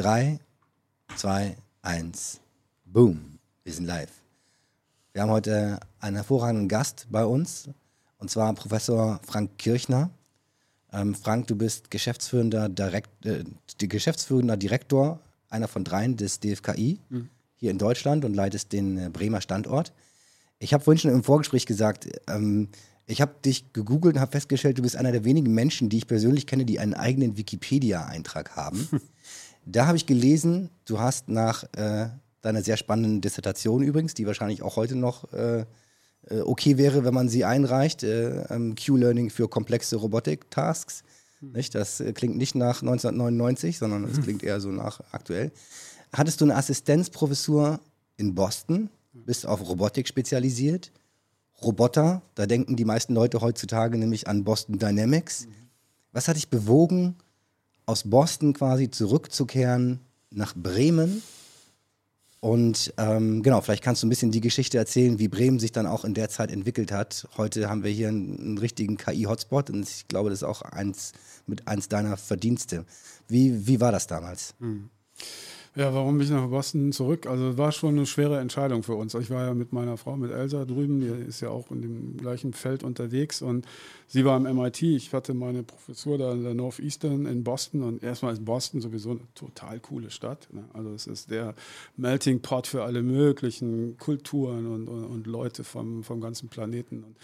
3, 2, 1, boom, wir sind live. Wir haben heute einen hervorragenden Gast bei uns, und zwar Professor Frank Kirchner. Ähm, Frank, du bist geschäftsführender, Direkt, äh, geschäftsführender Direktor, einer von dreien des DFKI mhm. hier in Deutschland und leitest den äh, Bremer Standort. Ich habe vorhin schon im Vorgespräch gesagt, ähm, ich habe dich gegoogelt und habe festgestellt, du bist einer der wenigen Menschen, die ich persönlich kenne, die einen eigenen Wikipedia-Eintrag haben. da habe ich gelesen, du hast nach äh, deiner sehr spannenden Dissertation übrigens, die wahrscheinlich auch heute noch äh, äh okay wäre, wenn man sie einreicht, äh, ähm, Q-Learning für komplexe Robotik-Tasks. Hm. Das äh, klingt nicht nach 1999, sondern es hm. klingt eher so nach aktuell. Hattest du eine Assistenzprofessur in Boston, bist auf Robotik spezialisiert Roboter. Da denken die meisten Leute heutzutage nämlich an Boston Dynamics. Was hat dich bewogen, aus Boston quasi zurückzukehren nach Bremen? Und ähm, genau, vielleicht kannst du ein bisschen die Geschichte erzählen, wie Bremen sich dann auch in der Zeit entwickelt hat. Heute haben wir hier einen, einen richtigen KI-Hotspot und ich glaube, das ist auch eins mit eins deiner Verdienste. Wie, wie war das damals? Hm. Ja, warum bin ich nach Boston zurück? Also war schon eine schwere Entscheidung für uns. Ich war ja mit meiner Frau, mit Elsa drüben, die ist ja auch in dem gleichen Feld unterwegs und sie war am MIT. Ich hatte meine Professur da in der Northeastern in Boston und erstmal ist Boston sowieso eine total coole Stadt. Ne? Also es ist der Melting Pot für alle möglichen Kulturen und, und, und Leute vom, vom ganzen Planeten. Und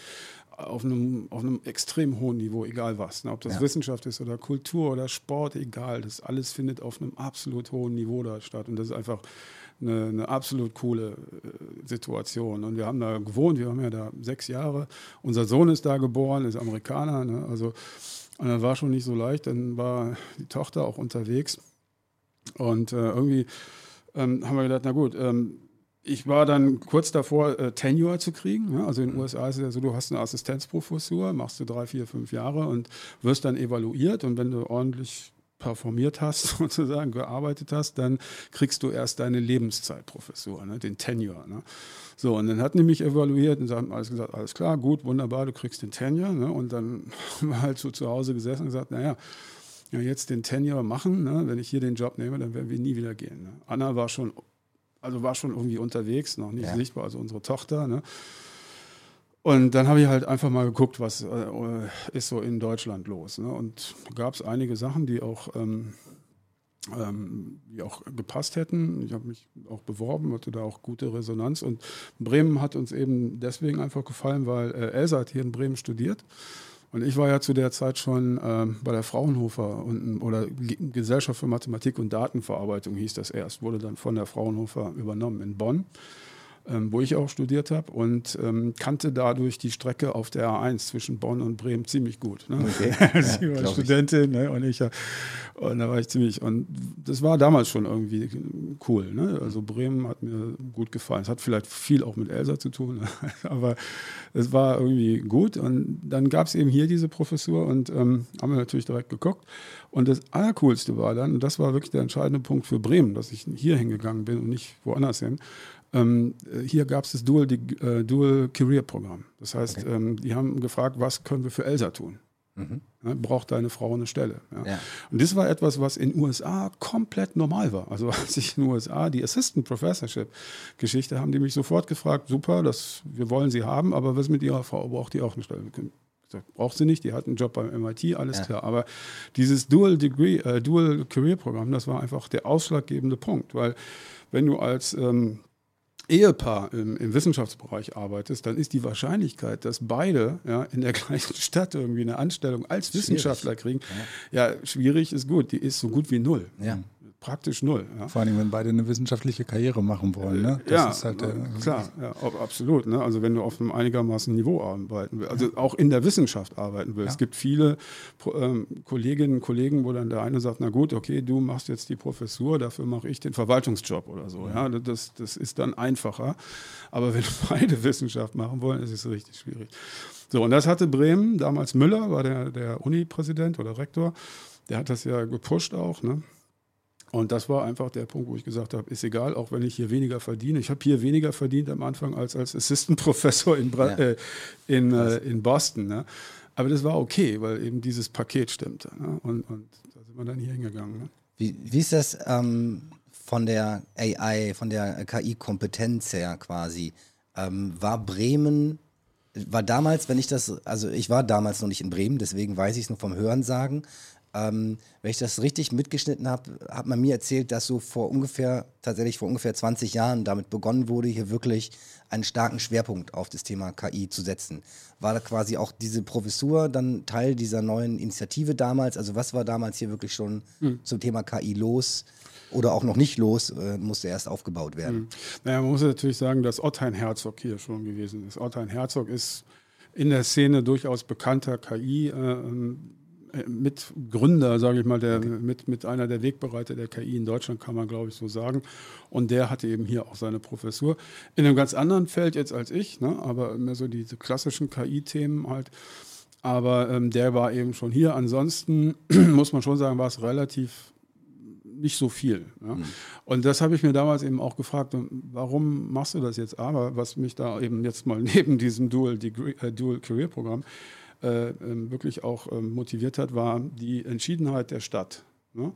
auf einem, auf einem extrem hohen Niveau, egal was. Ne? Ob das ja. Wissenschaft ist oder Kultur oder Sport, egal. Das alles findet auf einem absolut hohen Niveau da statt. Und das ist einfach eine, eine absolut coole äh, Situation. Und wir haben da gewohnt, wir haben ja da sechs Jahre. Unser Sohn ist da geboren, ist Amerikaner. Ne? Also, und das war schon nicht so leicht. Dann war die Tochter auch unterwegs. Und äh, irgendwie ähm, haben wir gedacht, na gut, ähm, ich war dann kurz davor, äh, Tenure zu kriegen. Ja? Also in den USA ist es ja so, du hast eine Assistenzprofessur, machst du drei, vier, fünf Jahre und wirst dann evaluiert. Und wenn du ordentlich performiert hast, sozusagen gearbeitet hast, dann kriegst du erst deine Lebenszeitprofessur, ne? den Tenure. Ne? So, und dann hat die mich evaluiert und haben alles gesagt, alles klar, gut, wunderbar, du kriegst den Tenure. Ne? Und dann haben wir halt so zu Hause gesessen und gesagt, naja, ja, jetzt den Tenure machen, ne? wenn ich hier den Job nehme, dann werden wir nie wieder gehen. Ne? Anna war schon also war schon irgendwie unterwegs, noch nicht ja. sichtbar, also unsere Tochter. Ne? Und dann habe ich halt einfach mal geguckt, was äh, ist so in Deutschland los. Ne? Und gab es einige Sachen, die auch, ähm, ähm, die auch gepasst hätten. Ich habe mich auch beworben, hatte da auch gute Resonanz. Und Bremen hat uns eben deswegen einfach gefallen, weil äh, Elsa hat hier in Bremen studiert. Und ich war ja zu der Zeit schon ähm, bei der Fraunhofer und, oder Gesellschaft für Mathematik und Datenverarbeitung hieß das erst, wurde dann von der Fraunhofer übernommen in Bonn wo ich auch studiert habe und ähm, kannte dadurch die Strecke auf der A1 zwischen Bonn und Bremen ziemlich gut. Ne? Okay. Sie ja, war Studentin ne? und ich und da war ich ziemlich und das war damals schon irgendwie cool. Ne? Also Bremen hat mir gut gefallen. Es hat vielleicht viel auch mit Elsa zu tun, aber es war irgendwie gut und dann gab es eben hier diese Professur und ähm, haben wir natürlich direkt geguckt und das Allercoolste war dann, und das war wirklich der entscheidende Punkt für Bremen, dass ich hier hingegangen bin und nicht woanders hin, ähm, hier gab es das Dual, äh, Dual Career Programm. Das heißt, okay. ähm, die haben gefragt, was können wir für Elsa tun? Mhm. Ja, braucht deine Frau eine Stelle? Ja. Ja. Und das war etwas, was in den USA komplett normal war. Also als ich in den USA die Assistant Professorship Geschichte haben die mich sofort gefragt, super, das, wir wollen sie haben, aber was mit ihrer Frau? Braucht die auch eine Stelle? Braucht sie nicht, die hat einen Job beim MIT, alles klar. Aber dieses Dual Degree, äh, Dual Career Programm, das war einfach der ausschlaggebende Punkt, weil wenn du als ähm, Ehepaar im, im, Wissenschaftsbereich arbeitest, dann ist die Wahrscheinlichkeit, dass beide ja, in der gleichen Stadt irgendwie eine Anstellung als Wissenschaftler kriegen, ja. ja. schwierig ist gut, die ist so gut wie null. Ja praktisch null. Ja. Vor allem, wenn beide eine wissenschaftliche Karriere machen wollen. Ne? Das ja, ist halt der, klar, ja, absolut. Ne? Also wenn du auf einem einigermaßen Niveau arbeiten willst, also auch in der Wissenschaft arbeiten willst. Es gibt viele ähm, Kolleginnen und Kollegen, wo dann der eine sagt, na gut, okay, du machst jetzt die Professur, dafür mache ich den Verwaltungsjob oder so. Ja. Das, das ist dann einfacher. Aber wenn beide Wissenschaft machen wollen, ist es richtig schwierig. So, und das hatte Bremen, damals Müller war der, der Uni-Präsident oder Rektor, der hat das ja gepusht auch, ne? Und das war einfach der Punkt, wo ich gesagt habe, ist egal, auch wenn ich hier weniger verdiene. Ich habe hier weniger verdient am Anfang als als Assistant Professor in, ja. äh, in, äh, in Boston. Ne? Aber das war okay, weil eben dieses Paket stimmte. Ne? Und, und da sind wir dann hier hingegangen. Ne? Wie, wie ist das ähm, von der AI, von der KI-Kompetenz her quasi? Ähm, war Bremen, war damals, wenn ich das, also ich war damals noch nicht in Bremen, deswegen weiß ich es nur vom Hörensagen. Ähm, wenn ich das richtig mitgeschnitten habe, hat man mir erzählt, dass so vor ungefähr, tatsächlich vor ungefähr 20 Jahren damit begonnen wurde, hier wirklich einen starken Schwerpunkt auf das Thema KI zu setzen. War da quasi auch diese Professur dann Teil dieser neuen Initiative damals? Also was war damals hier wirklich schon hm. zum Thema KI los? Oder auch noch nicht los, äh, musste erst aufgebaut werden. Hm. Naja, man muss natürlich sagen, dass Otthein Herzog hier schon gewesen ist. Otthein Herzog ist in der Szene durchaus bekannter KI. Äh, ähm, Mitgründer, sage ich mal, der, okay. mit, mit einer der Wegbereiter der KI in Deutschland, kann man glaube ich so sagen. Und der hatte eben hier auch seine Professur. In einem ganz anderen Feld jetzt als ich, ne? aber mehr so diese klassischen KI-Themen halt. Aber ähm, der war eben schon hier. Ansonsten muss man schon sagen, war es relativ nicht so viel. Ja? Mhm. Und das habe ich mir damals eben auch gefragt, warum machst du das jetzt? Aber was mich da eben jetzt mal neben diesem Dual, Degree, äh, Dual Career Programm äh, wirklich auch ähm, motiviert hat, war die Entschiedenheit der Stadt. Ne?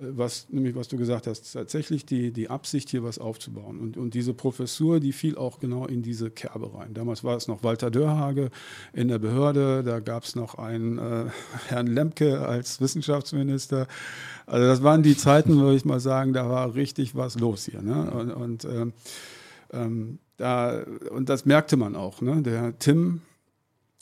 Äh, was, nämlich was du gesagt hast, tatsächlich die, die Absicht, hier was aufzubauen. Und, und diese Professur, die fiel auch genau in diese Kerbe rein. Damals war es noch Walter Dörhage in der Behörde, da gab es noch einen äh, Herrn Lemke als Wissenschaftsminister. Also das waren die Zeiten, würde ich mal sagen, da war richtig was los hier. Ne? Und, und, ähm, ähm, da, und das merkte man auch. Ne? Der Tim,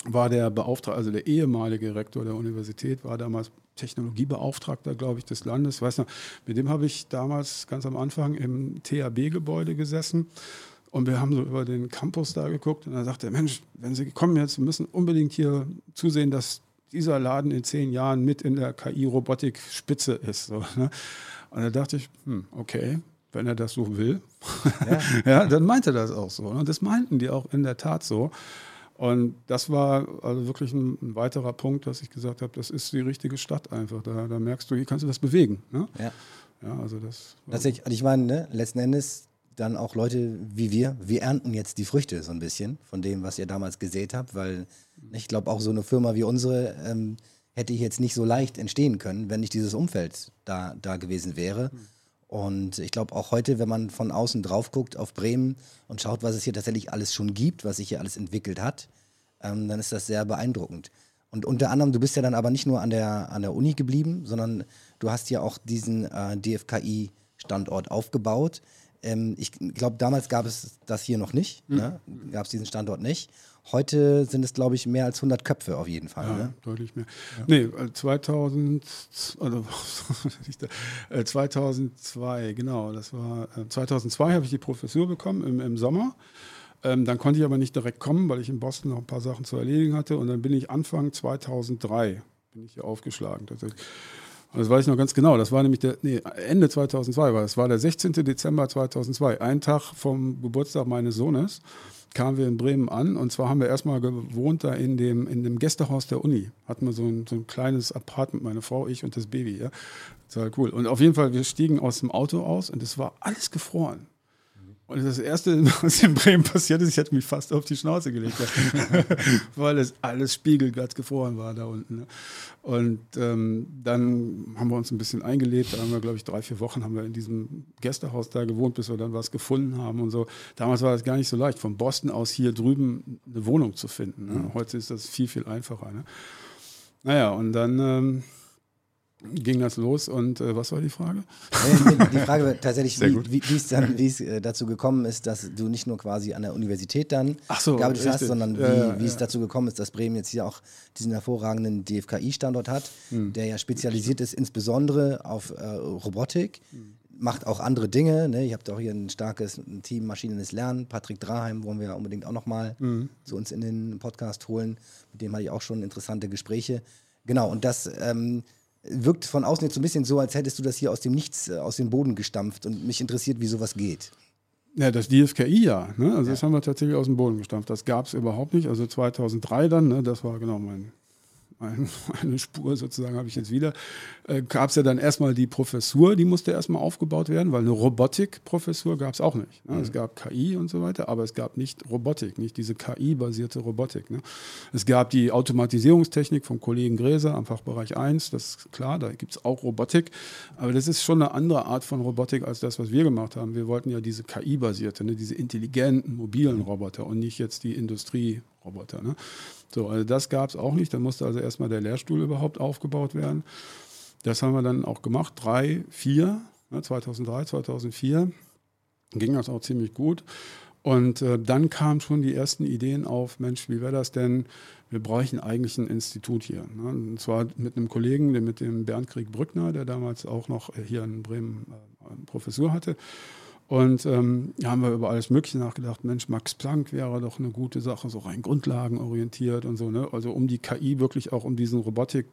war der Beauftragte, also der ehemalige Rektor der Universität, war damals Technologiebeauftragter, glaube ich, des Landes. Ich weiß noch, mit dem habe ich damals ganz am Anfang im THB-Gebäude gesessen. Und wir haben so über den Campus da geguckt und er sagte, Mensch, wenn Sie kommen jetzt, müssen unbedingt hier zusehen, dass dieser Laden in zehn Jahren mit in der KI-Robotik-Spitze ist. So, ne? Und da dachte ich, hm, okay, wenn er das so will, ja. ja dann meinte er das auch so. Und das meinten die auch in der Tat so. Und das war also wirklich ein, ein, weiterer Punkt, dass ich gesagt habe, das ist die richtige Stadt einfach. Da, da merkst du, hier kannst du das bewegen. Ne? Ja. ja, also das. Tatsächlich, also ich meine, ne, letzten Endes dann auch Leute wie wir, wir ernten jetzt die Früchte so ein bisschen von dem, was ihr damals gesät habt, weil ich glaube, auch so eine Firma wie unsere ähm, hätte jetzt nicht so leicht entstehen können, wenn nicht dieses Umfeld da, da gewesen wäre. Mhm und ich glaube auch heute, wenn man von außen drauf guckt auf Bremen und schaut, was es hier tatsächlich alles schon gibt, was sich hier alles entwickelt hat, ähm, dann ist das sehr beeindruckend. Und unter anderem, du bist ja dann aber nicht nur an der, an der Uni geblieben, sondern du hast ja auch diesen äh, DFKI-Standort aufgebaut. Ähm, ich glaube, damals gab es das hier noch nicht, mhm. ne? gab es diesen Standort nicht. Heute sind es, glaube ich, mehr als 100 Köpfe auf jeden Fall. Ja, ne? deutlich mehr. Ja. Nee, 2000, äh, also, 2002, äh, genau, das war 2002 äh, habe ich die Professur bekommen im, im Sommer. Ähm, dann konnte ich aber nicht direkt kommen, weil ich in Boston noch ein paar Sachen zu erledigen hatte. Und dann bin ich Anfang 2003 bin ich hier aufgeschlagen tatsächlich. Das weiß ich noch ganz genau. Das war nämlich der, nee, Ende 2002 war das. war der 16. Dezember 2002, ein Tag vom Geburtstag meines Sohnes kamen wir in Bremen an und zwar haben wir erstmal gewohnt da in dem, in dem Gästehaus der Uni. Hatten wir so ein, so ein kleines Apartment, meine Frau, ich und das Baby. Ja. Total cool. Und auf jeden Fall, wir stiegen aus dem Auto aus und es war alles gefroren. Und das Erste, was in Bremen passiert ist, ich hätte mich fast auf die Schnauze gelegt, weil es alles spiegelglatt gefroren war da unten. Ne? Und ähm, dann haben wir uns ein bisschen eingelebt. Da haben wir, glaube ich, drei, vier Wochen haben wir in diesem Gästehaus da gewohnt, bis wir dann was gefunden haben und so. Damals war das gar nicht so leicht, von Boston aus hier drüben eine Wohnung zu finden. Ne? Mhm. Heute ist das viel, viel einfacher. Ne? Naja, und dann... Ähm, ging das los und äh, was war die Frage? Die Frage war tatsächlich, wie, wie, es dann, wie es äh, dazu gekommen ist, dass du nicht nur quasi an der Universität dann so, gearbeitet hast, sondern wie, ja, wie es dazu gekommen ist, dass Bremen jetzt hier auch diesen hervorragenden DFKI-Standort hat, hm. der ja spezialisiert ist insbesondere auf äh, Robotik. Hm. Macht auch andere Dinge. Ne? Ihr habt auch hier ein starkes Team Maschinelles Lernen. Patrick Draheim wollen wir unbedingt auch nochmal mhm. zu uns in den Podcast holen. Mit dem hatte ich auch schon interessante Gespräche. Genau, und das ähm, wirkt von außen jetzt so ein bisschen so, als hättest du das hier aus dem Nichts, äh, aus dem Boden gestampft und mich interessiert, wie sowas geht. Ja, das DFKI ja. Ne? Also ja. das haben wir tatsächlich aus dem Boden gestampft. Das gab es überhaupt nicht. Also 2003 dann, ne? das war genau mein ein, eine Spur sozusagen habe ich jetzt wieder, äh, gab es ja dann erstmal die Professur, die musste erstmal aufgebaut werden, weil eine Robotikprofessur gab es auch nicht. Ne? Mhm. Es gab KI und so weiter, aber es gab nicht Robotik, nicht diese KI-basierte Robotik. Ne? Es gab die Automatisierungstechnik vom Kollegen Gräser am Fachbereich 1, das ist klar, da gibt es auch Robotik, aber das ist schon eine andere Art von Robotik als das, was wir gemacht haben. Wir wollten ja diese KI-basierte, ne? diese intelligenten, mobilen Roboter und nicht jetzt die Industrieroboter. Ne? So, also das gab es auch nicht. Da musste also erstmal der Lehrstuhl überhaupt aufgebaut werden. Das haben wir dann auch gemacht. Drei, vier, ne, 2003, 2004 ging das auch ziemlich gut. Und äh, dann kamen schon die ersten Ideen auf, Mensch, wie wäre das denn? Wir bräuchten eigentlich ein Institut hier. Ne? Und zwar mit einem Kollegen, mit dem Bernd Krieg Brückner, der damals auch noch hier in Bremen äh, Professur hatte. Und ähm, haben wir über alles Mögliche nachgedacht. Mensch, Max Planck wäre doch eine gute Sache, so rein grundlagenorientiert und so. Ne? Also um die KI wirklich auch um diesen Robotik,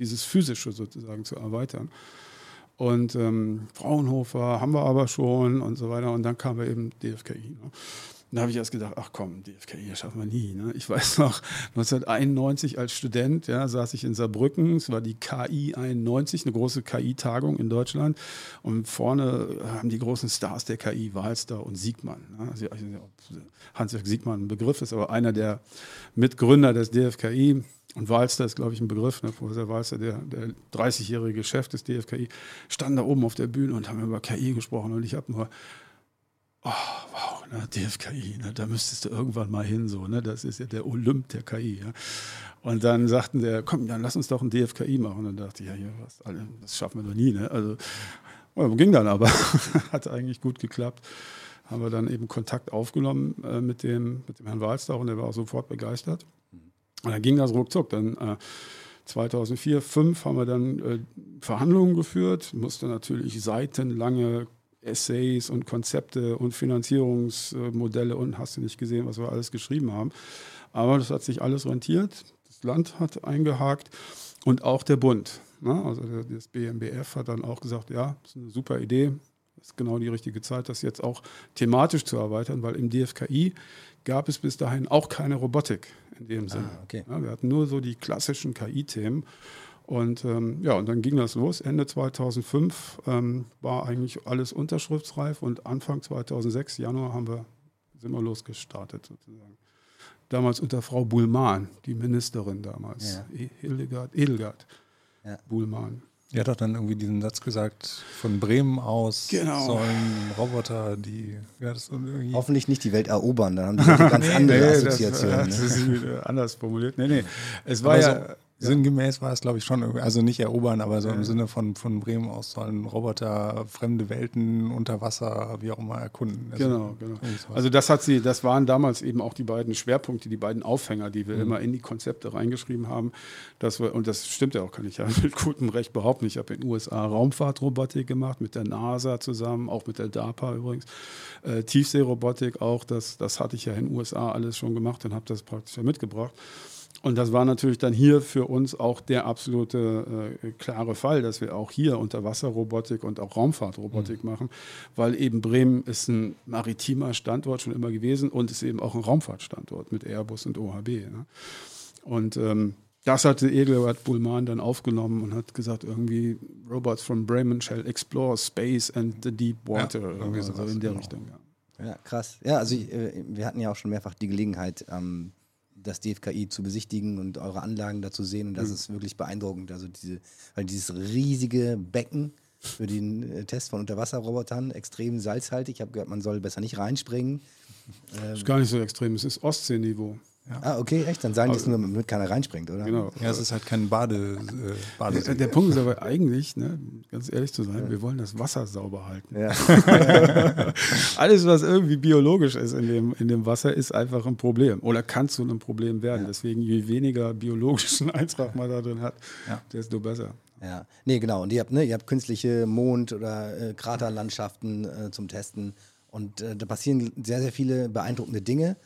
dieses Physische sozusagen zu erweitern. Und ähm, Fraunhofer haben wir aber schon und so weiter. Und dann kam wir eben DFKI. Ne? Da habe ich erst gedacht, ach komm, DFKI schaffen wir nie. Ne? Ich weiß noch, 1991 als Student ja, saß ich in Saarbrücken, es war die KI 91, eine große KI-Tagung in Deutschland. Und vorne haben die großen Stars der KI, Walster und Siegmann. Ne? Also, Hans-Jörg Siegmann ein Begriff ist, aber einer der Mitgründer des DFKI. Und Walster ist, glaube ich, ein Begriff, ne? Professor Walster, der, der 30-jährige Chef des DFKI, stand da oben auf der Bühne und haben über KI gesprochen. Und ich habe nur oh, wow, ne, DFKI, ne, da müsstest du irgendwann mal hin, so, ne, das ist ja der Olymp der KI. Ja. Und dann sagten der, komm, dann lass uns doch ein DFKI machen. Und dann dachte ich, ja, hier, was, das schaffen wir doch nie. Ne? Also ging dann aber, hat eigentlich gut geklappt. Haben wir dann eben Kontakt aufgenommen äh, mit, dem, mit dem Herrn Walster und der war auch sofort begeistert. Und dann ging das ruckzuck. Dann äh, 2004, 2005 haben wir dann äh, Verhandlungen geführt, musste natürlich seitenlange Essays und Konzepte und Finanzierungsmodelle und hast du nicht gesehen, was wir alles geschrieben haben. Aber das hat sich alles rentiert. Das Land hat eingehakt und auch der Bund. Ne? Also das BMBF hat dann auch gesagt, ja, das ist eine super Idee. Das ist genau die richtige Zeit, das jetzt auch thematisch zu erweitern, weil im DFKI gab es bis dahin auch keine Robotik in dem Sinne. Ah, okay. ja, wir hatten nur so die klassischen KI-Themen. Und ähm, ja, und dann ging das los. Ende 2005 ähm, war eigentlich alles unterschriftsreif und Anfang 2006, Januar, haben wir, sind wir losgestartet sozusagen. Damals unter Frau Buhlmann, die Ministerin damals, ja. E-, Hildegard, Edelgard ja. Buhlmann. Die hat doch dann irgendwie diesen Satz gesagt, von Bremen aus genau. sollen Roboter die... Ja, Hoffentlich nicht die Welt erobern, dann haben die eine ganz andere nee, Assoziation. Das, das ist anders formuliert. Nee, nee. Es war ja... So Sinngemäß war es, glaube ich, schon, also nicht erobern, aber so im Sinne von, von Bremen aus sollen Roboter fremde Welten unter Wasser, wie auch immer, erkunden. Also genau, genau. Also das hat sie, das waren damals eben auch die beiden Schwerpunkte, die beiden Aufhänger, die wir mhm. immer in die Konzepte reingeschrieben haben. Dass wir, und das stimmt ja auch, kann ich ja mit gutem Recht behaupten. Ich habe in den USA Raumfahrtrobotik gemacht, mit der NASA zusammen, auch mit der DARPA übrigens. Äh, Tiefseerobotik auch, das, das hatte ich ja in den USA alles schon gemacht und habe das praktisch ja mitgebracht. Und das war natürlich dann hier für uns auch der absolute äh, klare Fall, dass wir auch hier Unterwasserrobotik und auch Raumfahrtrobotik mhm. machen, weil eben Bremen ist ein maritimer Standort schon immer gewesen und ist eben auch ein Raumfahrtstandort mit Airbus und OHB. Ne? Und ähm, das hatte Edelbert Bullmann dann aufgenommen und hat gesagt, irgendwie Robots from Bremen shall explore space and the deep water. Ja, irgendwie so in der genau. Richtung. Ja. ja. krass. Ja, also ich, äh, wir hatten ja auch schon mehrfach die Gelegenheit, ähm, das DFKI zu besichtigen und eure Anlagen da zu sehen. Und das mhm. ist wirklich beeindruckend. Also diese, weil dieses riesige Becken für den äh, Test von Unterwasserrobotern, extrem salzhaltig. Ich habe gehört, man soll besser nicht reinspringen. Das ist gar nicht so extrem, es ist Ostseeniveau. Ja. Ah, okay, echt? Dann sagen die es nur, damit keiner reinspringt, oder? Genau. Ja, es ist halt kein Bade. Äh, Bade der, der, Punkt ist aber eigentlich, ne, ganz ehrlich zu sein, ja. wir wollen das Wasser sauber halten. Ja. Alles, was irgendwie biologisch ist in dem, in dem Wasser, ist einfach ein Problem oder kann zu einem Problem werden. Deswegen, je weniger biologischen Eintrag man da drin hat, desto besser. Ja, nee, genau. Und ihr habt, ne, ihr habt künstliche Mond- oder äh, Kraterlandschaften äh, zum Testen. Und äh, da passieren sehr, sehr viele beeindruckende Dinge.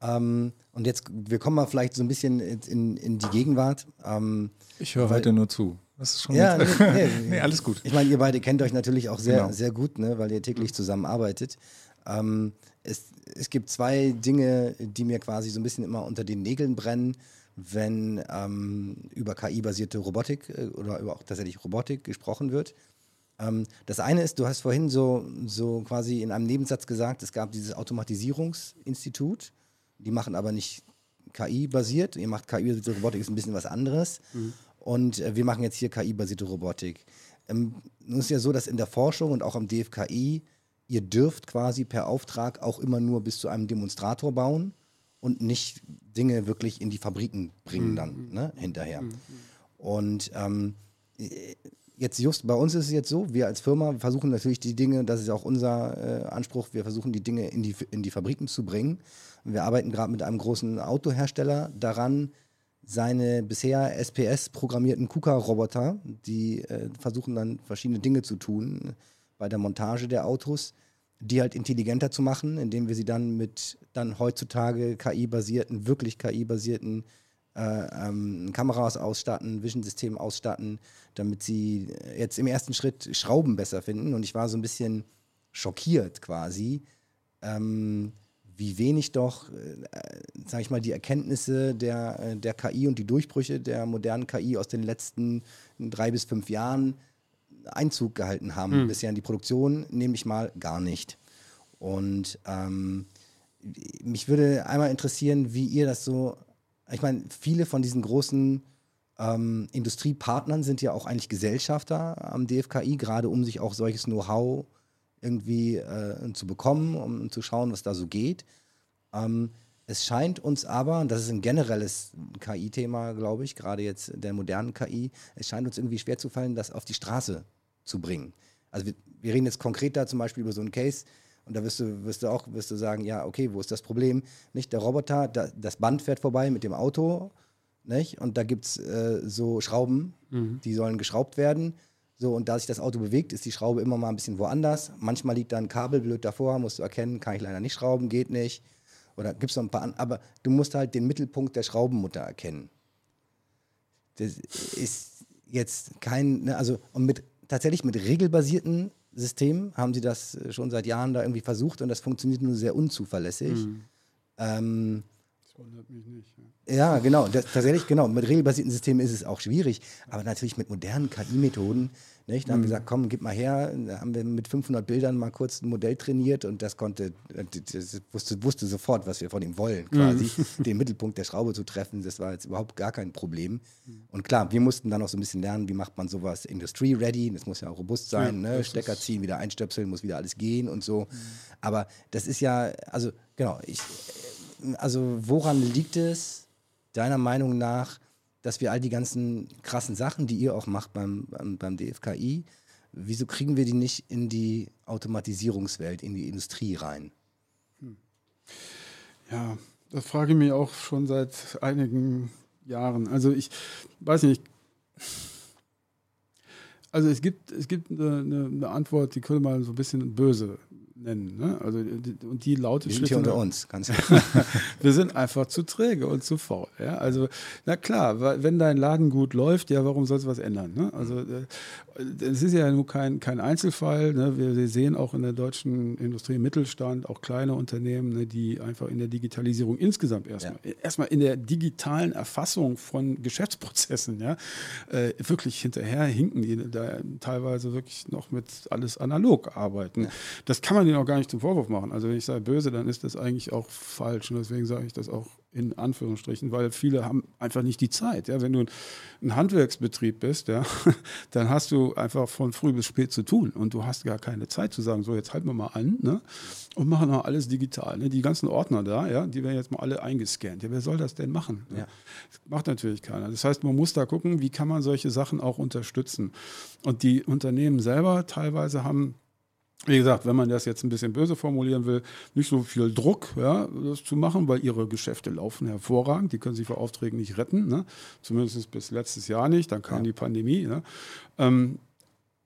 Ähm, und jetzt, wir kommen mal vielleicht so ein bisschen in, in die Gegenwart. Ähm, ich höre heute nur zu. Das ist schon ja, nee, nee, nee, alles gut. Ich meine, ihr beide kennt euch natürlich auch sehr, genau. sehr gut, ne, weil ihr täglich zusammenarbeitet. Ähm, es, es gibt zwei Dinge, die mir quasi so ein bisschen immer unter den Nägeln brennen, wenn ähm, über KI-basierte Robotik äh, oder über auch tatsächlich Robotik gesprochen wird. Ähm, das eine ist, du hast vorhin so, so quasi in einem Nebensatz gesagt, es gab dieses Automatisierungsinstitut, die machen aber nicht KI-basiert, ihr macht KI-basierte Robotik, ist ein bisschen was anderes. Mhm. Und äh, wir machen jetzt hier KI-basierte Robotik. Ähm, nun ist ja so, dass in der Forschung und auch am DFKI ihr dürft quasi per Auftrag auch immer nur bis zu einem Demonstrator bauen und nicht Dinge wirklich in die Fabriken bringen dann mhm. ne, hinterher. Mhm. Und ähm, jetzt just bei uns ist es jetzt so, wir als Firma versuchen natürlich die Dinge, das ist auch unser äh, Anspruch, wir versuchen die Dinge in die, in die Fabriken zu bringen. Wir arbeiten gerade mit einem großen Autohersteller daran, seine bisher SPS-programmierten KUKA-Roboter, die äh, versuchen dann verschiedene Dinge zu tun bei der Montage der Autos, die halt intelligenter zu machen, indem wir sie dann mit dann heutzutage KI-basierten, wirklich KI-basierten äh, ähm, Kameras ausstatten, Vision-System ausstatten, damit sie jetzt im ersten Schritt Schrauben besser finden. Und ich war so ein bisschen schockiert quasi, ähm, wie wenig doch, äh, sage ich mal, die Erkenntnisse der, äh, der KI und die Durchbrüche der modernen KI aus den letzten drei bis fünf Jahren Einzug gehalten haben. Mhm. Bisher in die Produktion nehme ich mal gar nicht. Und ähm, mich würde einmal interessieren, wie ihr das so, ich meine, viele von diesen großen ähm, Industriepartnern sind ja auch eigentlich Gesellschafter am DFKI, gerade um sich auch solches Know-how zu irgendwie äh, zu bekommen, um zu schauen, was da so geht. Ähm, es scheint uns aber, und das ist ein generelles KI-Thema, glaube ich, gerade jetzt der modernen KI, es scheint uns irgendwie schwer zu fallen, das auf die Straße zu bringen. Also wir, wir reden jetzt konkret da zum Beispiel über so einen Case, und da wirst du, wirst du auch wirst du sagen, ja, okay, wo ist das Problem? Nicht der Roboter, da, das Band fährt vorbei mit dem Auto, nicht? Und da gibt es äh, so Schrauben, mhm. die sollen geschraubt werden. So, und da sich das Auto bewegt, ist die Schraube immer mal ein bisschen woanders. Manchmal liegt da ein Kabel blöd davor, musst du erkennen, kann ich leider nicht schrauben, geht nicht. Oder gibt es noch ein paar andere. Aber du musst halt den Mittelpunkt der Schraubenmutter erkennen. Das ist jetzt kein, ne, also und mit tatsächlich mit regelbasierten Systemen haben sie das schon seit Jahren da irgendwie versucht und das funktioniert nur sehr unzuverlässig. Mhm. Ähm, wundert mich nicht. Ja, ja genau. Das, tatsächlich, genau. Mit regelbasierten Systemen ist es auch schwierig. Aber natürlich mit modernen KI-Methoden. Da haben wir mhm. gesagt, komm, gib mal her. Da haben wir mit 500 Bildern mal kurz ein Modell trainiert und das konnte, das wusste, wusste sofort, was wir von ihm wollen, quasi. Mhm. Den Mittelpunkt der Schraube zu treffen, das war jetzt überhaupt gar kein Problem. Mhm. Und klar, wir mussten dann auch so ein bisschen lernen, wie macht man sowas industry-ready. Das muss ja auch robust sein. Ja, ne? Stecker ziehen, wieder einstöpseln, muss wieder alles gehen und so. Mhm. Aber das ist ja, also genau, ich also woran liegt es deiner Meinung nach, dass wir all die ganzen krassen Sachen, die ihr auch macht beim, beim, beim DFKI, wieso kriegen wir die nicht in die Automatisierungswelt, in die Industrie rein? Hm. Ja, das frage ich mich auch schon seit einigen Jahren. Also ich weiß nicht. Also es gibt, es gibt eine, eine Antwort, die könnte man so ein bisschen böse nennen. Ne? Also, und die lautet Wir sind hier unter uns, ganz Wir sind einfach zu träge und zu faul. Ja? Also, na klar, wenn dein Laden gut läuft, ja, warum sollst du was ändern? Ne? Also, äh, es ist ja nur kein, kein Einzelfall. Ne? Wir, wir, sehen auch in der deutschen Industrie Mittelstand, auch kleine Unternehmen, ne, die einfach in der Digitalisierung insgesamt erstmal, ja. erstmal in der digitalen Erfassung von Geschäftsprozessen, ja, äh, wirklich hinterher hinken, die da teilweise wirklich noch mit alles analog arbeiten. Ja. Das kann man denen auch gar nicht zum Vorwurf machen. Also wenn ich sage böse, dann ist das eigentlich auch falsch. Und deswegen sage ich das auch in Anführungsstrichen, weil viele haben einfach nicht die Zeit. Ja? Wenn du ein Handwerksbetrieb bist, ja, dann hast du einfach von früh bis spät zu tun und du hast gar keine Zeit zu sagen, so jetzt halten wir mal an ne? und machen mal alles digital. Ne? Die ganzen Ordner da, ja, die werden jetzt mal alle eingescannt. Ja, wer soll das denn machen? Ne? Ja. Das macht natürlich keiner. Das heißt, man muss da gucken, wie kann man solche Sachen auch unterstützen. Und die Unternehmen selber teilweise haben wie gesagt, wenn man das jetzt ein bisschen böse formulieren will, nicht so viel Druck, ja, das zu machen, weil ihre Geschäfte laufen hervorragend. Die können sich vor Aufträgen nicht retten, ne? zumindest bis letztes Jahr nicht. Dann kam ja. die Pandemie. Ne? Ähm,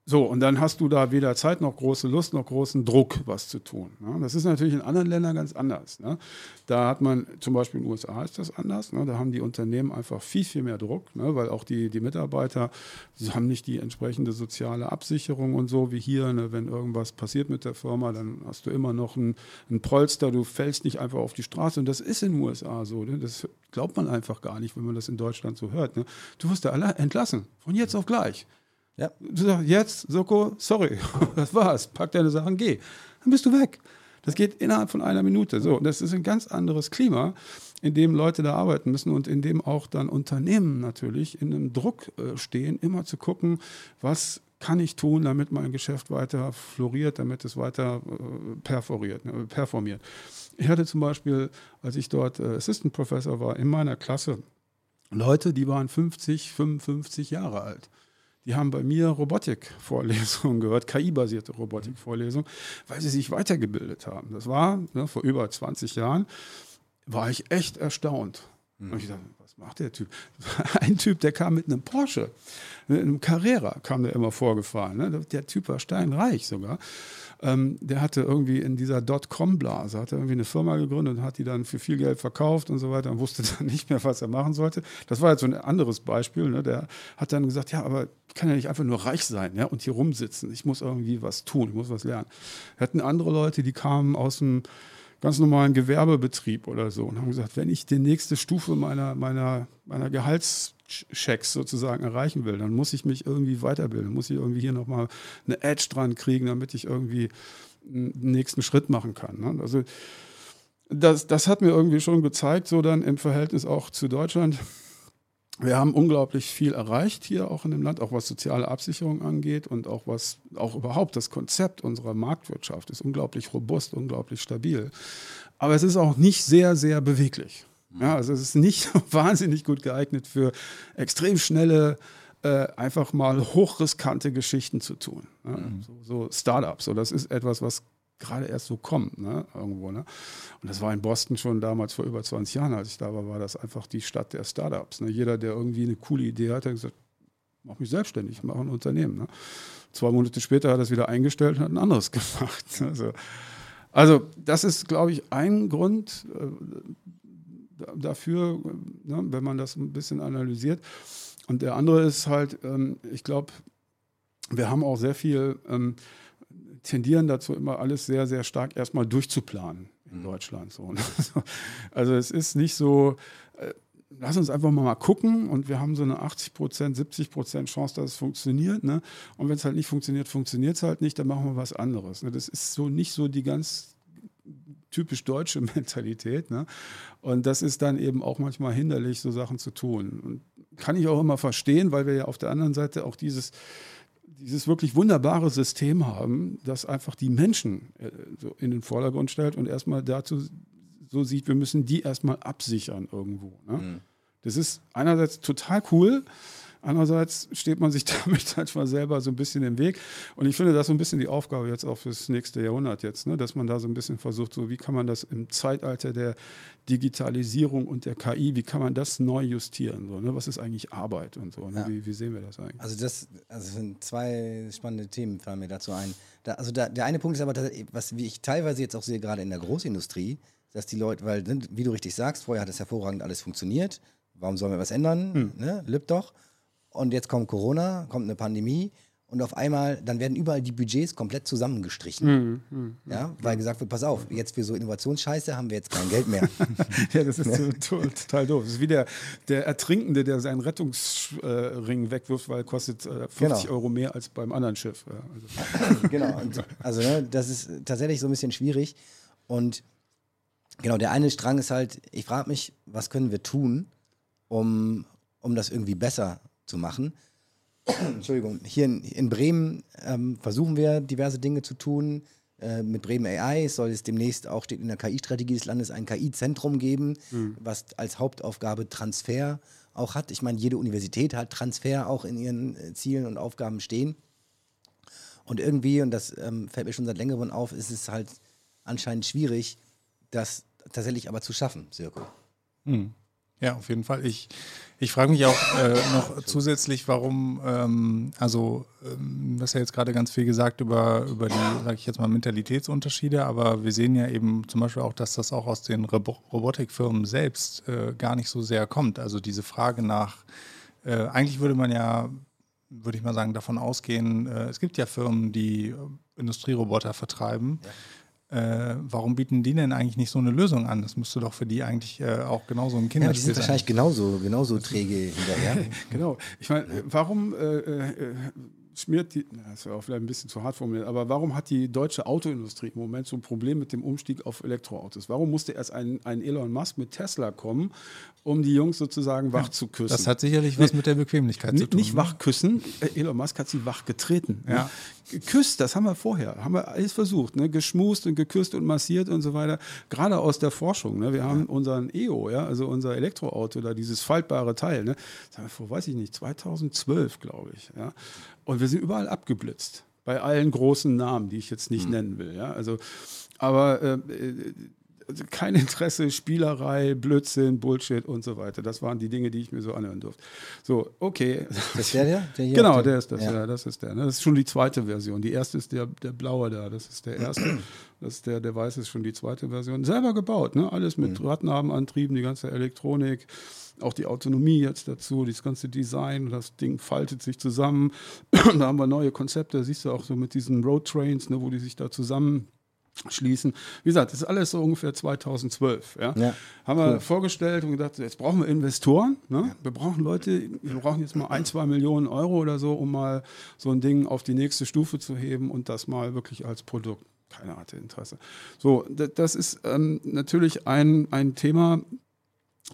So, und dann hast du da weder Zeit noch große Lust noch großen Druck, was zu tun. Ne? Das ist natürlich in anderen Ländern ganz anders. Ne? Da hat man, zum Beispiel in den USA ist das anders, ne? da haben die Unternehmen einfach viel, viel mehr Druck, ne? weil auch die, die Mitarbeiter haben nicht die entsprechende soziale Absicherung und so wie hier. Ne? Wenn irgendwas passiert mit der Firma, dann hast du immer noch ein, ein Polster, du fällst nicht einfach auf die Straße. Und das ist in den USA so. Ne? Das glaubt man einfach gar nicht, wenn man das in Deutschland so hört. Du wirst da alle entlassen, von jetzt auf gleich. Ja. Du sagst, jetzt, Soko, sorry, das war's, pack deine Sachen, geh. Dann bist du weg. Das geht innerhalb von einer Minute. So, das ist ein ganz anderes Klima, in dem Leute da arbeiten müssen und in dem auch dann Unternehmen natürlich in einem Druck äh, stehen, immer zu gucken, was kann ich tun, damit mein Geschäft weiter floriert, damit es weiter äh, perforiert, ne, performiert. Ich hatte zum Beispiel, als ich dort äh, Assistant Professor war, in meiner Klasse Leute, die waren 50, 55 Jahre alt. Die haben bei mir Robotikvorlesungen gehört, KI-basierte Robotikvorlesungen, weil sie sich weitergebildet haben. Das war ne, vor über 20 Jahren, war ich echt erstaunt. Mhm. Und ich dachte, was macht der Typ? Ein Typ, der kam mit einem Porsche, mit einem Carrera kam der immer vorgefahren. Ne? Der Typ war steinreich sogar. Ähm, der hatte irgendwie in dieser Dotcom-Blase, hat irgendwie eine Firma gegründet und hat die dann für viel Geld verkauft und so weiter und wusste dann nicht mehr, was er machen sollte. Das war jetzt so ein anderes Beispiel. Ne? Der hat dann gesagt, ja, aber ich kann ja nicht einfach nur reich sein ja, und hier rumsitzen. Ich muss irgendwie was tun, ich muss was lernen. Wir hatten andere Leute, die kamen aus dem ganz normalen Gewerbebetrieb oder so und haben gesagt, wenn ich die nächste Stufe meiner, meiner, meiner Gehaltschecks sozusagen erreichen will, dann muss ich mich irgendwie weiterbilden, muss ich irgendwie hier nochmal eine Edge dran kriegen, damit ich irgendwie einen nächsten Schritt machen kann. Ne? Also das, das hat mir irgendwie schon gezeigt, so dann im Verhältnis auch zu Deutschland, wir haben unglaublich viel erreicht hier auch in dem Land, auch was soziale Absicherung angeht und auch was auch überhaupt das Konzept unserer Marktwirtschaft ist unglaublich robust, unglaublich stabil. Aber es ist auch nicht sehr, sehr beweglich. Ja, also es ist nicht wahnsinnig gut geeignet für extrem schnelle, äh, einfach mal hochriskante Geschichten zu tun. Ja, mhm. so, so Startups. So, das ist etwas, was gerade erst so kommt, ne, irgendwo. Ne? Und das war in Boston schon damals vor über 20 Jahren, als ich da war, war das einfach die Stadt der Startups. Ne? Jeder, der irgendwie eine coole Idee hat, hat gesagt, mach mich selbstständig, mach ein Unternehmen. Ne? Zwei Monate später hat er es wieder eingestellt und hat ein anderes gemacht. Also, also das ist, glaube ich, ein Grund äh, dafür, ne, wenn man das ein bisschen analysiert. Und der andere ist halt, ähm, ich glaube, wir haben auch sehr viel ähm, tendieren dazu, immer alles sehr, sehr stark erstmal durchzuplanen in mhm. Deutschland. So. Ne? Also es ist nicht so, äh, lass uns einfach mal, mal gucken und wir haben so eine 80 Prozent, 70 Prozent Chance, dass es funktioniert. Ne? Und wenn es halt nicht funktioniert, funktioniert es halt nicht, dann machen wir was anderes. Ne? Das ist so nicht so die ganz typisch deutsche Mentalität. Ne? Und das ist dann eben auch manchmal hinderlich, so Sachen zu tun. Und kann ich auch immer verstehen, weil wir ja auf der anderen Seite auch dieses dieses wirklich wunderbare System haben, das einfach die Menschen äh, so in den Vordergrund stellt und erstmal dazu so sieht, wir müssen die erstmal absichern irgendwo. Ne? Mhm. Das ist einerseits total cool, Andererseits steht man sich damit manchmal selber so ein bisschen im Weg. Und ich finde, das ist so ein bisschen die Aufgabe jetzt auch fürs nächste Jahrhundert jetzt, ne? dass man da so ein bisschen versucht, so wie kann man das im Zeitalter der Digitalisierung und der KI, wie kann man das neu justieren? So, ne? Was ist eigentlich Arbeit und so? Ne? Ja. Wie, wie, sehen wir das eigentlich? Also das also sind zwei spannende Themen fallen mir dazu ein. Da, also da, der eine Punkt ist aber, was wie ich teilweise jetzt auch sehe, gerade in der Großindustrie, dass die Leute, weil, ne, wie du richtig sagst, vorher hat es hervorragend alles funktioniert. Warum sollen wir was ändern? Hm. Ne? Lübt doch. Und jetzt kommt Corona, kommt eine Pandemie und auf einmal, dann werden überall die Budgets komplett zusammengestrichen. Mhm, mh, ja, weil gesagt wird, pass auf, jetzt für so Innovationsscheiße haben wir jetzt kein Geld mehr. ja, das ist ne? total doof. Das ist wie der, der Ertrinkende, der seinen Rettungsring wegwirft, weil er kostet 50 genau. Euro mehr als beim anderen Schiff. Ja, also. genau, und, also ne, das ist tatsächlich so ein bisschen schwierig. Und genau, der eine Strang ist halt, ich frage mich, was können wir tun, um, um das irgendwie besser zu machen. Entschuldigung, hier in, in Bremen ähm, versuchen wir diverse Dinge zu tun. Äh, mit Bremen AI soll es demnächst auch, steht in der KI-Strategie des Landes, ein KI-Zentrum geben, mhm. was als Hauptaufgabe Transfer auch hat. Ich meine, jede Universität hat Transfer auch in ihren äh, Zielen und Aufgaben stehen. Und irgendwie, und das ähm, fällt mir schon seit längerem auf, ist es halt anscheinend schwierig, das tatsächlich aber zu schaffen, Sirko. Mhm. Ja, auf jeden Fall. Ich, ich frage mich auch äh, noch zusätzlich, warum, ähm, also ähm, du hast ja jetzt gerade ganz viel gesagt über, über die, sage ich jetzt mal, Mentalitätsunterschiede, aber wir sehen ja eben zum Beispiel auch, dass das auch aus den Robo Robotikfirmen selbst äh, gar nicht so sehr kommt. Also diese Frage nach, äh, eigentlich würde man ja, würde ich mal sagen, davon ausgehen, äh, es gibt ja Firmen, die Industrieroboter vertreiben. Ja äh, warum bieten die denn eigentlich nicht so eine Lösung an? Das müsste doch für die eigentlich äh, auch genauso ein Kinderspiel ja, die sind wahrscheinlich genauso, genauso träge hinterher. genau. Ich meine, warum äh, äh schmiert die, das wäre auch vielleicht ein bisschen zu hart formuliert, aber warum hat die deutsche Autoindustrie im Moment so ein Problem mit dem Umstieg auf Elektroautos? Warum musste erst ein, ein Elon Musk mit Tesla kommen, um die Jungs sozusagen wach ja, zu küssen? Das hat sicherlich was mit der Bequemlichkeit zu tun. Nicht ne? wach küssen, äh, Elon Musk hat sie wach getreten. Ja. Geküsst, das haben wir vorher, haben wir alles versucht, ne? geschmust und geküsst und massiert und so weiter. Gerade aus der Forschung. Ne? Wir haben unseren EO, ja, also unser Elektroauto, da dieses faltbare Teil, ne? das haben wir vor, weiß ich nicht, 2012, glaube ich. Ja? Und wir sind überall abgeblitzt. Bei allen großen Namen, die ich jetzt nicht mhm. nennen will. Ja? Also, aber äh, also kein Interesse, Spielerei, Blödsinn, Bullshit und so weiter. Das waren die Dinge, die ich mir so anhören durfte. So, okay. Das ist der, der? der genau, der ist das. Ja. ja. das ist der. Ne? Das ist schon die zweite Version. Die erste ist der, der blaue da. Das ist der erste. Das ist der, der weiße ist schon die zweite Version. Selber gebaut, ne? Alles mit mhm. Radnabenantrieben, die ganze Elektronik auch die Autonomie jetzt dazu, das ganze Design, das Ding faltet sich zusammen. da haben wir neue Konzepte, siehst du auch so mit diesen Roadtrains, ne, wo die sich da zusammen schließen. Wie gesagt, das ist alles so ungefähr 2012. Ja? ja haben wir cool. vorgestellt und gedacht, jetzt brauchen wir Investoren. Ne? Wir brauchen Leute, wir brauchen jetzt mal ein, zwei Millionen Euro oder so, um mal so ein Ding auf die nächste Stufe zu heben und das mal wirklich als Produkt. Keiner hatte Interesse. So, das ist ähm, natürlich ein, ein Thema,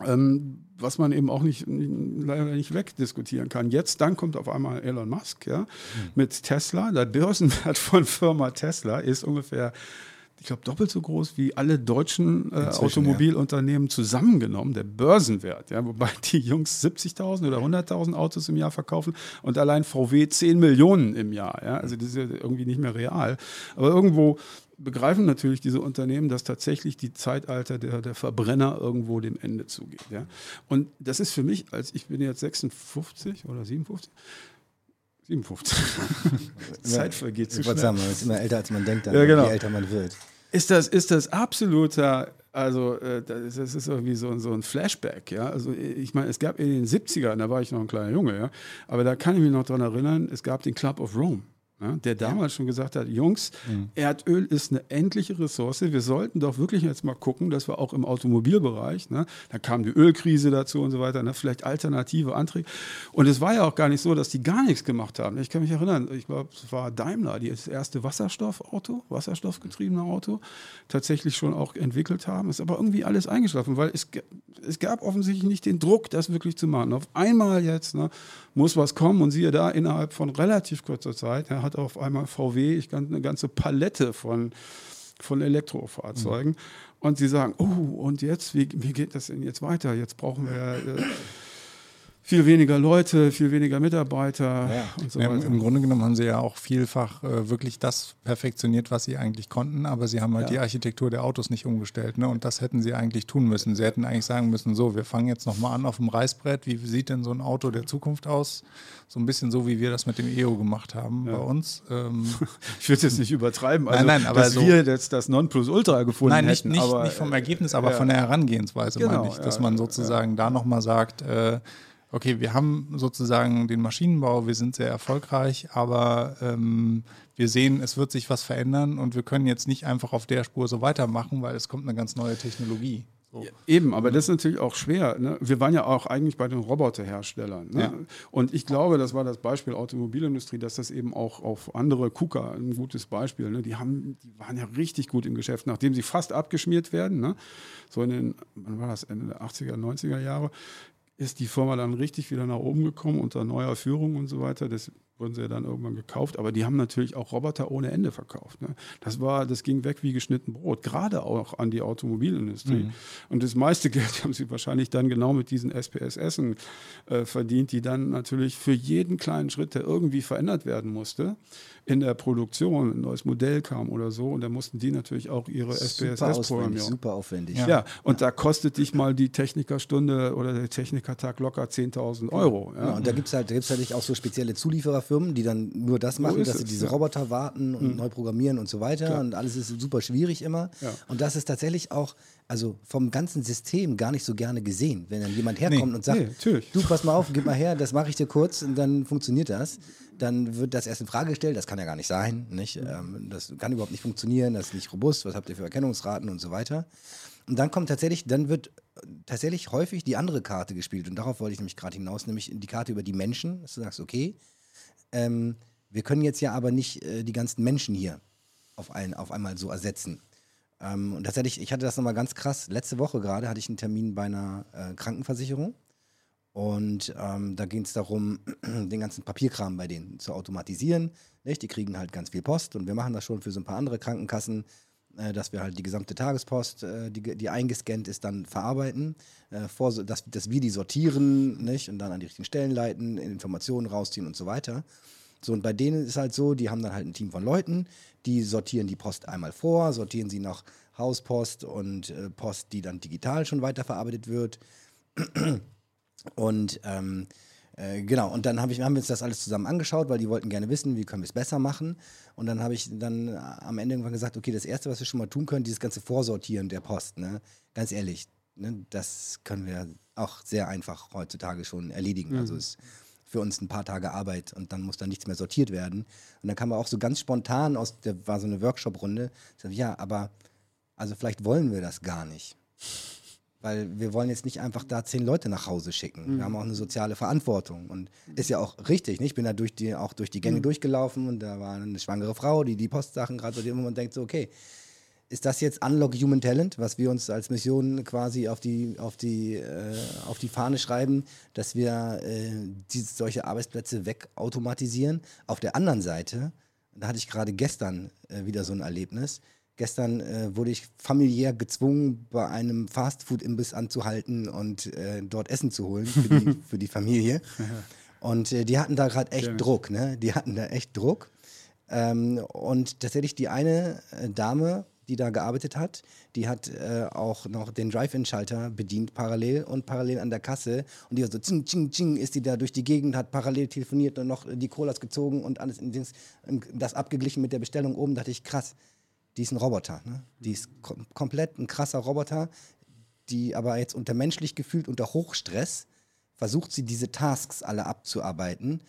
ähm, was man eben auch nicht, leider nicht wegdiskutieren kann. Jetzt, dann kommt auf einmal Elon Musk ja, mhm. mit Tesla. Der Börsenwert von Firma Tesla ist ungefähr ich glaube, doppelt so groß wie alle deutschen äh, Automobilunternehmen ja. zusammengenommen, der Börsenwert. Ja, wobei die Jungs 70.000 oder 100.000 Autos im Jahr verkaufen und allein VW 10 Millionen im Jahr. Ja, also das ist ja irgendwie nicht mehr real. Aber irgendwo begreifen natürlich diese Unternehmen, dass tatsächlich die Zeitalter der, der Verbrenner irgendwo dem Ende zugeht. Ja? Und das ist für mich, als ich bin jetzt 56 oder 57, 57. Zeit vergeht zu schnell. Sagen, man ist immer älter, als man denkt, dann, ja, genau. je älter man wird. Ist das, ist das absoluter, also äh, das ist irgendwie so, so ein Flashback, ja. Also ich meine, es gab in den 70ern, da war ich noch ein kleiner Junge, ja, aber da kann ich mich noch daran erinnern, es gab den Club of Rome ja, der damals schon gesagt hat, Jungs, mhm. Erdöl ist eine endliche Ressource. Wir sollten doch wirklich jetzt mal gucken, dass wir auch im Automobilbereich, ne, da kam die Ölkrise dazu und so weiter, ne, vielleicht alternative Anträge. Und es war ja auch gar nicht so, dass die gar nichts gemacht haben. Ich kann mich erinnern, ich glaube, es war Daimler, die das erste Wasserstoffauto, wasserstoffgetriebene Auto, tatsächlich schon auch entwickelt haben. Ist aber irgendwie alles eingeschlafen, weil es, es gab offensichtlich nicht den Druck, das wirklich zu machen. Auf einmal jetzt ne, muss was kommen und siehe da, innerhalb von relativ kurzer Zeit ja, hat auf einmal VW ich kann eine ganze Palette von, von Elektrofahrzeugen. Mhm. Und sie sagen, oh, und jetzt, wie, wie geht das denn jetzt weiter? Jetzt brauchen wir äh, viel weniger Leute, viel weniger Mitarbeiter ja. und so ja, weiter. Im Grunde genommen haben sie ja auch vielfach äh, wirklich das perfektioniert, was sie eigentlich konnten, aber sie haben halt ja. die Architektur der Autos nicht umgestellt. Ne? Und das hätten sie eigentlich tun müssen. Sie hätten eigentlich sagen müssen, so, wir fangen jetzt nochmal an auf dem Reißbrett. Wie sieht denn so ein Auto der Zukunft aus? So ein bisschen so, wie wir das mit dem EO gemacht haben ja. bei uns. Ähm, ich will es jetzt nicht übertreiben, also, nein, nein, aber dass so, wir jetzt das Nonplusultra gefunden nein, nicht, hätten. Nein, nicht, nicht vom Ergebnis, aber von der Herangehensweise genau, meine ich, dass man sozusagen da nochmal sagt, äh, okay, wir haben sozusagen den Maschinenbau, wir sind sehr erfolgreich, aber ähm, wir sehen, es wird sich was verändern und wir können jetzt nicht einfach auf der Spur so weitermachen, weil es kommt eine ganz neue Technologie. So. Ja, eben, aber das ist natürlich auch schwer. Ne? Wir waren ja auch eigentlich bei den Roboterherstellern. Ne? Ja. Und ich glaube, das war das Beispiel Automobilindustrie, dass das eben auch auf andere KUKA ein gutes Beispiel. Ne? Die, haben, die waren ja richtig gut im Geschäft, nachdem sie fast abgeschmiert werden. Ne? So in den, wann war das, Ende der 80er, 90er Jahre, ist die Firma dann richtig wieder nach oben gekommen unter neuer Führung und so weiter. Das wurden sie ja dann irgendwann gekauft, aber die haben natürlich auch Roboter ohne Ende verkauft. Ne? Das war, das ging weg wie geschnitten Brot, gerade auch an die Automobilindustrie. Mhm. Und das meiste Geld haben sie wahrscheinlich dann genau mit diesen SPSS äh, verdient, die dann natürlich für jeden kleinen Schritt, der irgendwie verändert werden musste, in der Produktion ein neues Modell kam oder so, und da mussten die natürlich auch ihre SPSS programmieren. Super aufwendig. Ja, ja. und ja. da kostet dich mal die Technikerstunde oder der Technikertag locker 10.000 Euro. Ja. und da gibt es halt, gibt's halt auch so spezielle Zuliefererfirmen, die dann nur das machen, so dass sie diese Roboter warten und mhm. neu programmieren und so weiter. Klar. Und alles ist super schwierig immer. Und das ist tatsächlich auch also vom ganzen System gar nicht so gerne gesehen, wenn dann jemand herkommt nee, und sagt, nee, du pass mal auf, gib mal her, das mache ich dir kurz und dann funktioniert das. Dann wird das erst in Frage gestellt, das kann ja gar nicht sein, nicht? Ähm, das kann überhaupt nicht funktionieren, das ist nicht robust, was habt ihr für Erkennungsraten und so weiter. Und dann kommt tatsächlich, dann wird tatsächlich häufig die andere Karte gespielt und darauf wollte ich nämlich gerade hinaus, nämlich die Karte über die Menschen, dass du sagst, okay, ähm, wir können jetzt ja aber nicht äh, die ganzen Menschen hier auf, ein, auf einmal so ersetzen. Ähm, und tatsächlich, ich hatte das nochmal ganz krass. Letzte Woche gerade hatte ich einen Termin bei einer äh, Krankenversicherung. Und ähm, da ging es darum, den ganzen Papierkram bei denen zu automatisieren. Nicht? Die kriegen halt ganz viel Post und wir machen das schon für so ein paar andere Krankenkassen, äh, dass wir halt die gesamte Tagespost, äh, die, die eingescannt ist, dann verarbeiten, äh, vor, dass, dass wir die sortieren nicht? und dann an die richtigen Stellen leiten, Informationen rausziehen und so weiter. So, und bei denen ist halt so, die haben dann halt ein Team von Leuten, die sortieren die Post einmal vor, sortieren sie nach Hauspost und äh, Post, die dann digital schon weiterverarbeitet wird. Und ähm, äh, genau, und dann hab ich, haben wir uns das alles zusammen angeschaut, weil die wollten gerne wissen, wie können wir es besser machen. Und dann habe ich dann am Ende irgendwann gesagt, okay, das Erste, was wir schon mal tun können, dieses ganze Vorsortieren der Post. Ne? Ganz ehrlich, ne? das können wir auch sehr einfach heutzutage schon erledigen. Mhm. Also es für uns ein paar Tage Arbeit und dann muss da nichts mehr sortiert werden. Und dann kam man auch so ganz spontan aus, der war so eine Workshop-Runde, ja, aber also vielleicht wollen wir das gar nicht. Weil wir wollen jetzt nicht einfach da zehn Leute nach Hause schicken. Mhm. Wir haben auch eine soziale Verantwortung. Und ist ja auch richtig. Ne? Ich bin da durch die, auch durch die Gänge mhm. durchgelaufen und da war eine schwangere Frau, die die Postsachen gerade sortiert und man denkt so, okay, ist das jetzt Unlock Human Talent, was wir uns als Mission quasi auf die, auf die, äh, auf die Fahne schreiben, dass wir äh, die, solche Arbeitsplätze wegautomatisieren? Auf der anderen Seite, da hatte ich gerade gestern äh, wieder so ein Erlebnis. Gestern äh, wurde ich familiär gezwungen, bei einem Fastfood-Imbiss anzuhalten und äh, dort Essen zu holen für die, für die Familie. Und äh, die hatten da gerade echt Druck, ne? Die hatten da echt Druck. Ähm, und tatsächlich die eine Dame die da gearbeitet hat. Die hat äh, auch noch den Drive-In-Schalter bedient parallel und parallel an der Kasse. Und die war so, zing, zing, zing, ist die da durch die Gegend, hat parallel telefoniert und noch die Colas gezogen und alles in das, das abgeglichen mit der Bestellung oben. Da dachte ich, krass, die ist ein Roboter. Ne? Die ist kom komplett ein krasser Roboter, die aber jetzt unter menschlich gefühlt, unter Hochstress, versucht sie diese Tasks alle abzuarbeiten.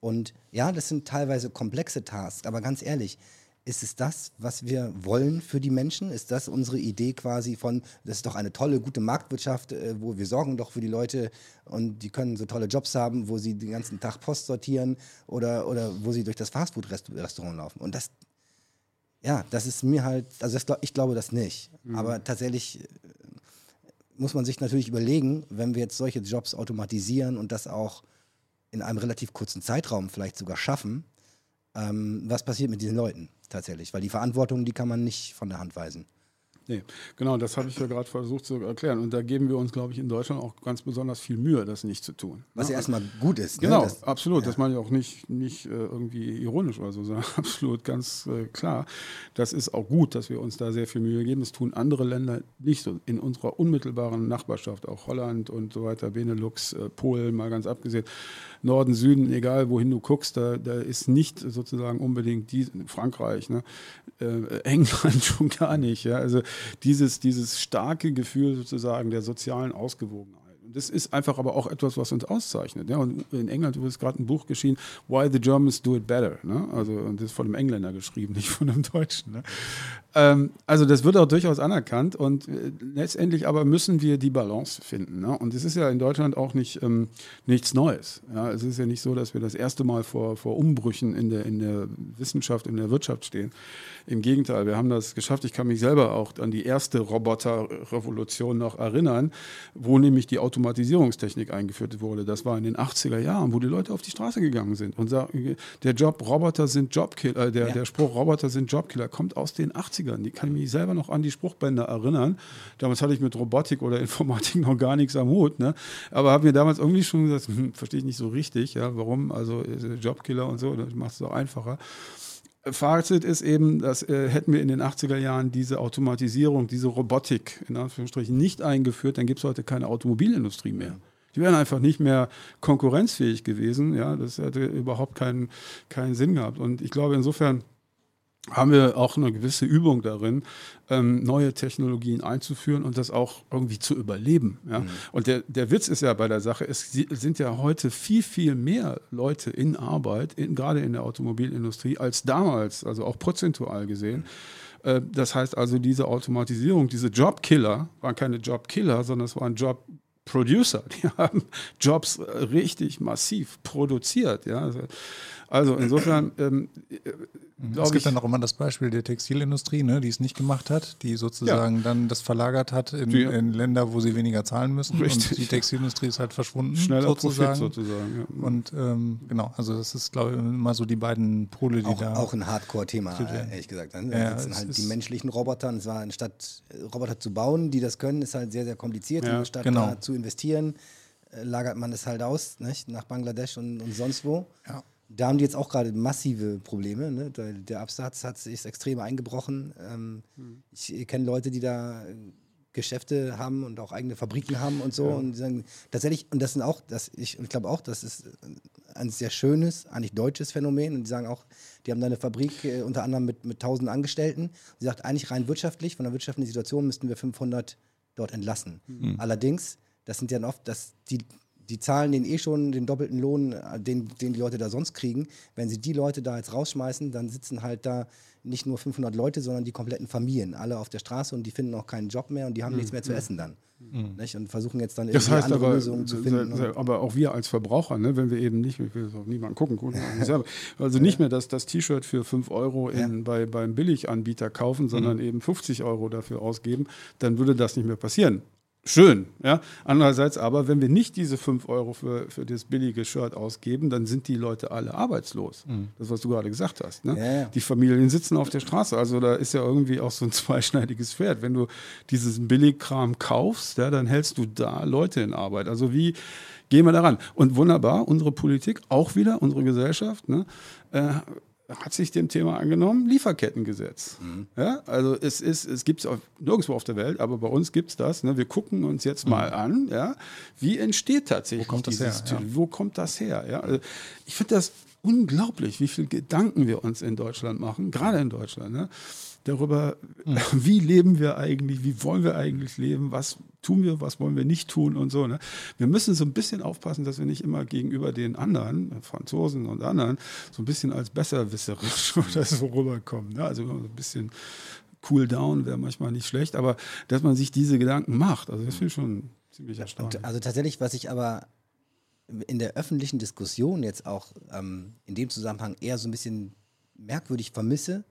Und ja, das sind teilweise komplexe Tasks, aber ganz ehrlich, ist es das, was wir wollen für die Menschen? Ist das unsere Idee quasi von, das ist doch eine tolle, gute Marktwirtschaft, äh, wo wir sorgen doch für die Leute und die können so tolle Jobs haben, wo sie den ganzen Tag Post sortieren oder, oder wo sie durch das Fastfood-Restaurant laufen. Und das, ja, das ist mir halt, also das, ich glaube das nicht. Mhm. Aber tatsächlich äh, muss man sich natürlich überlegen, wenn wir jetzt solche Jobs automatisieren und das auch in einem relativ kurzen Zeitraum vielleicht sogar schaffen, ähm, was passiert mit diesen Leuten tatsächlich? Weil die Verantwortung, die kann man nicht von der Hand weisen. Nee, genau, das habe ich ja gerade versucht zu erklären. Und da geben wir uns, glaube ich, in Deutschland auch ganz besonders viel Mühe, das nicht zu tun. Was ja, erstmal gut ist. Ne? Genau, das, absolut. Ja. Das meine ich auch nicht, nicht äh, irgendwie ironisch oder so, sondern absolut ganz äh, klar. Das ist auch gut, dass wir uns da sehr viel Mühe geben. Das tun andere Länder nicht so. In unserer unmittelbaren Nachbarschaft, auch Holland und so weiter, Benelux, äh, Polen, mal ganz abgesehen. Norden, Süden, egal wohin du guckst, da, da ist nicht sozusagen unbedingt die, Frankreich, ne? äh, England schon gar nicht. Ja? Also dieses, dieses starke Gefühl sozusagen der sozialen Ausgewogenheit. Das ist einfach aber auch etwas, was uns auszeichnet. Ja? Und in England ist gerade ein Buch geschehen, Why the Germans Do It Better. Ne? Also, und das ist von einem Engländer geschrieben, nicht von einem Deutschen. Ne? Ähm, also das wird auch durchaus anerkannt und äh, letztendlich aber müssen wir die Balance finden. Ne? Und es ist ja in Deutschland auch nicht ähm, nichts Neues. Ja? Es ist ja nicht so, dass wir das erste Mal vor, vor Umbrüchen in der, in der Wissenschaft, in der Wirtschaft stehen. Im Gegenteil, wir haben das geschafft. Ich kann mich selber auch an die erste Roboterrevolution noch erinnern, wo nämlich die Automatisierungstechnik eingeführt wurde. Das war in den 80er Jahren, wo die Leute auf die Straße gegangen sind und sagen, der Job Roboter sind Jobkiller, äh, der, ja. der Spruch Roboter sind Jobkiller kommt aus den 80ern. Die kann ich mich selber noch an die Spruchbänder erinnern. Damals hatte ich mit Robotik oder Informatik noch gar nichts am Hut, ne? aber habe mir damals irgendwie schon gesagt, hm, verstehe ich nicht so richtig, ja, warum, also äh, Jobkiller und so, das macht es doch einfacher. Fazit ist eben, dass äh, hätten wir in den 80er Jahren diese Automatisierung, diese Robotik in Anführungsstrichen nicht eingeführt, dann gibt es heute keine Automobilindustrie mehr. Die wären einfach nicht mehr konkurrenzfähig gewesen. Ja, das hätte überhaupt keinen, keinen Sinn gehabt. Und ich glaube, insofern haben wir auch eine gewisse Übung darin, ähm, neue Technologien einzuführen und das auch irgendwie zu überleben. Ja? Mhm. Und der, der Witz ist ja bei der Sache, es sind ja heute viel, viel mehr Leute in Arbeit, in, gerade in der Automobilindustrie, als damals, also auch prozentual gesehen. Äh, das heißt also, diese Automatisierung, diese Jobkiller waren keine Jobkiller, sondern es waren Job Producer, die haben Jobs richtig massiv produziert. Ja. Also insofern ähm, Mhm. Es gibt dann auch immer das Beispiel der Textilindustrie, ne, die es nicht gemacht hat, die sozusagen ja. dann das verlagert hat in, die, in, Länder, wo sie weniger zahlen müssen. Richtig. Und die Textilindustrie ist halt verschwunden. Schneller sozusagen. Profit sozusagen. Ja. Und ähm, genau, also das ist, glaube ich, immer so die beiden Pole, die auch, da. Auch ein Hardcore-Thema, ehrlich gesagt. Ne? Da ja, sitzen halt die menschlichen Roboter. Und zwar anstatt Roboter zu bauen, die das können, ist halt sehr, sehr kompliziert. Ja, anstatt genau. da zu investieren, äh, lagert man es halt aus, nicht? nach Bangladesch und, und sonst wo. Ja da haben die jetzt auch gerade massive Probleme. Ne? Der, der, Absatz hat sich extrem eingebrochen. Ähm, mhm. Ich kenne Leute, die da äh, Geschäfte haben und auch eigene Fabriken haben und so. Ja. Und sagen, tatsächlich, und das sind auch, das, ich, ich glaube auch, das ist ein sehr schönes, eigentlich deutsches Phänomen. Und die sagen auch, die haben da eine Fabrik äh, unter anderem mit, mit 1000 Angestellten. Sie sagt, eigentlich rein wirtschaftlich, von der wirtschaftlichen Situation müssten wir 500 dort entlassen. Mhm. Allerdings, das sind ja oft, dass die, die zahlen den eh schon den doppelten Lohn, äh, den, den die Leute da sonst kriegen. Wenn sie die Leute da jetzt rausschmeißen, dann sitzen halt da nicht nur 500 Leute, sondern die kompletten Familien, alle auf der Straße und die finden auch keinen Job mehr und die haben mhm. nichts mehr zu essen dann. Mhm. Und versuchen jetzt dann das heißt andere aber, Lösungen zu finden. Aber auch wir als Verbraucher, ne, wenn wir eben nicht, ich will auf niemanden gucken, gucken also nicht mehr das, das T-Shirt für 5 Euro in, ja. bei, beim Billiganbieter kaufen, sondern mhm. eben 50 Euro dafür ausgeben, dann würde das nicht mehr passieren schön. Ja? Andererseits aber, wenn wir nicht diese 5 Euro für, für das billige Shirt ausgeben, dann sind die Leute alle arbeitslos. Mhm. Das, was du gerade gesagt hast. Ne? Ja, ja. Die Familien sitzen auf der Straße. Also da ist ja irgendwie auch so ein zweischneidiges Pferd. Wenn du dieses Billigkram kaufst, ja, dann hältst du da Leute in Arbeit. Also wie gehen wir daran? Und wunderbar, unsere Politik, auch wieder, unsere Gesellschaft, ne, äh, hat sich dem Thema angenommen, Lieferkettengesetz. Mhm. Ja, also es ist, es gibt es nirgendwo auf der Welt, aber bei uns gibt es das. Ne? Wir gucken uns jetzt mhm. mal an, ja, wie entsteht tatsächlich wo kommt das her? Ja. Wo kommt das her? Ja? Also ich finde das unglaublich, wie viele Gedanken wir uns in Deutschland machen, gerade in Deutschland. Ne? Darüber, mhm. wie leben wir eigentlich, wie wollen wir eigentlich leben, was tun wir, was wollen wir nicht tun und so. Ne? Wir müssen so ein bisschen aufpassen, dass wir nicht immer gegenüber den anderen, Franzosen und anderen, so ein bisschen als besserwisserisch oder so rüberkommen. Ne? Also so ein bisschen cool down wäre manchmal nicht schlecht, aber dass man sich diese Gedanken macht, also das finde ich schon ziemlich erstaunlich. Also tatsächlich, was ich aber in der öffentlichen Diskussion jetzt auch ähm, in dem Zusammenhang eher so ein bisschen merkwürdig vermisse,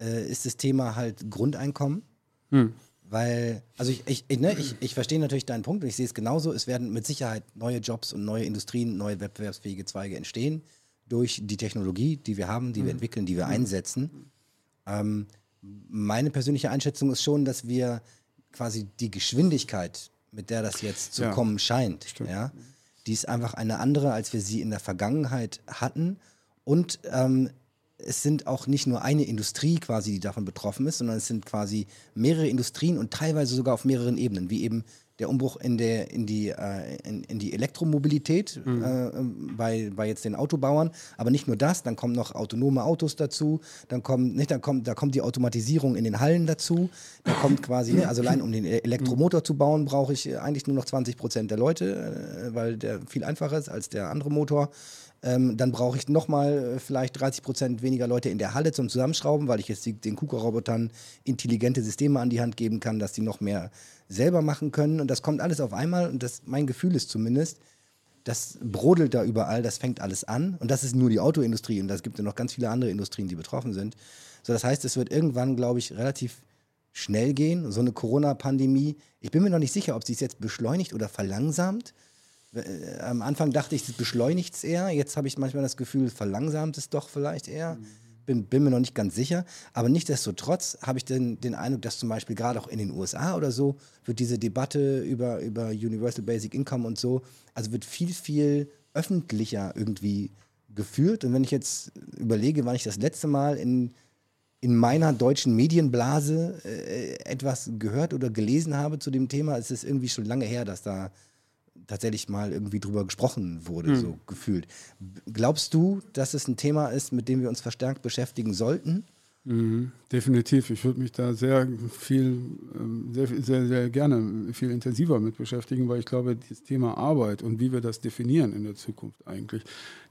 äh, ist das Thema halt Grundeinkommen. Hm. Weil, also ich, ich, ich, ne, ich, ich verstehe natürlich deinen Punkt und ich sehe es genauso. Es werden mit Sicherheit neue Jobs und neue Industrien, neue wettbewerbsfähige Zweige entstehen durch die Technologie, die wir haben, die hm. wir entwickeln, die wir hm. einsetzen. Ähm, meine persönliche Einschätzung ist schon, dass wir quasi die Geschwindigkeit, mit der das jetzt zu ja. kommen scheint, ja, die ist einfach eine andere, als wir sie in der Vergangenheit hatten. Und ähm, es sind auch nicht nur eine Industrie quasi, die davon betroffen ist, sondern es sind quasi mehrere Industrien und teilweise sogar auf mehreren Ebenen, wie eben der Umbruch in, der, in, die, äh, in, in, die Elektromobilität mhm. äh, bei, bei jetzt den Autobauern. Aber nicht nur das, dann kommen noch autonome Autos dazu, dann kommt, nicht, dann kommt, da kommt die Automatisierung in den Hallen dazu, da kommt quasi, also allein um den Elektromotor zu bauen, brauche ich eigentlich nur noch 20 Prozent der Leute, äh, weil der viel einfacher ist als der andere Motor. Ähm, dann brauche ich nochmal äh, vielleicht 30 Prozent weniger Leute in der Halle zum Zusammenschrauben, weil ich jetzt die, den KUKA-Robotern intelligente Systeme an die Hand geben kann, dass die noch mehr selber machen können. Und das kommt alles auf einmal. Und das, mein Gefühl ist zumindest, das brodelt da überall, das fängt alles an. Und das ist nur die Autoindustrie. Und es gibt ja noch ganz viele andere Industrien, die betroffen sind. So, das heißt, es wird irgendwann, glaube ich, relativ schnell gehen. So eine Corona-Pandemie. Ich bin mir noch nicht sicher, ob sie es jetzt beschleunigt oder verlangsamt. Äh, am Anfang dachte ich, es beschleunigt es eher. Jetzt habe ich manchmal das Gefühl, verlangsamt es doch vielleicht eher. Bin, bin mir noch nicht ganz sicher. Aber nichtsdestotrotz habe ich den, den Eindruck, dass zum Beispiel gerade auch in den USA oder so wird diese Debatte über, über Universal Basic Income und so, also wird viel, viel öffentlicher irgendwie geführt. Und wenn ich jetzt überlege, wann ich das letzte Mal in, in meiner deutschen Medienblase äh, etwas gehört oder gelesen habe zu dem Thema, ist es irgendwie schon lange her, dass da tatsächlich mal irgendwie drüber gesprochen wurde, mhm. so gefühlt. Glaubst du, dass es ein Thema ist, mit dem wir uns verstärkt beschäftigen sollten? Mhm, definitiv. Ich würde mich da sehr viel, ähm, sehr, sehr, sehr gerne viel intensiver mit beschäftigen, weil ich glaube, das Thema Arbeit und wie wir das definieren in der Zukunft eigentlich,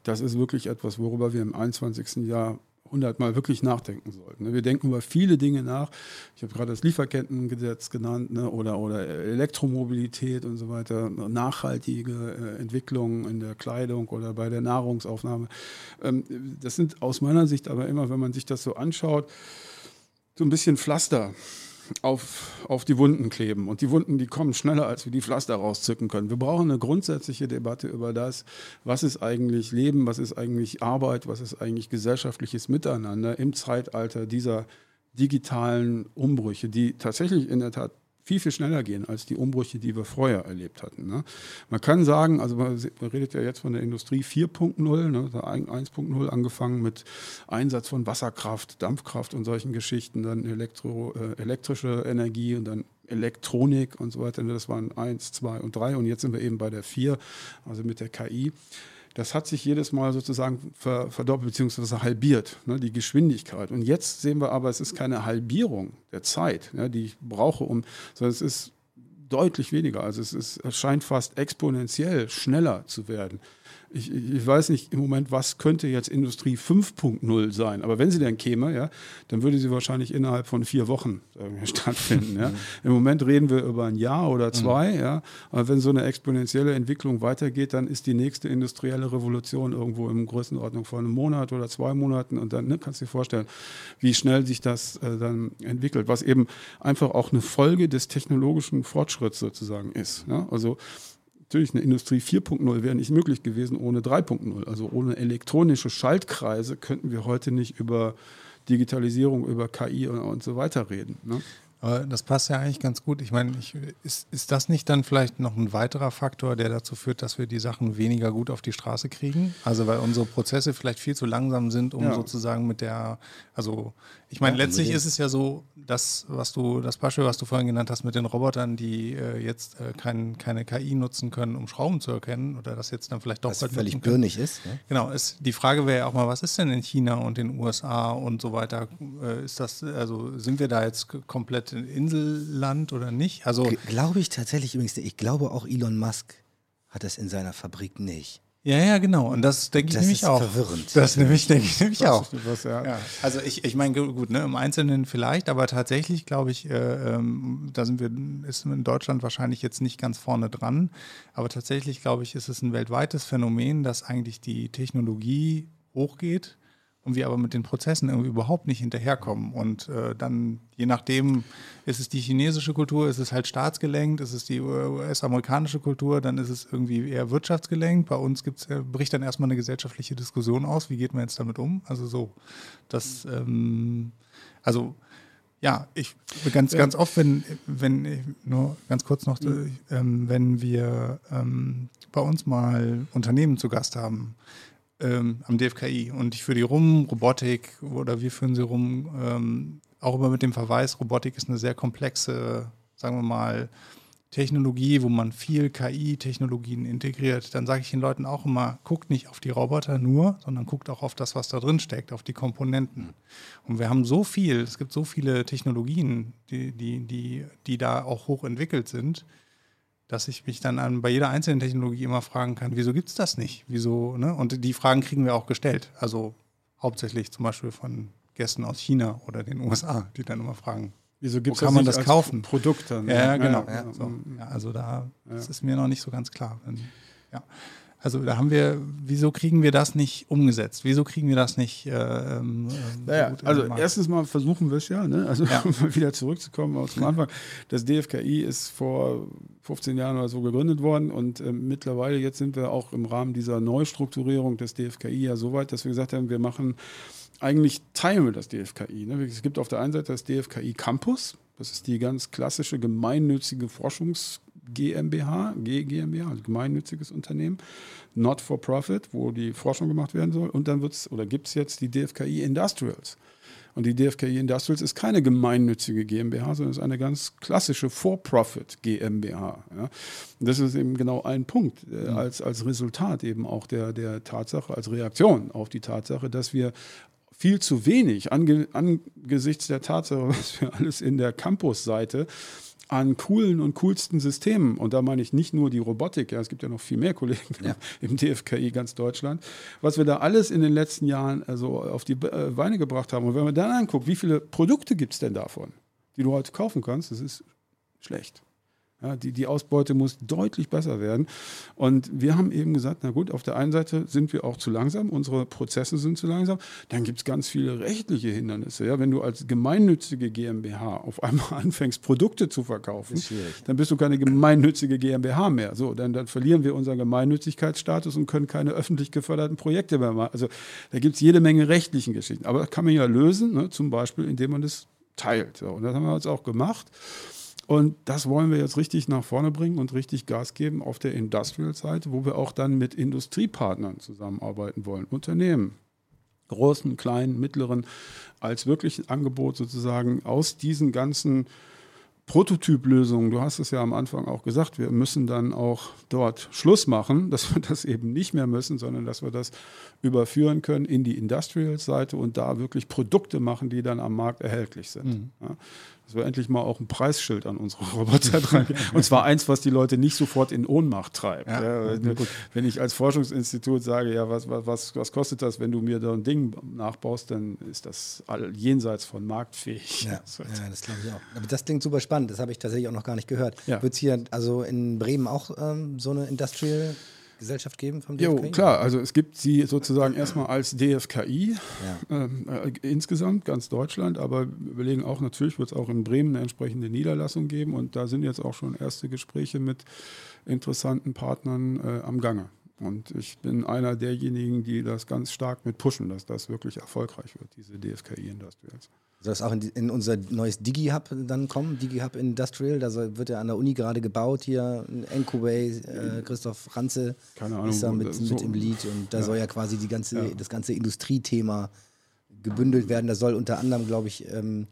das ist wirklich etwas, worüber wir im 21. Jahr hundertmal wirklich nachdenken sollten. Ne? Wir denken über viele Dinge nach. Ich habe gerade das Lieferkettengesetz genannt ne? oder, oder Elektromobilität und so weiter, nachhaltige äh, Entwicklungen in der Kleidung oder bei der Nahrungsaufnahme. Ähm, das sind aus meiner Sicht aber immer, wenn man sich das so anschaut, so ein bisschen Pflaster auf, auf die Wunden kleben. Und die Wunden, die kommen schneller, als wir die Pflaster rauszücken können. Wir brauchen eine grundsätzliche Debatte über das, was ist eigentlich Leben, was ist eigentlich Arbeit, was ist eigentlich gesellschaftliches Miteinander im Zeitalter dieser digitalen Umbrüche, die tatsächlich in der Tat viel, viel schneller gehen als die Umbrüche, die wir vorher erlebt hatten. Ne? Man kann sagen, also man, redet ja jetzt von der Industrie 4.0, ne, 1.0 angefangen mit Einsatz von Wasserkraft, Dampfkraft und solchen Geschichten, dann Elektro, äh, elektrische Energie und dann Elektronik und so weiter. Das waren 1, 2 und 3 und jetzt sind wir eben bei der 4, also mit der KI das hat sich jedes Mal sozusagen ver, verdoppelt bzw. halbiert, ne, die Geschwindigkeit. Und jetzt sehen wir aber, es ist keine Halbierung der Zeit, ne, die ich brauche, um, sondern es ist deutlich weniger. Also es, ist, es scheint fast exponentiell schneller zu werden ich, ich, weiß nicht im Moment, was könnte jetzt Industrie 5.0 sein. Aber wenn sie denn käme, ja, dann würde sie wahrscheinlich innerhalb von vier Wochen stattfinden. Ja. Im Moment reden wir über ein Jahr oder mhm. zwei. Ja. Aber wenn so eine exponentielle Entwicklung weitergeht, dann ist die nächste industrielle Revolution irgendwo in Größenordnung von einem Monat oder zwei Monaten. Und dann ne, kannst du dir vorstellen, wie schnell sich das äh, dann entwickelt, was eben einfach auch eine Folge des technologischen Fortschritts sozusagen ist. Ja. Also natürlich eine Industrie 4.0 wäre nicht möglich gewesen ohne 3.0. Also ohne elektronische Schaltkreise könnten wir heute nicht über Digitalisierung, über KI und, und so weiter reden. Ne? Aber das passt ja eigentlich ganz gut. Ich meine, ich, ist, ist das nicht dann vielleicht noch ein weiterer Faktor, der dazu führt, dass wir die Sachen weniger gut auf die Straße kriegen? Also weil unsere Prozesse vielleicht viel zu langsam sind, um ja. sozusagen mit der, also ich meine, ja, letztlich ist es ja so, das, was du, das Beispiel, was du vorhin genannt hast mit den Robotern, die äh, jetzt äh, kein, keine KI nutzen können, um Schrauben zu erkennen oder das jetzt dann vielleicht doch was völlig birnig ist. Ne? Genau, ist, die Frage wäre ja auch mal, was ist denn in China und den USA und so weiter? Äh, ist das, also sind wir da jetzt komplett in Inselland oder nicht? Also glaube ich tatsächlich übrigens, ich glaube auch Elon Musk hat das in seiner Fabrik nicht. Ja, ja, genau. Und das denke ich das nämlich auch. Das ist verwirrend. Das nämlich, denke ich nämlich auch. Was, ja. Ja. Also ich, ich meine, gut, ne, im Einzelnen vielleicht, aber tatsächlich glaube ich, äh, ähm, da sind wir, ist in Deutschland wahrscheinlich jetzt nicht ganz vorne dran. Aber tatsächlich glaube ich, ist es ein weltweites Phänomen, dass eigentlich die Technologie hochgeht und wir aber mit den Prozessen irgendwie überhaupt nicht hinterherkommen. Und äh, dann, je nachdem, ist es die chinesische Kultur, ist es halt staatsgelenkt, ist es die US-amerikanische Kultur, dann ist es irgendwie eher wirtschaftsgelenkt. Bei uns gibt's, äh, bricht dann erstmal eine gesellschaftliche Diskussion aus, wie geht man jetzt damit um? Also so, das, ähm, also ja, ich ganz, ganz oft, wenn, wenn, nur ganz kurz noch, mhm. ähm, wenn wir ähm, bei uns mal Unternehmen zu Gast haben, ähm, am DFKI und ich führe die rum, Robotik oder wir führen sie rum, ähm, auch immer mit dem Verweis, Robotik ist eine sehr komplexe, sagen wir mal, Technologie, wo man viel KI-Technologien integriert, dann sage ich den Leuten auch immer, guckt nicht auf die Roboter nur, sondern guckt auch auf das, was da drin steckt, auf die Komponenten. Und wir haben so viel, es gibt so viele Technologien, die, die, die, die da auch hoch entwickelt sind, dass ich mich dann an, bei jeder einzelnen Technologie immer fragen kann, wieso gibt es das nicht? Wieso, ne? Und die Fragen kriegen wir auch gestellt. Also hauptsächlich zum Beispiel von Gästen aus China oder den USA, die dann immer fragen, Wieso gibt's Wo kann man das kaufen? Produkt dann? Ja, ja, genau. Ja, So, mhm. ja, also da Ja. ist mir noch nicht so ganz klar. Ja. Also da haben wir, wieso kriegen wir das nicht umgesetzt? Wieso kriegen wir das nicht? Äh, ähm, Naja, also erstens mal versuchen wir es ja, ne? also Ja. wieder zurückzukommen aus dem Anfang. Das DFKI ist vor 15 Jahren oder so gegründet worden und ähm, mittlerweile jetzt sind wir auch im Rahmen dieser Neustrukturierung des DFKI ja so weit, dass wir gesagt haben, wir machen eigentlich teilen wir das DFKI. Ne? Es gibt auf der einen Seite das DFKI Campus, das ist die ganz klassische gemeinnützige Forschungs GmbH, G GmbH, also gemeinnütziges Unternehmen, not for profit, wo die Forschung gemacht werden soll. Und dann wird's oder gibt es jetzt die DFKI Industrials. Und die DFKI Industrials ist keine gemeinnützige GmbH, sondern ist eine ganz klassische For-Profit GmbH. Ja. Und das ist eben genau ein Punkt, äh, als, als Resultat eben auch der, der Tatsache, als Reaktion auf die Tatsache, dass wir viel zu wenig ange, angesichts der Tatsache, was wir alles in der Campus-Seite an coolen und coolsten Systemen, und da meine ich nicht nur die Robotik, ja, es gibt ja noch viel mehr Kollegen Ja. im DFKI ganz Deutschland, was wir da alles in den letzten Jahren also auf die äh, Beine gebracht haben. Und wenn man dann anguckt, wie viele Produkte gibt es denn davon, die du heute kaufen kannst, das ist schlecht. Ja, die, die Ausbeute muss deutlich besser werden. Und wir haben eben gesagt, na gut, auf der einen Seite sind wir auch zu langsam, unsere Prozesse sind zu langsam. Dann gibt es ganz viele rechtliche Hindernisse. Ja, wenn du als gemeinnützige GmbH auf einmal anfängst, Produkte zu verkaufen, dann bist du keine gemeinnützige GmbH mehr. So, dann, dann verlieren wir unseren Gemeinnützigkeitsstatus und können keine öffentlich geförderten Projekte mehr machen. Also da gibt es jede Menge rechtlichen Geschichten. Aber das kann man ja lösen, ne? zum Beispiel, indem man das teilt. So, und das haben wir jetzt auch gemacht. Und das wollen wir jetzt richtig nach vorne bringen und richtig Gas geben auf der Industrial-Seite, wo wir auch dann mit Industriepartnern zusammenarbeiten wollen, Unternehmen, großen, kleinen, mittleren, als wirklich ein Angebot sozusagen aus diesen ganzen Prototyplösungen, du hast es ja am Anfang auch gesagt, wir müssen dann auch dort Schluss machen, dass wir das eben nicht mehr müssen, sondern dass wir das überführen können in die Industrial-Seite und da wirklich Produkte machen, die dann am Markt erhältlich sind. Ja, dass wir endlich mal auch ein Preisschild an unsere Roboter dran Und zwar eins, was die Leute nicht sofort in Ohnmacht treibt. Ja, Ja, wenn, ich als Forschungsinstitut sage, ja, was, was- was, kostet das, wenn du mir da ein Ding nachbaust, dann ist das all, jenseits von marktfähig. Ja, So. ja, das glaube ich auch. Aber das klingt super spannend, das habe ich tatsächlich auch noch gar nicht gehört. Wird es hier also in Bremen auch ähm, so eine Industrial-Gesellschaft geben vom Jo, DFKI? klar, also es gibt sie sozusagen erstmal als DFKI Ja. ähm, äh, insgesamt, ganz Deutschland, aber wir überlegen auch, natürlich wird es auch in Bremen eine entsprechende Niederlassung geben und da sind jetzt auch schon erste Gespräche mit interessanten Partnern äh, am Gange. Und ich bin einer derjenigen, die das ganz stark mit pushen, dass das wirklich erfolgreich wird, diese DFKI Industrials. Soll das auch in, in unser neues Digi-Hub dann kommen? Digi-Hub Industrial, da soll, wird ja an der Uni gerade gebaut hier. in Encubay, äh, Christoph Ranze Keine Ahnung, ist da wo mit, das mit so- im Lied und da Ja. soll ja quasi die ganze, Ja. das ganze Industriethema gebündelt werden. Da soll unter anderem, glaube ich, ähm,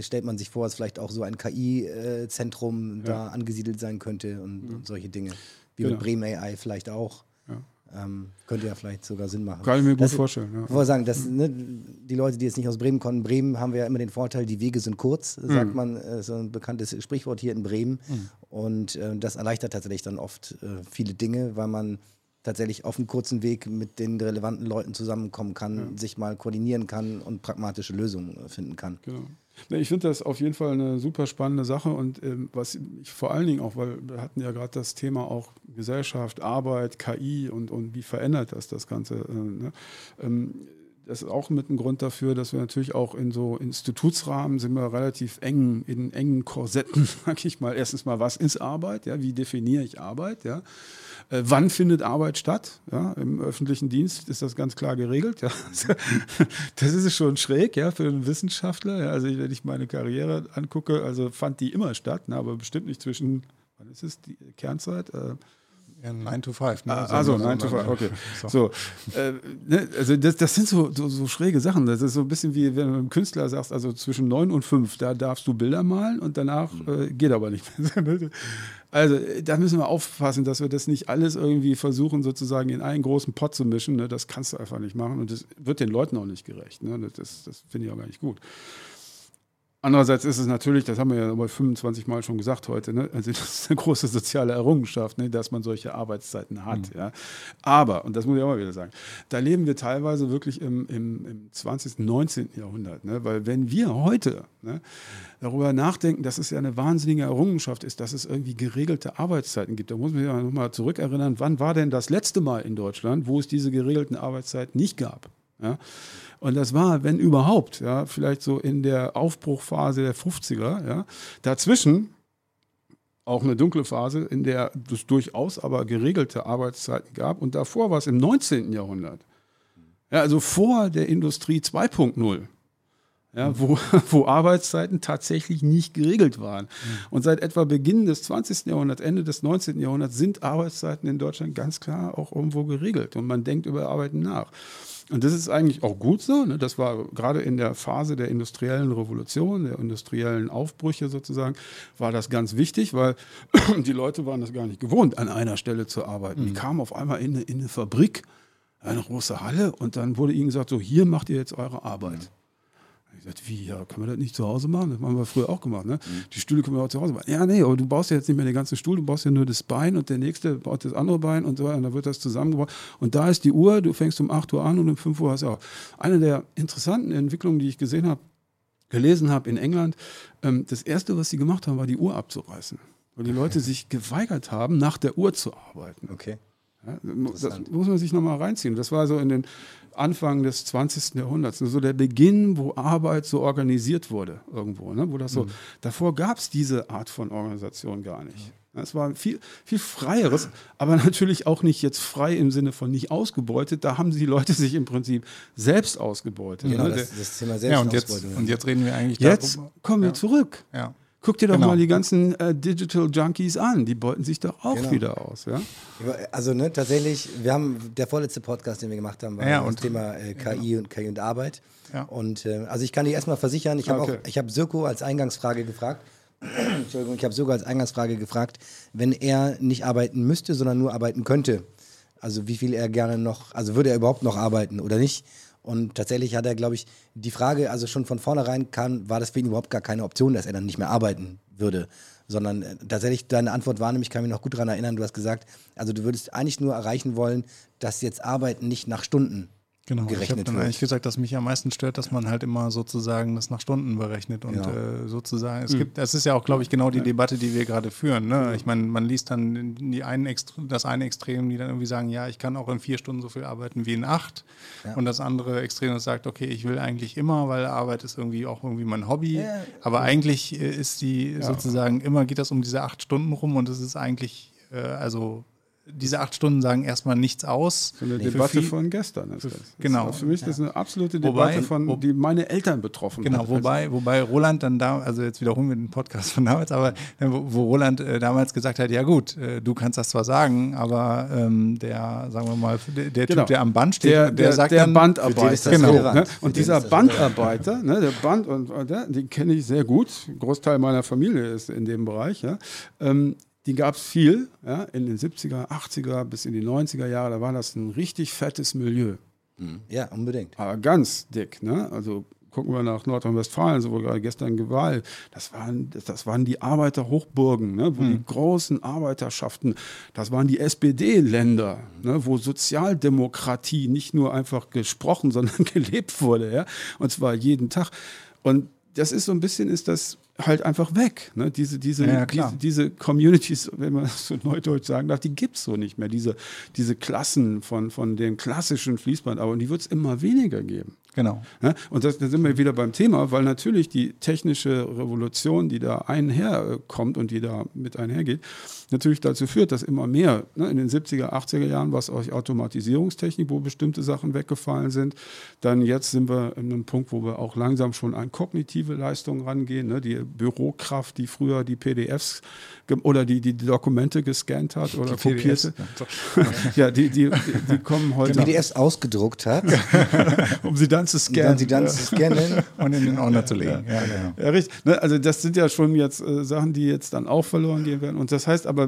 stellt man sich vor, dass vielleicht auch so ein KI-Zentrum da angesiedelt sein könnte und, und solche Dinge. Wie Genau. mit Bremen AI vielleicht auch. Ja. Ähm, könnte ja vielleicht sogar Sinn machen. Kann ich mir gut Das- vorstellen. Ja. Ich wollte sagen, dass, ne, die Leute, die jetzt nicht aus Bremen kommen, Bremen haben wir ja immer den Vorteil, die Wege sind kurz, Mhm. sagt man, äh, so ein bekanntes Sprichwort hier in Bremen. Und äh, das erleichtert tatsächlich dann oft äh, viele Dinge, weil man tatsächlich auf einem kurzen Weg mit den relevanten Leuten zusammenkommen kann, sich mal koordinieren kann und pragmatische Lösungen äh, finden kann. Genau. Ich finde das auf jeden Fall eine super spannende Sache und ähm, was ich vor allen Dingen auch, weil wir hatten ja gerade das Thema auch Gesellschaft, Arbeit, KI und, und wie verändert das das Ganze. Äh, ne? ähm, das ist auch mit ein Grund dafür, dass wir natürlich auch in so Institutsrahmen sind wir relativ eng, in engen Korsetten, sag ich mal. Erstens mal, was ist Arbeit? Ja, wie definiere ich Arbeit? Ja? Äh, wann findet Arbeit statt? Ja, Im öffentlichen Dienst ist das ganz klar geregelt. Ja. Das ist schon schräg ja, für einen Wissenschaftler. Also wenn ich meine Karriere angucke, also fand die immer statt, ne, aber bestimmt nicht zwischen, wann ist es, die Kernzeit? Äh, Ja, 9 to 5. Ne? Ah, also 9 to 5, okay. So. So, äh, ne, also das, das sind so, so, so schräge Sachen. Das ist so ein bisschen wie wenn du einem Künstler sagst, also zwischen 9 und 5, da darfst du Bilder malen und danach äh, geht aber nicht mehr. Also äh, da müssen wir aufpassen, dass wir das nicht alles irgendwie versuchen, sozusagen in einen großen Pott zu mischen. Ne? Das kannst du einfach nicht machen und das wird den Leuten auch nicht gerecht. Ne? Das, das finde ich auch gar nicht gut. Andererseits ist es natürlich, das haben wir ja bei 25 Mal schon gesagt heute, ne? also das ist eine große soziale Errungenschaft, ne? dass man solche Arbeitszeiten hat. Mhm. Ja? Aber, und das muss ich auch mal wieder sagen, da leben wir teilweise wirklich im, im, im 20., 19. Jahrhundert. Ne? Weil wenn wir heute ne, darüber nachdenken, dass es ja eine wahnsinnige Errungenschaft ist, dass es irgendwie geregelte Arbeitszeiten gibt, da muss man sich ja nochmal zurückerinnern, wann war denn das letzte Mal in Deutschland, wo es diese geregelten Arbeitszeiten nicht gab? Ja? Und das war, wenn überhaupt, ja, vielleicht so in der Aufbruchphase der 50er, ja. Dazwischen auch eine dunkle Phase, in der es durchaus aber geregelte Arbeitszeiten gab. Und davor war es im 19. Jahrhundert. Ja, also vor der Industrie 2.0. Ja, wo, wo Arbeitszeiten tatsächlich nicht geregelt waren. Und seit etwa Beginn des 20. Jahrhunderts, Ende des 19. Jahrhunderts sind Arbeitszeiten in Deutschland ganz klar auch irgendwo geregelt. Und man denkt über Arbeiten nach. Und das ist eigentlich auch gut so. Ne? Das war gerade in der Phase der industriellen Revolution, der industriellen Aufbrüche sozusagen, war das ganz wichtig, weil die Leute waren das gar nicht gewohnt, an einer Stelle zu arbeiten. Mhm. Die kamen auf einmal in eine, in eine Fabrik, eine große Halle und dann wurde ihnen gesagt, so hier macht ihr jetzt eure Arbeit. Mhm. Ich sagte, wie, ja, können wir das nicht zu Hause machen? Das haben wir früher auch gemacht. Ne? Mhm. Die Stühle können wir auch zu Hause machen. Ja, nee, aber du baust ja jetzt nicht mehr den ganzen Stuhl, du baust ja nur das Bein und der nächste baut das andere Bein und so weiter. Und dann wird das zusammengebaut. Und da ist die Uhr, du fängst um 8 Uhr an und um 5 Uhr hast du auch. Eine der interessanten Entwicklungen, die ich gesehen habe, gelesen habe in England, ähm, das erste, was sie gemacht haben, war die Uhr abzureißen. Weil die Leute sich geweigert haben, nach der Uhr zu arbeiten. Okay. Ja, das muss man sich nochmal reinziehen. Das war so in den Anfang des 20. Jahrhunderts, so der Beginn, wo Arbeit so organisiert wurde irgendwo. Ne? Wo das so, mhm. Davor gab es diese Art von Organisation gar nicht. Es war viel, viel freieres, aber natürlich auch nicht jetzt frei im Sinne von nicht ausgebeutet. Da haben die Leute sich im Prinzip selbst ausgebeutet. Genau, ne? das, das Thema Selbstausbeutung. Ja, und, jetzt, und jetzt reden wir eigentlich Jetzt darüber. kommen wir ja. zurück. Ja. Guck dir doch genau. mal die ganzen äh, Digital Junkies an. Die beuten sich doch auch genau. wieder aus. Ja? Also ne, tatsächlich, wir haben der vorletzte Podcast, den wir gemacht haben, war ja, das Thema äh, KI genau. und KI und Arbeit. Ja. Und äh, also ich kann dir erstmal versichern, ich habe okay. auch, ich habe Sirko als Eingangsfrage gefragt. Entschuldigung, ich habe sogar als Eingangsfrage gefragt, wenn er nicht arbeiten müsste, sondern nur arbeiten könnte. Also wie viel er gerne noch, also würde er überhaupt noch arbeiten oder nicht? Und tatsächlich hat er, glaube ich, die Frage, also schon von vornherein kam, war das für ihn überhaupt gar keine Option, dass er dann nicht mehr arbeiten würde. Sondern äh, tatsächlich deine Antwort war nämlich, ich kann mich noch gut daran erinnern, du hast gesagt, also du würdest eigentlich nur erreichen wollen, dass jetzt Arbeiten nicht nach Stunden Genau, gerechnet ich habe dann wird. eigentlich gesagt, dass mich am meisten stört, dass man halt immer sozusagen das nach Stunden berechnet und ja. äh, sozusagen, es mhm. gibt, das ist ja auch, glaube ich, genau die ja. Debatte, die wir gerade führen. Ne? Ich meine, man liest dann die einen das eine Extrem, die dann irgendwie sagen, ja, ich kann auch in vier Stunden so viel arbeiten wie in acht ja. und das andere Extrem, das sagt, okay, ich will eigentlich immer, weil Arbeit ist irgendwie auch irgendwie mein Hobby, aber eigentlich äh, ist die sozusagen, immer geht das um diese acht Stunden rum und es ist eigentlich, äh, also diese acht Stunden sagen erstmal nichts aus. So eine Debatte viel, von gestern ist das. Genau. Das für mich ja. das ist eine absolute Debatte wobei, von, wo, die meine Eltern betroffen Genau, hat. wobei, wobei Roland dann da, also jetzt wiederholen wir den Podcast von damals, aber wo, wo Roland äh, damals gesagt hat, ja gut, äh, du kannst das zwar sagen, aber ähm, der, sagen wir mal, der, der genau. Typ, der am Band steht, der, der, der sagt der dann, Bandarbeiter. Genau. Ne? Und dieser Bandarbeiter, ne, der Band, und, und der, den kenne ich sehr gut, ein Großteil meiner Familie ist in dem Bereich, ja. Ähm, die gab es viel, ja, in den 70er, 80er bis in die 90er Jahre, da war das ein richtig fettes Milieu. Mhm. Ja, unbedingt. Aber ganz dick, ne? Also gucken wir nach Nordrhein-Westfalen, so wo gerade gestern Gewalt, das waren, das waren die Arbeiterhochburgen, ne, wo mhm. die großen Arbeiterschaften, das waren die SPD-Länder, ne, wo Sozialdemokratie nicht nur einfach gesprochen, sondern gelebt wurde, ja, und zwar jeden Tag. Und das ist so ein bisschen, ist das halt einfach weg. Ne? Diese, diese, ja, diese, diese, Communities, wenn man das so neudeutsch sagen darf, die gibt es so nicht mehr. Diese, diese Klassen von, von dem klassischen Fließband, aber die wird es immer weniger geben. Genau. Ja? Und das, da sind wir wieder beim Thema, weil natürlich die technische Revolution, die da einherkommt und die da mit einhergeht, natürlich dazu führt, dass immer mehr, ne, in den 70er, 80er Jahren war es auch Automatisierungstechnik, wo bestimmte Sachen weggefallen sind. Dann jetzt sind wir in einem Punkt, wo wir auch langsam schon an kognitive Leistungen rangehen. Ne, die Bürokraft, die früher die PDFs oder die, die, Dokumente gescannt hat oder die kopierte. ja, die, die, die, kommen heute. Die PDFs ausgedruckt hat. um sie dann Dann scannen. sie dann zu scannen. Und in den Ordner zu legen. Ja, genau. Ja, richtig. Ne, also das sind ja schon jetzt äh, Sachen, die jetzt dann auch verloren gehen werden. Und das heißt aber,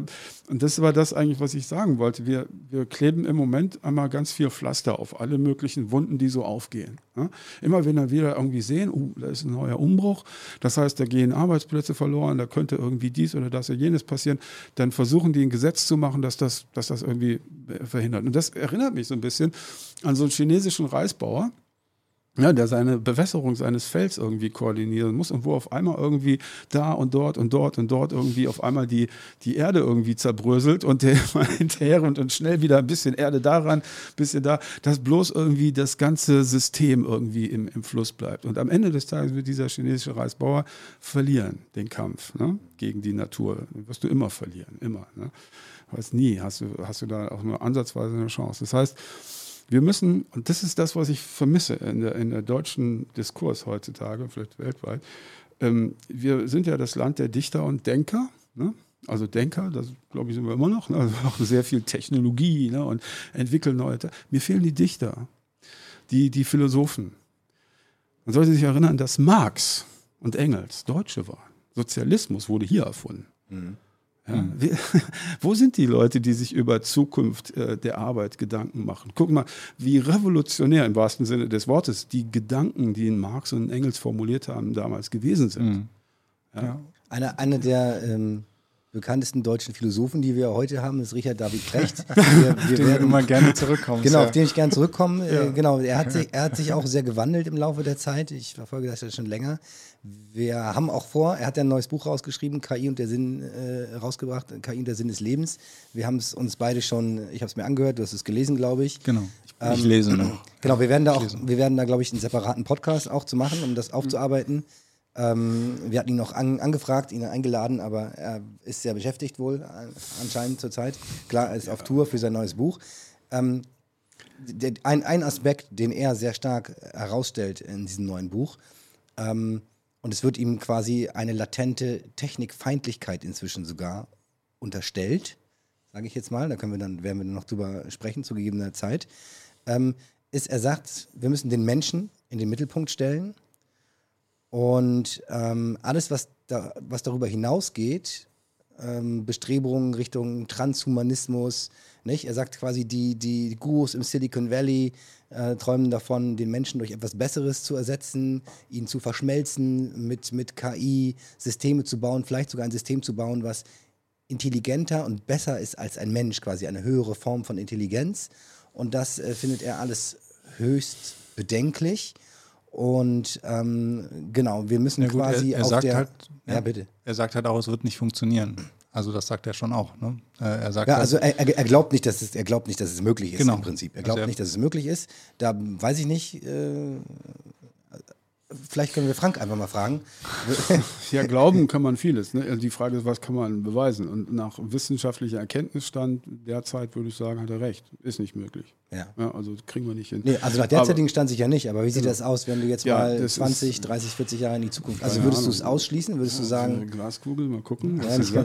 und das war das eigentlich, was ich sagen wollte, wir, wir kleben im Moment einmal ganz viel Pflaster auf alle möglichen Wunden, die so aufgehen. Ne? Immer wenn wir wieder irgendwie sehen, uh, da ist ein neuer Umbruch, das heißt, da gehen Arbeitsplätze verloren, da könnte irgendwie dies oder das oder jenes passieren, dann versuchen die ein Gesetz zu machen, dass das, dass das irgendwie verhindert. Und das erinnert mich so ein bisschen an so einen chinesischen Reisbauer, ja, der seine Bewässerung seines Felds irgendwie koordinieren muss und wo auf einmal irgendwie da und dort und dort und dort irgendwie auf einmal die, die Erde irgendwie zerbröselt und der mal hinterher und, und schnell wieder ein bisschen Erde daran, ein bisschen da, dass bloß irgendwie das ganze System irgendwie im, im Fluss bleibt. Und am Ende des Tages wird dieser chinesische Reisbauer verlieren, den Kampf ne, gegen die Natur. Wirst du immer verlieren, immer. Ne. Weiß nie, hast du, hast du da auch nur ansatzweise eine Chance. Das heißt, wir müssen, und das ist das, was ich vermisse in der, in der deutschen Diskurs heutzutage, vielleicht weltweit, ähm, wir sind ja das Land der Dichter und Denker. Ne? Also Denker, das glaube ich sind wir immer noch, ne? also auch sehr viel Technologie ne? und entwickeln neue. Mir fehlen die Dichter, die, die Philosophen. Man sollte sich erinnern, dass Marx und Engels Deutsche waren. Sozialismus wurde hier erfunden. Ja, wie, wo sind die Leute, die sich über Zukunft äh, der Arbeit Gedanken machen? Guck mal, wie revolutionär im wahrsten Sinne des Wortes die Gedanken, die in Marx und Engels formuliert haben, damals gewesen sind. Ja. Einer eine der ähm, bekanntesten deutschen Philosophen, die wir heute haben, ist Richard David Precht. Wir, wir Den wir immer gerne zurückkommen. Genau, ja. auf den ich gerne zurückkomme. Äh, genau, er hat, sich, er hat sich auch sehr gewandelt im Laufe der Zeit. Ich verfolge das ja schon länger. Wir haben auch vor, er hat ja ein neues Buch rausgeschrieben, KI und der Sinn äh, rausgebracht, KI und der Sinn des Lebens. Wir haben es uns beide schon, ich habe es mir angehört, du hast es gelesen, glaube ich. Genau. Ich, ich lese noch. Genau, wir werden da auch, wir werden da, glaube ich, einen separaten Podcast auch zu machen, um das aufzuarbeiten. Ähm, wir hatten ihn noch an, angefragt, ihn eingeladen, aber er ist sehr beschäftigt wohl äh, anscheinend zurzeit. Klar, er ist auf Tour für sein neues Buch. Ähm, der, ein, ein Aspekt, den er sehr stark herausstellt in diesem neuen Buch, ähm, und es wird ihm quasi eine latente Technikfeindlichkeit inzwischen sogar unterstellt, sage ich jetzt mal, da können wir dann, werden wir noch drüber sprechen zu gegebener Zeit, ähm, ist, er sagt, wir müssen den Menschen in den Mittelpunkt stellen und ähm, alles, was, da, was darüber hinausgeht, ähm, Bestrebungen Richtung Transhumanismus, nicht? Er sagt quasi, die, die Gurus im Silicon Valley äh, träumen davon, den Menschen durch etwas Besseres zu ersetzen, ihn zu verschmelzen, mit, mit KI Systeme zu bauen, vielleicht sogar ein System zu bauen, was intelligenter und besser ist als ein Mensch, quasi eine höhere Form von Intelligenz. Und das äh, findet er alles höchst bedenklich. Und ähm, genau, wir müssen Ja, gut, quasi er, er auf sagt der. halt, ja, bitte. Er sagt halt auch, es wird nicht funktionieren. Also das sagt er schon auch. Ne? Äh, Er sagt Ja, halt- also er, er glaubt nicht, dass es, er glaubt nicht, dass es möglich ist Genau. im Prinzip. Er Also glaubt er- nicht, dass es möglich ist. Da weiß ich nicht. Äh, vielleicht können wir Frank einfach mal fragen. Ja, glauben kann man vieles. Ne? Also die Frage ist, was kann man beweisen? Und nach wissenschaftlicher Erkenntnisstand derzeit würde ich sagen, hat er recht. Ist nicht möglich. Ja. Ja, also kriegen wir nicht hin. Nee, also nach derzeitigen Stand sicher nicht, aber wie sieht das aus, wenn du jetzt Ja, mal das 20, ist- 30, 40 Jahre in die Zukunft. Also würdest du es ausschließen? Würdest du sagen, Äh, Glaskugel, mal gucken. ja,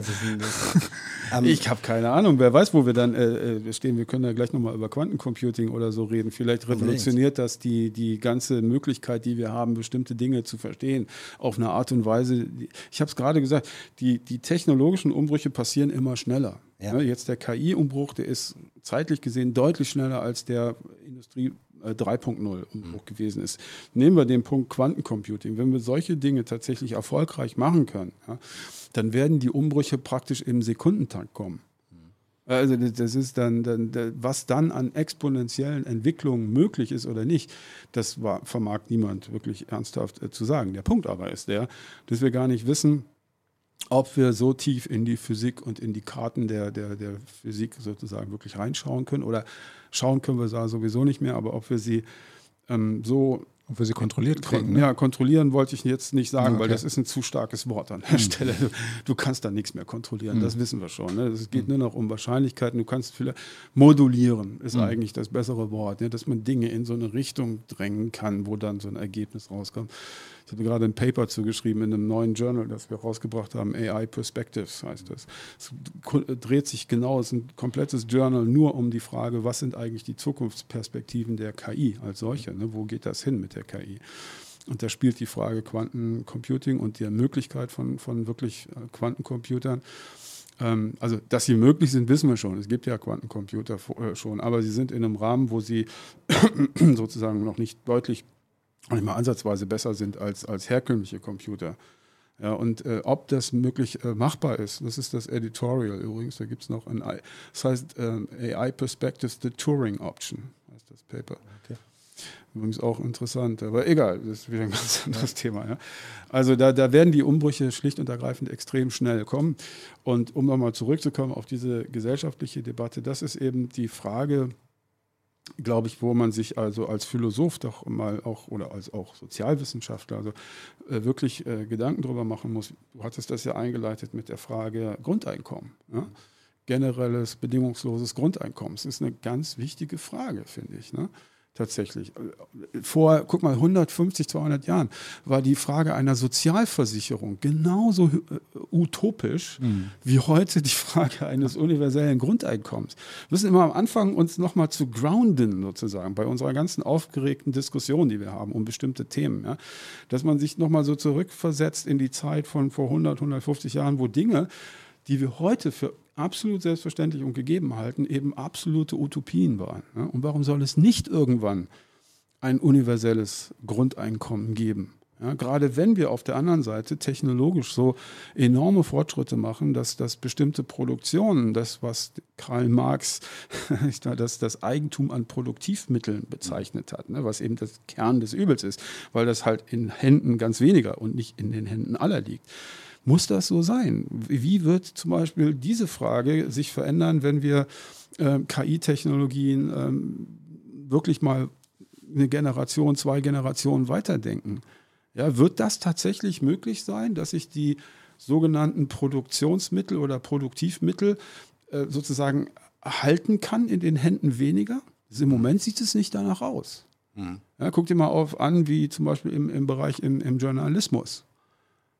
ähm, Ich habe keine Ahnung. Wer weiß, wo wir dann äh, äh, stehen. Wir können ja gleich nochmal über Quantencomputing oder so reden. Vielleicht revolutioniert das die, die ganze Möglichkeit, die wir haben, bestimmte Dinge zu verstehen, auf eine Art und Weise. Ich habe es gerade gesagt, die, die technologischen Umbrüche passieren immer schneller. Ja. Ne, Jetzt der KI-Umbruch, der ist zeitlich gesehen deutlich schneller als der Industrie. äh, 3.0 Umbruch gewesen ist. Nehmen wir den Punkt Quantencomputing. Wenn wir solche Dinge tatsächlich erfolgreich machen können, ja, dann werden die Umbrüche praktisch im Sekundentakt kommen. Also das ist dann, dann, da- was dann an exponentiellen Entwicklungen möglich ist oder nicht, das war, vermag niemand wirklich ernsthaft äh, zu sagen. Der Punkt aber ist der, dass wir gar nicht wissen, ob wir so tief in die Physik und in die Karten der, der, der Physik sozusagen wirklich reinschauen können. Oder schauen können wir da sowieso nicht mehr, aber ob wir sie ähm, so ob wir sie kontrolliert kriegen. Ne? ja, kontrollieren wollte ich jetzt nicht sagen, Ah, weil okay. das ist ein zu starkes Wort an der Stelle. Du, du kannst da nichts mehr kontrollieren, das wissen wir schon. Ne? Es geht nur noch um Wahrscheinlichkeiten. Du kannst viele modulieren, ist eigentlich das bessere Wort, ne? dass man Dinge in so eine Richtung drängen kann, wo dann so ein Ergebnis rauskommt. Ich habe gerade ein Paper zugeschrieben in einem neuen Journal, das wir rausgebracht haben, AI Perspectives heißt das. Es dreht sich genau, es ist ein komplettes Journal nur um die Frage, was sind eigentlich die Zukunftsperspektiven der KI als solche, ne? wo geht das hin mit der KI? Und da spielt die Frage Quantencomputing und die Möglichkeit von, von wirklich äh, Quantencomputern ähm, also, dass sie möglich sind, wissen wir schon. Es gibt ja Quantencomputer äh, schon, aber sie sind in einem Rahmen, wo sie sozusagen noch nicht deutlich, nicht mal ansatzweise besser sind als, als herkömmliche Computer. Ja, und äh, ob das möglich äh, machbar ist, das ist das Editorial übrigens, da gibt es noch ein, das heißt äh, AI Perspectives, the Turing Option, heißt das Paper. Okay. Übrigens auch interessant, aber egal, das ist wieder ein ganz anderes ja. Thema. Ja. Also da, da werden die Umbrüche schlicht und ergreifend extrem schnell kommen. Und um nochmal zurückzukommen auf diese gesellschaftliche Debatte, das ist eben die Frage, glaube ich, wo man sich also als Philosoph doch mal auch oder als auch Sozialwissenschaftler also äh, wirklich äh, Gedanken darüber machen muss. Du hattest das ja eingeleitet mit der Frage Grundeinkommen. Ja? Generelles, bedingungsloses Grundeinkommen. Das ist eine ganz wichtige Frage, finde ich. Ne? Tatsächlich. Vor, guck mal, 150, 200 Jahren war die Frage einer Sozialversicherung genauso äh, utopisch mhm. wie heute die Frage eines universellen Grundeinkommens. Wir müssen immer am Anfang uns nochmal zu grounden, sozusagen, bei unserer ganzen aufgeregten Diskussion, die wir haben um bestimmte Themen. Ja? Dass man sich nochmal so zurückversetzt in die Zeit von vor 100, 150 Jahren, wo Dinge, die wir heute für absolut selbstverständlich und gegeben halten, eben absolute Utopien waren. Und warum soll es nicht irgendwann ein universelles Grundeinkommen geben? Ja, gerade wenn wir auf der anderen Seite technologisch so enorme Fortschritte machen, dass, dass bestimmte Produktionen, das, was Karl Marx das, das Eigentum an Produktivmitteln bezeichnet hat, ne, was eben das Kern des Übels ist, weil das halt in Händen ganz weniger und nicht in den Händen aller liegt. Muss das so sein? Wie wird zum Beispiel diese Frage sich verändern, wenn wir äh, KI-Technologien ähm, wirklich mal eine Generation, zwei Generationen weiterdenken? Ja, wird das tatsächlich möglich sein, dass sich die sogenannten Produktionsmittel oder Produktivmittel äh, sozusagen halten kann in den Händen weniger? Im Moment sieht es nicht danach aus. Mhm. Ja, guck dir mal auf an, wie zum Beispiel im, im Bereich im, im Journalismus.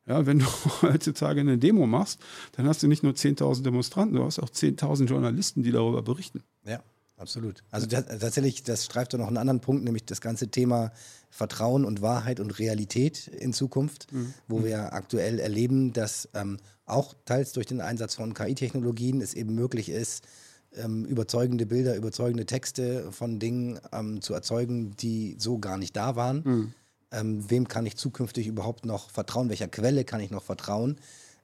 Ja, wenn du heutzutage eine Demo machst, dann hast du nicht nur 10.000 Demonstranten, du hast auch 10.000 Journalisten, die darüber berichten. Ja, absolut. Also das, tatsächlich, das streift doch noch einen anderen Punkt, nämlich das ganze Thema Vertrauen und Wahrheit und Realität in Zukunft, mhm. wo wir aktuell erleben, dass ähm, auch teils durch den Einsatz von KI-Technologien es eben möglich ist, ähm, überzeugende Bilder, überzeugende Texte von Dingen ähm, zu erzeugen, die so gar nicht da waren. Mhm ähm, wem kann ich zukünftig überhaupt noch vertrauen, welcher Quelle kann ich noch vertrauen.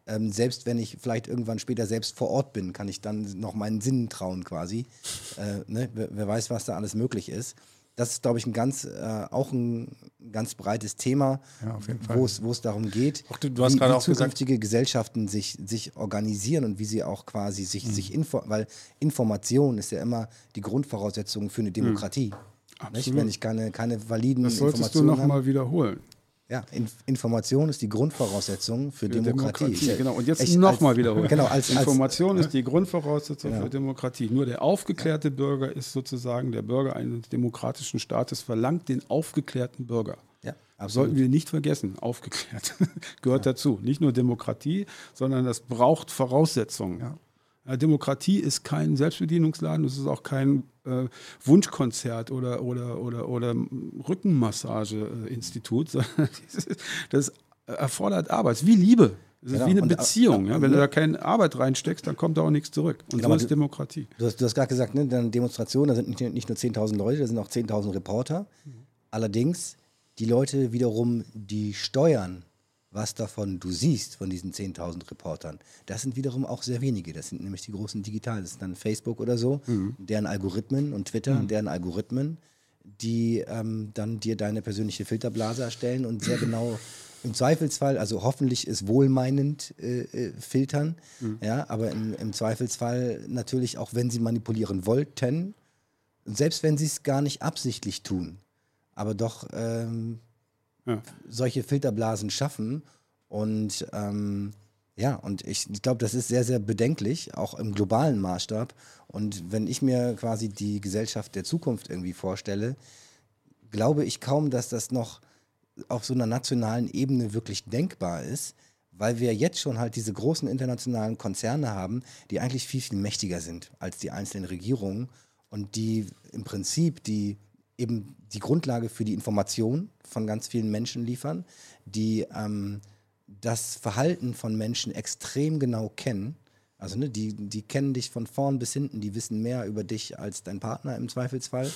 Ähm, selbst wenn ich vielleicht irgendwann später selbst vor Ort bin, kann ich dann noch meinen Sinnen trauen quasi. Äh, ne? wer, wer, weiß, was da alles möglich ist. Das ist, glaube ich, ein ganz, äh, auch ein ganz breites Thema, ja, wo es darum geht, du, du wie, wie zukünftige gesagt. Gesellschaften sich, sich organisieren und wie sie auch quasi sich, mhm. sich weil Information ist ja immer die Grundvoraussetzung für eine Demokratie. Mhm. Nicht? Wenn ich keine, keine validen das solltest Informationen du nochmal wiederholen. Ja, In Information ist die Grundvoraussetzung für, für Demokratie. Demokratie. Genau, und jetzt nochmal wiederholen. Genau, als, Information als, ist die Grundvoraussetzung genau. für Demokratie. Nur der aufgeklärte Bürger ist sozusagen der Bürger eines demokratischen Staates, verlangt den aufgeklärten Bürger. Ja, absolut. Sollten wir nicht vergessen, aufgeklärt gehört ja. dazu. Nicht nur Demokratie, sondern das braucht Voraussetzungen. Ja. Demokratie ist kein Selbstbedienungsladen, es ist auch kein äh, Wunschkonzert oder, oder, oder, oder Rückenmassageinstitut, sondern das erfordert Arbeit. Es ist wie Liebe. Es ist genau. wie eine und, äh, Beziehung. Ja, wenn du da keine Arbeit reinsteckst, dann kommt da auch nichts zurück. Und genau, so ist Demokratie. Du hast, du hast gerade gesagt, ne, eine Demonstration, da sind nicht, nicht nur 10.000 Leute, da sind auch 10.000 Reporter. Mhm. Allerdings, die Leute wiederum, die steuern, was davon du siehst von diesen 10.000 Reportern, das sind wiederum auch sehr wenige. Das sind nämlich die großen Digitalen. Das ist dann Facebook oder so, mhm. deren Algorithmen und Twitter, mhm. deren Algorithmen, die ähm, dann dir deine persönliche Filterblase erstellen und sehr genau im Zweifelsfall, also hoffentlich ist wohlmeinend äh, äh, filtern, mhm. ja, aber im, im, Zweifelsfall natürlich auch, wenn sie manipulieren wollten, selbst wenn sie es gar nicht absichtlich tun, aber doch ähm, solche Filterblasen schaffen. Und ähm, ja, und ich glaube, das ist sehr, sehr bedenklich, auch im globalen Maßstab. Und wenn ich mir quasi die Gesellschaft der Zukunft irgendwie vorstelle, glaube ich kaum, dass das noch auf so einer nationalen Ebene wirklich denkbar ist, weil wir jetzt schon halt diese großen internationalen Konzerne haben, die eigentlich viel, viel mächtiger sind als die einzelnen Regierungen und die im Prinzip die eben die Grundlage für die Information von ganz vielen Menschen liefern, die ähm, das Verhalten von Menschen extrem genau kennen. Also ne, die, die kennen dich von vorn bis hinten, die wissen mehr über dich als dein Partner im Zweifelsfall.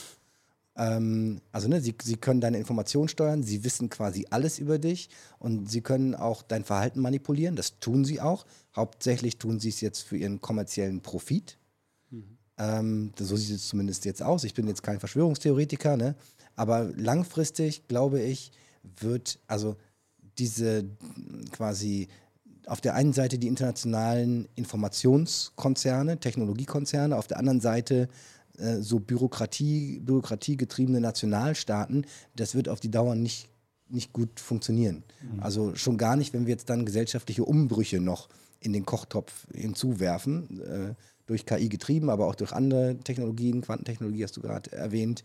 Ähm, also ne, sie, sie können deine Informationen steuern, sie wissen quasi alles über dich und sie können auch dein Verhalten manipulieren. Das tun sie auch. Hauptsächlich tun sie es jetzt für ihren kommerziellen Profit. Ähm, so sieht es zumindest jetzt aus. Ich bin jetzt kein Verschwörungstheoretiker, ne? aber langfristig glaube ich, wird also diese quasi auf der einen Seite die internationalen Informationskonzerne, Technologiekonzerne, auf der anderen Seite äh, so Bürokratie, bürokratiegetriebene Nationalstaaten, das wird auf die Dauer nicht, nicht gut funktionieren. Mhm. Also schon gar nicht, wenn wir jetzt dann gesellschaftliche Umbrüche noch in den Kochtopf hinzuwerfen, äh, durch KI getrieben, aber auch durch andere Technologien, Quantentechnologie hast du gerade erwähnt.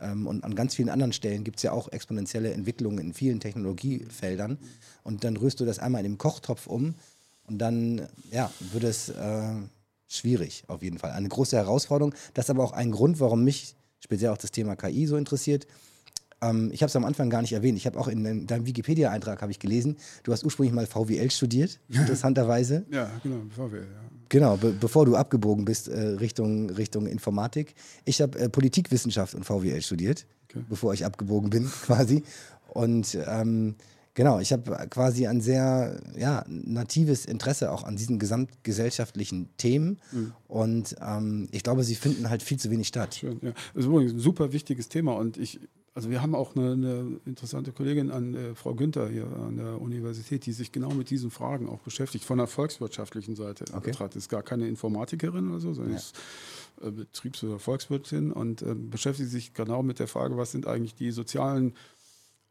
Ähm, und an ganz vielen anderen Stellen gibt es ja auch exponentielle Entwicklungen in vielen Technologiefeldern. Und dann rührst du das einmal in den Kochtopf um und dann ja, wird es äh, schwierig auf jeden Fall. Eine große Herausforderung. Das ist aber auch ein Grund, warum mich speziell auch das Thema KI so interessiert. Ähm, ich habe es am Anfang gar nicht erwähnt. Ich habe auch in deinem Wikipedia-Eintrag ich gelesen, du hast ursprünglich mal VWL studiert, interessanterweise. ja, genau, VWL, ja. Genau, be bevor du abgebogen bist äh, Richtung, Richtung Informatik. Ich habe äh, Politikwissenschaft und VWL studiert, okay. bevor ich abgebogen bin quasi. Und ähm, Genau, ich habe quasi ein sehr ja, natives Interesse auch an diesen gesamtgesellschaftlichen Themen mhm. und ähm, ich glaube, sie finden halt viel zu wenig statt. Schön, ja. Das ist übrigens ein super wichtiges Thema und ich, also wir haben auch eine, eine interessante Kollegin an äh, Frau Günther hier an der Universität, die sich genau mit diesen Fragen auch beschäftigt, von der volkswirtschaftlichen Seite okay. betrachtet. Ist gar keine Informatikerin oder so, sondern ja. ist äh, Betriebs- oder Volkswirtin und äh, beschäftigt sich genau mit der Frage, was sind eigentlich die sozialen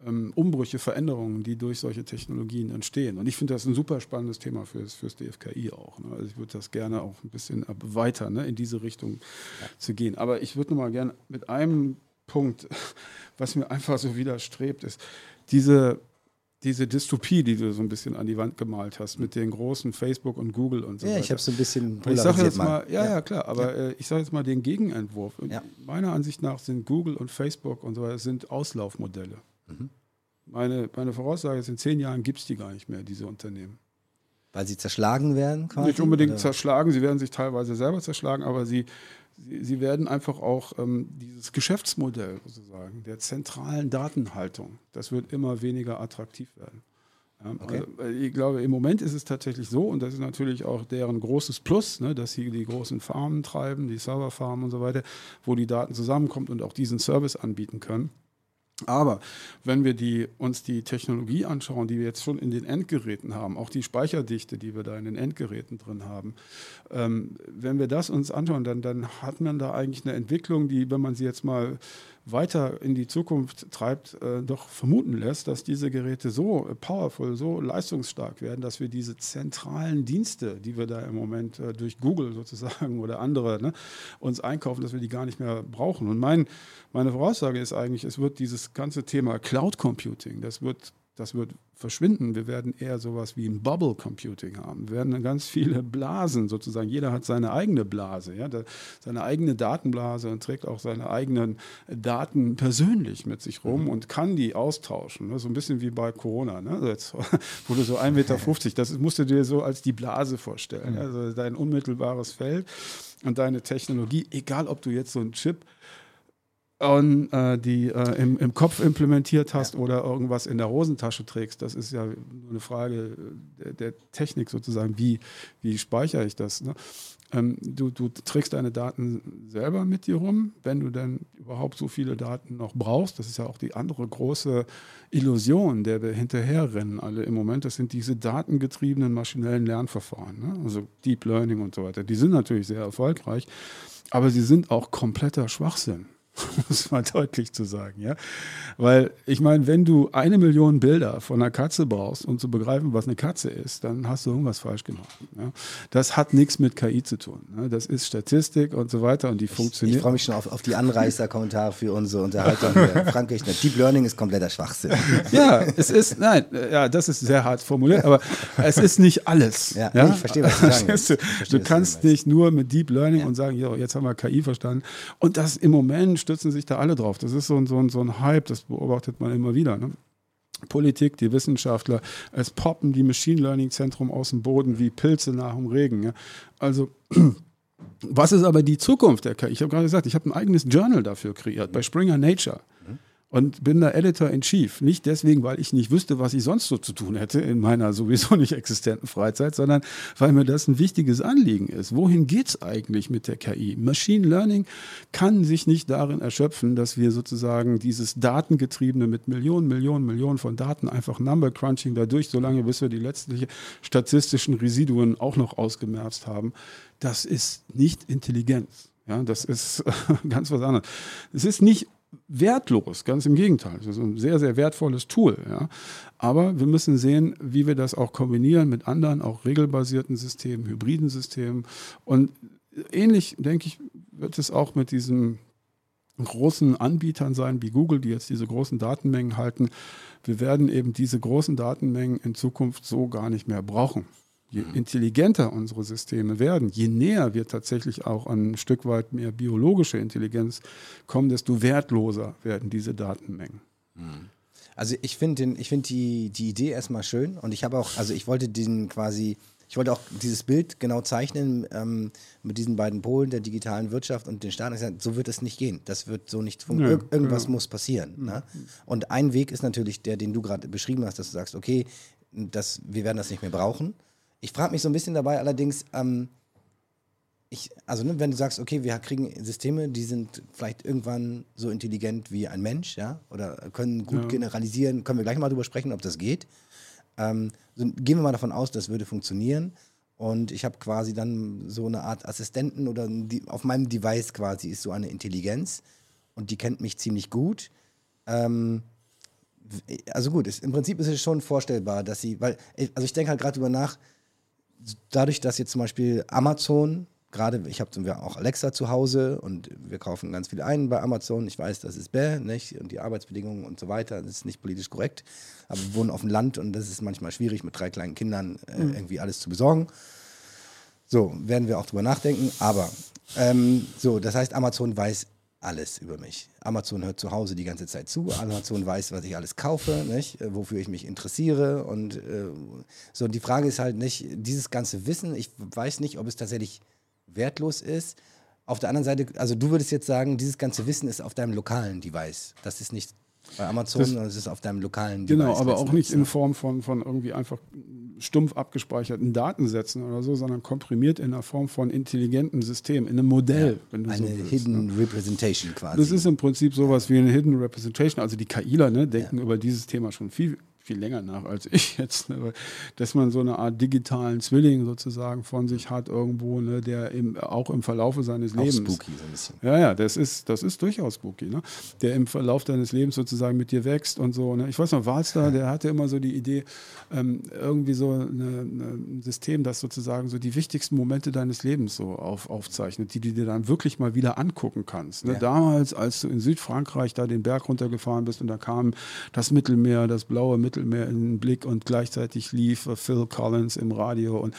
ähm, Umbrüche, Veränderungen, die durch solche Technologien entstehen. Und ich finde das ein super spannendes Thema fürs, fürs DFKI auch. Ne? Also ich würde das gerne auch ein bisschen weiter ne, in diese Richtung ja. zu gehen. Aber ich würde noch mal gerne mit einem Punkt, was mir einfach so widerstrebt, ist diese diese Dystopie, die du so ein bisschen an die Wand gemalt hast, mit den großen Facebook und Google und so ja, weiter. ich habe so ein bisschen ich sage jetzt mal, ja, ja, ja, klar, aber ja. Äh, ich sage jetzt mal den Gegenentwurf. Ja. Meiner Ansicht nach sind Google und Facebook und so weiter sind Auslaufmodelle. Mhm. Meine, meine Voraussage ist, in zehn Jahren gibt es die gar nicht mehr, diese Unternehmen. Weil sie zerschlagen werden quasi? Nicht unbedingt oder? zerschlagen, sie werden sich teilweise selber zerschlagen, aber sie, sie, sie werden einfach auch ähm, dieses Geschäftsmodell sozusagen der zentralen Datenhaltung, das wird immer weniger attraktiv werden. Okay. also, ich glaube, im Moment ist es tatsächlich so, und das ist natürlich auch deren großes Plus, ne, dass sie die großen Farmen treiben, die Serverfarmen und so weiter, wo die Daten zusammenkommen und auch diesen Service anbieten können. Aber wenn wir die, uns die Technologie anschauen, die wir jetzt schon in den Endgeräten haben, auch die Speicherdichte, die wir da in den Endgeräten drin haben, ähm, wenn wir das uns anschauen, dann, dann hat man da eigentlich eine Entwicklung, die, wenn man sie jetzt mal weiter in die Zukunft treibt, äh, doch vermuten lässt, dass diese Geräte so powerful, so leistungsstark werden, dass wir diese zentralen Dienste, die wir da im Moment äh, durch Google sozusagen oder andere ne, uns einkaufen, dass wir die gar nicht mehr brauchen. Und mein, meine Voraussage ist eigentlich, es wird dieses ganze Thema Cloud Computing, das wird das wird verschwinden. Wir werden eher sowas wie ein Bubble Computing haben. Wir werden ganz viele Blasen sozusagen. Jeder hat seine eigene Blase, ja, seine eigene Datenblase und trägt auch seine eigenen Daten persönlich mit sich rum mhm. und kann die austauschen. Ne? So ein bisschen wie bei Corona. Ne? Also jetzt wurde so 1,50 Meter, das musst du dir so als die Blase vorstellen. Mhm. Also dein unmittelbares Feld und deine Technologie, egal ob du jetzt so einen Chip und äh, die äh, im, im, Kopf implementiert hast ja. oder irgendwas in der Hosentasche trägst. Das ist ja nur eine Frage der, der Technik sozusagen. Wie, wie speichere ich das? Ne? Ähm, du, du, trägst deine Daten selber mit dir rum, wenn du dann überhaupt so viele Daten noch brauchst. Das ist ja auch die andere große Illusion, der wir hinterherrennen alle im Moment. Das sind diese datengetriebenen maschinellen Lernverfahren, ne? also Deep Learning und so weiter. Die sind natürlich sehr erfolgreich, aber sie sind auch kompletter Schwachsinn. muss man deutlich zu sagen, ja. Weil ich meine, wenn du eine Million Bilder von einer Katze brauchst, um zu begreifen, was eine Katze ist, dann hast du irgendwas falsch gemacht. Ja? Das hat nichts mit KI zu tun. Ne? Das ist Statistik und so weiter und die funktioniert. Ich freue mich schon auf, auf die Anreißer-Kommentare für unsere Unterhaltung. Frank Kirchner, Deep Learning ist kompletter Schwachsinn. Ja, es ist, nein, ja, das ist sehr hart formuliert, aber es ist nicht alles. Ja, ja? ich verstehe, was du willst. Du, du kannst nicht nur mit Deep Learning ja. und sagen, jo, jetzt haben wir KI verstanden. Und das im Moment stützen sich da alle drauf. Das ist so ein, so ein, so ein Hype, das beobachtet man immer wieder. Ne? Politik, die Wissenschaftler, es poppen die Machine Learning Zentrum aus dem Boden wie Pilze nach dem Regen. Ja? Also was ist aber die Zukunft der KI? Ich habe gerade gesagt, ich habe ein eigenes Journal dafür kreiert bei Springer Nature und bin da Editor in Chief. Nicht deswegen, weil ich nicht wüsste, was ich sonst so zu tun hätte in meiner sowieso nicht existenten Freizeit, sondern weil mir das ein wichtiges Anliegen ist. Wohin geht es eigentlich mit der KI? Machine Learning kann sich nicht darin erschöpfen, dass wir sozusagen dieses Datengetriebene mit Millionen, Millionen, Millionen von Daten einfach Number Crunching dadurch, solange bis wir die letztlichen statistischen Residuen auch noch ausgemerzt haben. Das ist nicht Intelligenz. Ja, das ist ganz was anderes. Es ist nicht wertlos, ganz im Gegenteil. Es ist ein sehr, sehr wertvolles Tool. Ja. Aber wir müssen sehen, wie wir das auch kombinieren mit anderen, auch regelbasierten Systemen, hybriden Systemen. Und ähnlich, denke ich, wird es auch mit diesen großen Anbietern sein, wie Google, die jetzt diese großen Datenmengen halten. Wir werden eben diese großen Datenmengen in Zukunft so gar nicht mehr brauchen. Je mhm. intelligenter unsere Systeme werden, je näher wir tatsächlich auch an ein Stück weit mehr biologische Intelligenz kommen, desto wertloser werden diese Datenmengen. Mhm. Also ich finde find die, die Idee erstmal schön und ich habe auch, also ich wollte den quasi, ich wollte auch dieses Bild genau zeichnen ähm, mit diesen beiden Polen der digitalen Wirtschaft und den Staaten. Gesagt, so wird es nicht gehen. Das wird so nicht funktionieren. Ir irgendwas ja. muss passieren. Ne? Und ein Weg ist natürlich der, den du gerade beschrieben hast, dass du sagst, okay, das, wir werden das nicht mehr brauchen. Ich frage mich so ein bisschen dabei allerdings, ähm, ich, also ne, wenn du sagst, okay, wir kriegen Systeme, die sind vielleicht irgendwann so intelligent wie ein Mensch, ja, oder können gut ja. generalisieren, können wir gleich mal drüber sprechen, ob das geht. Ähm, so, gehen wir mal davon aus, das würde funktionieren. Und ich habe quasi dann so eine Art Assistenten oder auf meinem Device quasi ist so eine Intelligenz und die kennt mich ziemlich gut. Ähm, also gut, ist, im Prinzip ist es schon vorstellbar, dass sie, weil, also ich denke halt gerade drüber nach, dadurch, dass jetzt zum Beispiel Amazon, gerade ich habe auch Alexa zu Hause und wir kaufen ganz viel ein bei Amazon. Ich weiß, das ist bäh, nicht? Und die Arbeitsbedingungen und so weiter, das ist nicht politisch korrekt. Aber wir wohnen auf dem Land und das ist manchmal schwierig, mit drei kleinen Kindern äh, mhm. irgendwie alles zu besorgen. So, werden wir auch drüber nachdenken. Aber ähm, so, das heißt, Amazon weiß alles über mich. Amazon hört zu Hause die ganze Zeit zu. Amazon weiß, was ich alles kaufe, nicht? Äh, wofür ich mich interessiere. Und äh, so, die Frage ist halt nicht, dieses ganze Wissen, ich weiß nicht, ob es tatsächlich wertlos ist. Auf der anderen Seite, also du würdest jetzt sagen, dieses ganze Wissen ist auf deinem lokalen Device. Das ist nicht bei Amazon, das, es ist auf deinem lokalen genau, Device. Genau, aber auch nicht in Form von, von irgendwie einfach stumpf abgespeicherten Datensätzen oder so, sondern komprimiert in einer Form von intelligentem System, in einem Modell. Ja, eine so willst, Hidden ne? Representation quasi. Das ist im Prinzip sowas wie eine Hidden Representation. Also die KIler ne, denken ja. über dieses Thema schon viel viel länger nach als ich jetzt, ne? dass man so eine Art digitalen Zwilling sozusagen von sich hat irgendwo, ne? der im, auch im Verlaufe seines auch Lebens. Spooky so ein bisschen. Ja, ja, das ist, das ist durchaus spooky, ne? der im Verlauf deines Lebens sozusagen mit dir wächst und so. Ne? Ich weiß noch, Walster, der hatte immer so die Idee, ähm, irgendwie so eine, eine, ein System, das sozusagen so die wichtigsten Momente deines Lebens so auf, aufzeichnet, die du dir dann wirklich mal wieder angucken kannst. Ne? Ja. Damals, als du in Südfrankreich da den Berg runtergefahren bist und da kam das Mittelmeer, das blaue Mittelmeer, Mittelmeer in den Blick und gleichzeitig lief Phil Collins im Radio und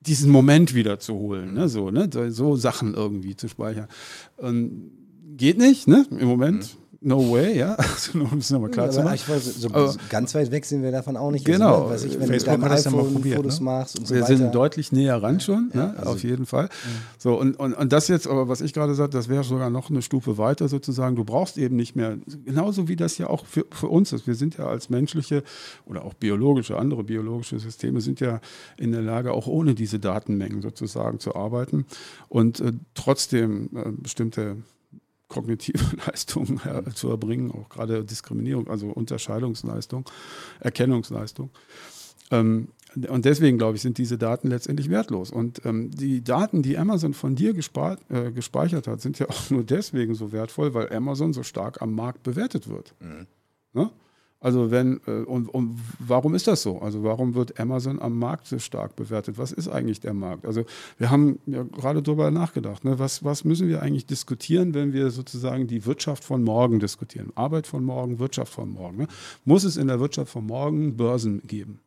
diesen Moment wieder zu holen, ne? so, ne? so Sachen irgendwie zu speichern. Und geht nicht, ne? Im Moment. Mhm. No way, ja. Also, um es nochmal klar zu machen. Ich weiß, so aber, ganz weit weg sind wir davon auch nicht. Genau. Also, ich, wenn Facebook du mit deinem iPhone probiert, Fotos ne? machst und so wir weiter. sind deutlich näher ran schon, ja, ne? also, auf jeden Fall. Ja. So, und, und, und das jetzt, aber was ich gerade sagte, das wäre sogar noch eine Stufe weiter sozusagen. Du brauchst eben nicht mehr, genauso wie das ja auch für, für uns ist. Wir sind ja als menschliche oder auch biologische, andere biologische Systeme sind ja in der Lage, auch ohne diese Datenmengen sozusagen zu arbeiten und äh, trotzdem äh, bestimmte kognitive Leistungen äh, zu erbringen, auch gerade Diskriminierung, also Unterscheidungsleistung, Erkennungsleistung. Ähm, und deswegen, glaube ich, sind diese Daten letztendlich wertlos. Und ähm, die Daten, die Amazon von dir gespart, äh, gespeichert hat, sind ja auch nur deswegen so wertvoll, weil Amazon so stark am Markt bewertet wird. Mhm. Ne? Also wenn, äh, und, und warum ist das so? Also warum wird Amazon am Markt so stark bewertet? Was ist eigentlich der Markt? Also wir haben ja gerade darüber nachgedacht, ne? was, was müssen wir eigentlich diskutieren, wenn wir sozusagen die Wirtschaft von morgen diskutieren? Arbeit von morgen, Wirtschaft von morgen. Ne? Muss es in der Wirtschaft von morgen Börsen geben?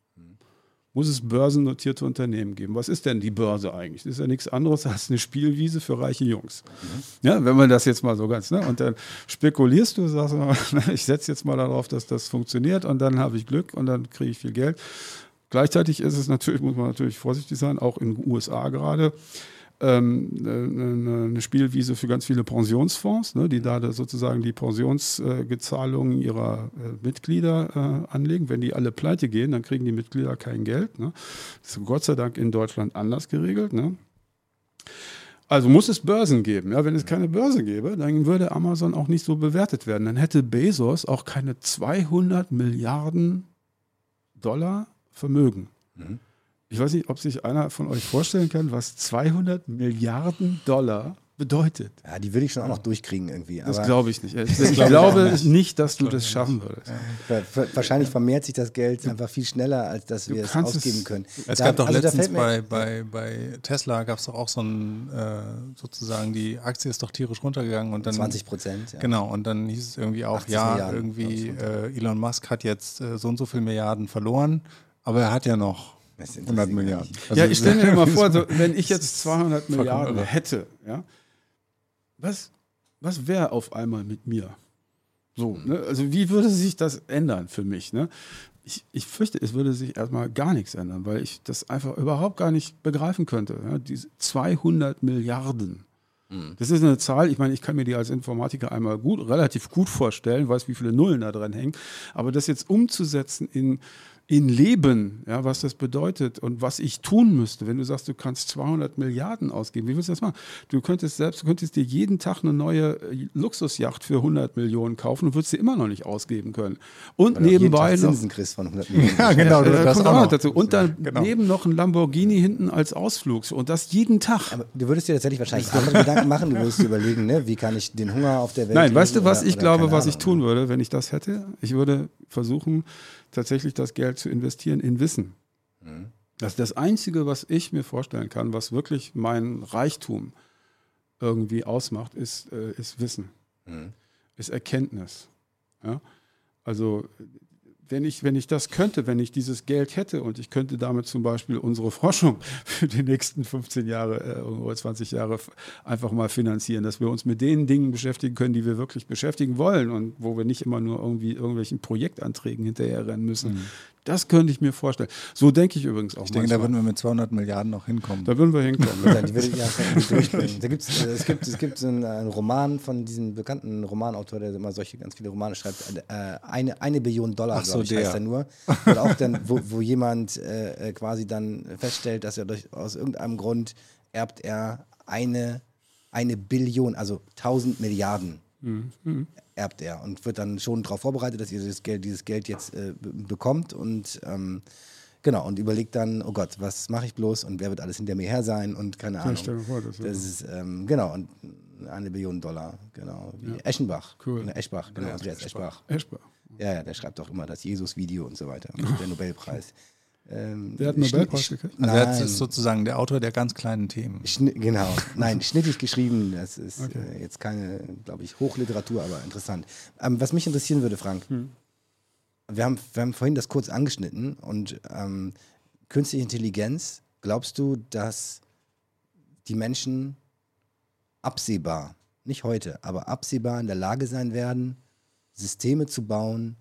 Muss es börsennotierte Unternehmen geben. Was ist denn die Börse eigentlich? Das ist ja nichts anderes als eine Spielwiese für reiche Jungs. Mhm. Ja, wenn man das jetzt mal so ganz, ne? Und dann spekulierst du, sagst du, ich setze jetzt mal darauf, dass das funktioniert und dann habe ich Glück und dann kriege ich viel Geld. Gleichzeitig ist es natürlich, muss man natürlich vorsichtig sein, auch in den USA gerade, ähm, eine, Spielwiese für ganz viele Pensionsfonds, ne, die da sozusagen die Pensionsgezahlungen ihrer äh, Mitglieder äh, anlegen. Wenn die alle pleite gehen, dann kriegen die Mitglieder kein Geld. Ne. Das ist Gott sei Dank in Deutschland anders geregelt. Ne. Also muss es Börsen geben. Ja, wenn es keine Börse gäbe, dann würde Amazon auch nicht so bewertet werden. Dann hätte Bezos auch keine 200 Milliarden Dollar Vermögen. Mhm. Ich weiß nicht, ob sich einer von euch vorstellen kann, was 200 Milliarden Dollar bedeutet. Ja, die würde ich schon auch noch durchkriegen irgendwie. das glaube ich nicht. Ich, ich glaube nicht, dass du das schaffen würdest. Ja. Wahrscheinlich vermehrt sich das Geld einfach viel schneller, als dass wir es ausgeben können. Es da, gab doch also letztens bei, bei, bei Tesla gab es doch auch so ein, äh, sozusagen, die Aktie ist doch tierisch runtergegangen. und dann 20 Prozent. Ja. Genau, und dann hieß es irgendwie auch, ja, Milliarden, irgendwie äh, Elon Musk hat jetzt äh, so und so viele Milliarden verloren, aber er hat ja noch 100 Milliarden. Also ja, ich stelle mir mal vor, so, wenn ich jetzt 200 Milliarden hätte, ja, was, was wäre auf einmal mit mir? So, ne? Also wie würde sich das ändern für mich? Ne? Ich, ich fürchte, es würde sich erstmal gar nichts ändern, weil ich das einfach überhaupt gar nicht begreifen könnte. Ja? Diese 200 Milliarden. Hm. Das ist eine Zahl, ich meine, ich kann mir die als Informatiker einmal gut, relativ gut vorstellen, weiß, wie viele Nullen da dran hängen, aber das jetzt umzusetzen in in Leben, ja, was das bedeutet und was ich tun müsste, wenn du sagst, du kannst 200 Milliarden ausgeben, wie willst du das machen? Du könntest selbst, du könntest dir jeden Tag eine neue äh, Luxusjacht für 100 Millionen kaufen und würdest sie immer noch nicht ausgeben können. Und Weil nebenbei noch Zinsen kriegst von 100 Millionen. ja, genau, das, das kommt auch noch dazu. Und dann genau. neben noch ein Lamborghini hinten als Ausflug und das jeden Tag. Aber du würdest dir tatsächlich wahrscheinlich andere Gedanken machen. Du würdest überlegen, ne, wie kann ich den Hunger auf der Welt. Nein, weißt du, was oder, ich oder glaube, was ich tun würde, wenn ich das hätte? Ich würde versuchen tatsächlich das Geld zu investieren in Wissen. Mhm. Das ist das Einzige, was ich mir vorstellen kann, was wirklich mein Reichtum irgendwie ausmacht, ist, äh, ist Wissen, mhm. ist Erkenntnis. Ja? Also wenn ich, wenn ich das könnte, wenn ich dieses Geld hätte und ich könnte damit zum Beispiel unsere Forschung für die nächsten 15 Jahre äh, oder 20 Jahre einfach mal finanzieren, dass wir uns mit den Dingen beschäftigen können, die wir wirklich beschäftigen wollen und wo wir nicht immer nur irgendwie irgendwelchen Projektanträgen hinterherrennen müssen, mhm. Das könnte ich mir vorstellen. So denke ich übrigens auch. Ich denke, da würden wir mit 200 Milliarden noch hinkommen. Da würden wir hinkommen. ja, die würde ich ja durchbringen. Da gibt's, äh, es gibt, es gibt einen, einen, Roman von diesem bekannten Romanautor, der immer solche ganz viele Romane schreibt. Äh, eine, eine Billion Dollar, so, ich, der. heißt er nur. Und auch dann, wo, wo jemand äh, äh, quasi dann feststellt, dass er durch, aus irgendeinem Grund erbt er eine, eine Billion, also 1000 Milliarden. Mhm erbt er und wird dann schon darauf vorbereitet, dass ihr dieses Geld, dieses Geld jetzt äh, bekommt und ähm, genau und überlegt dann, oh Gott, was mache ich bloß und wer wird alles hinter mir her sein und keine Ahnung. Ja, vor, das, das ist ähm, genau und eine Billion Dollar, genau. Wie ja. Eschenbach. Cool. Ne, Eschbach, genau, Andreas Eschbach. Eschbach. Ja, ja, der schreibt auch immer das Jesus-Video und so weiter. der Nobelpreis. Ähm, der hat einen Nobelpreis gekriegt? Also er ist sozusagen der Autor der ganz kleinen Themen. Schni genau. Nein, schnittig geschrieben. Das ist okay. äh, jetzt keine, glaube ich, Hochliteratur, aber interessant. Ähm, was mich interessieren würde, Frank, hm. wir, haben, wir haben vorhin das kurz angeschnitten und ähm, künstliche Intelligenz, glaubst du, dass die Menschen absehbar, nicht heute, aber absehbar in der Lage sein werden, Systeme zu bauen,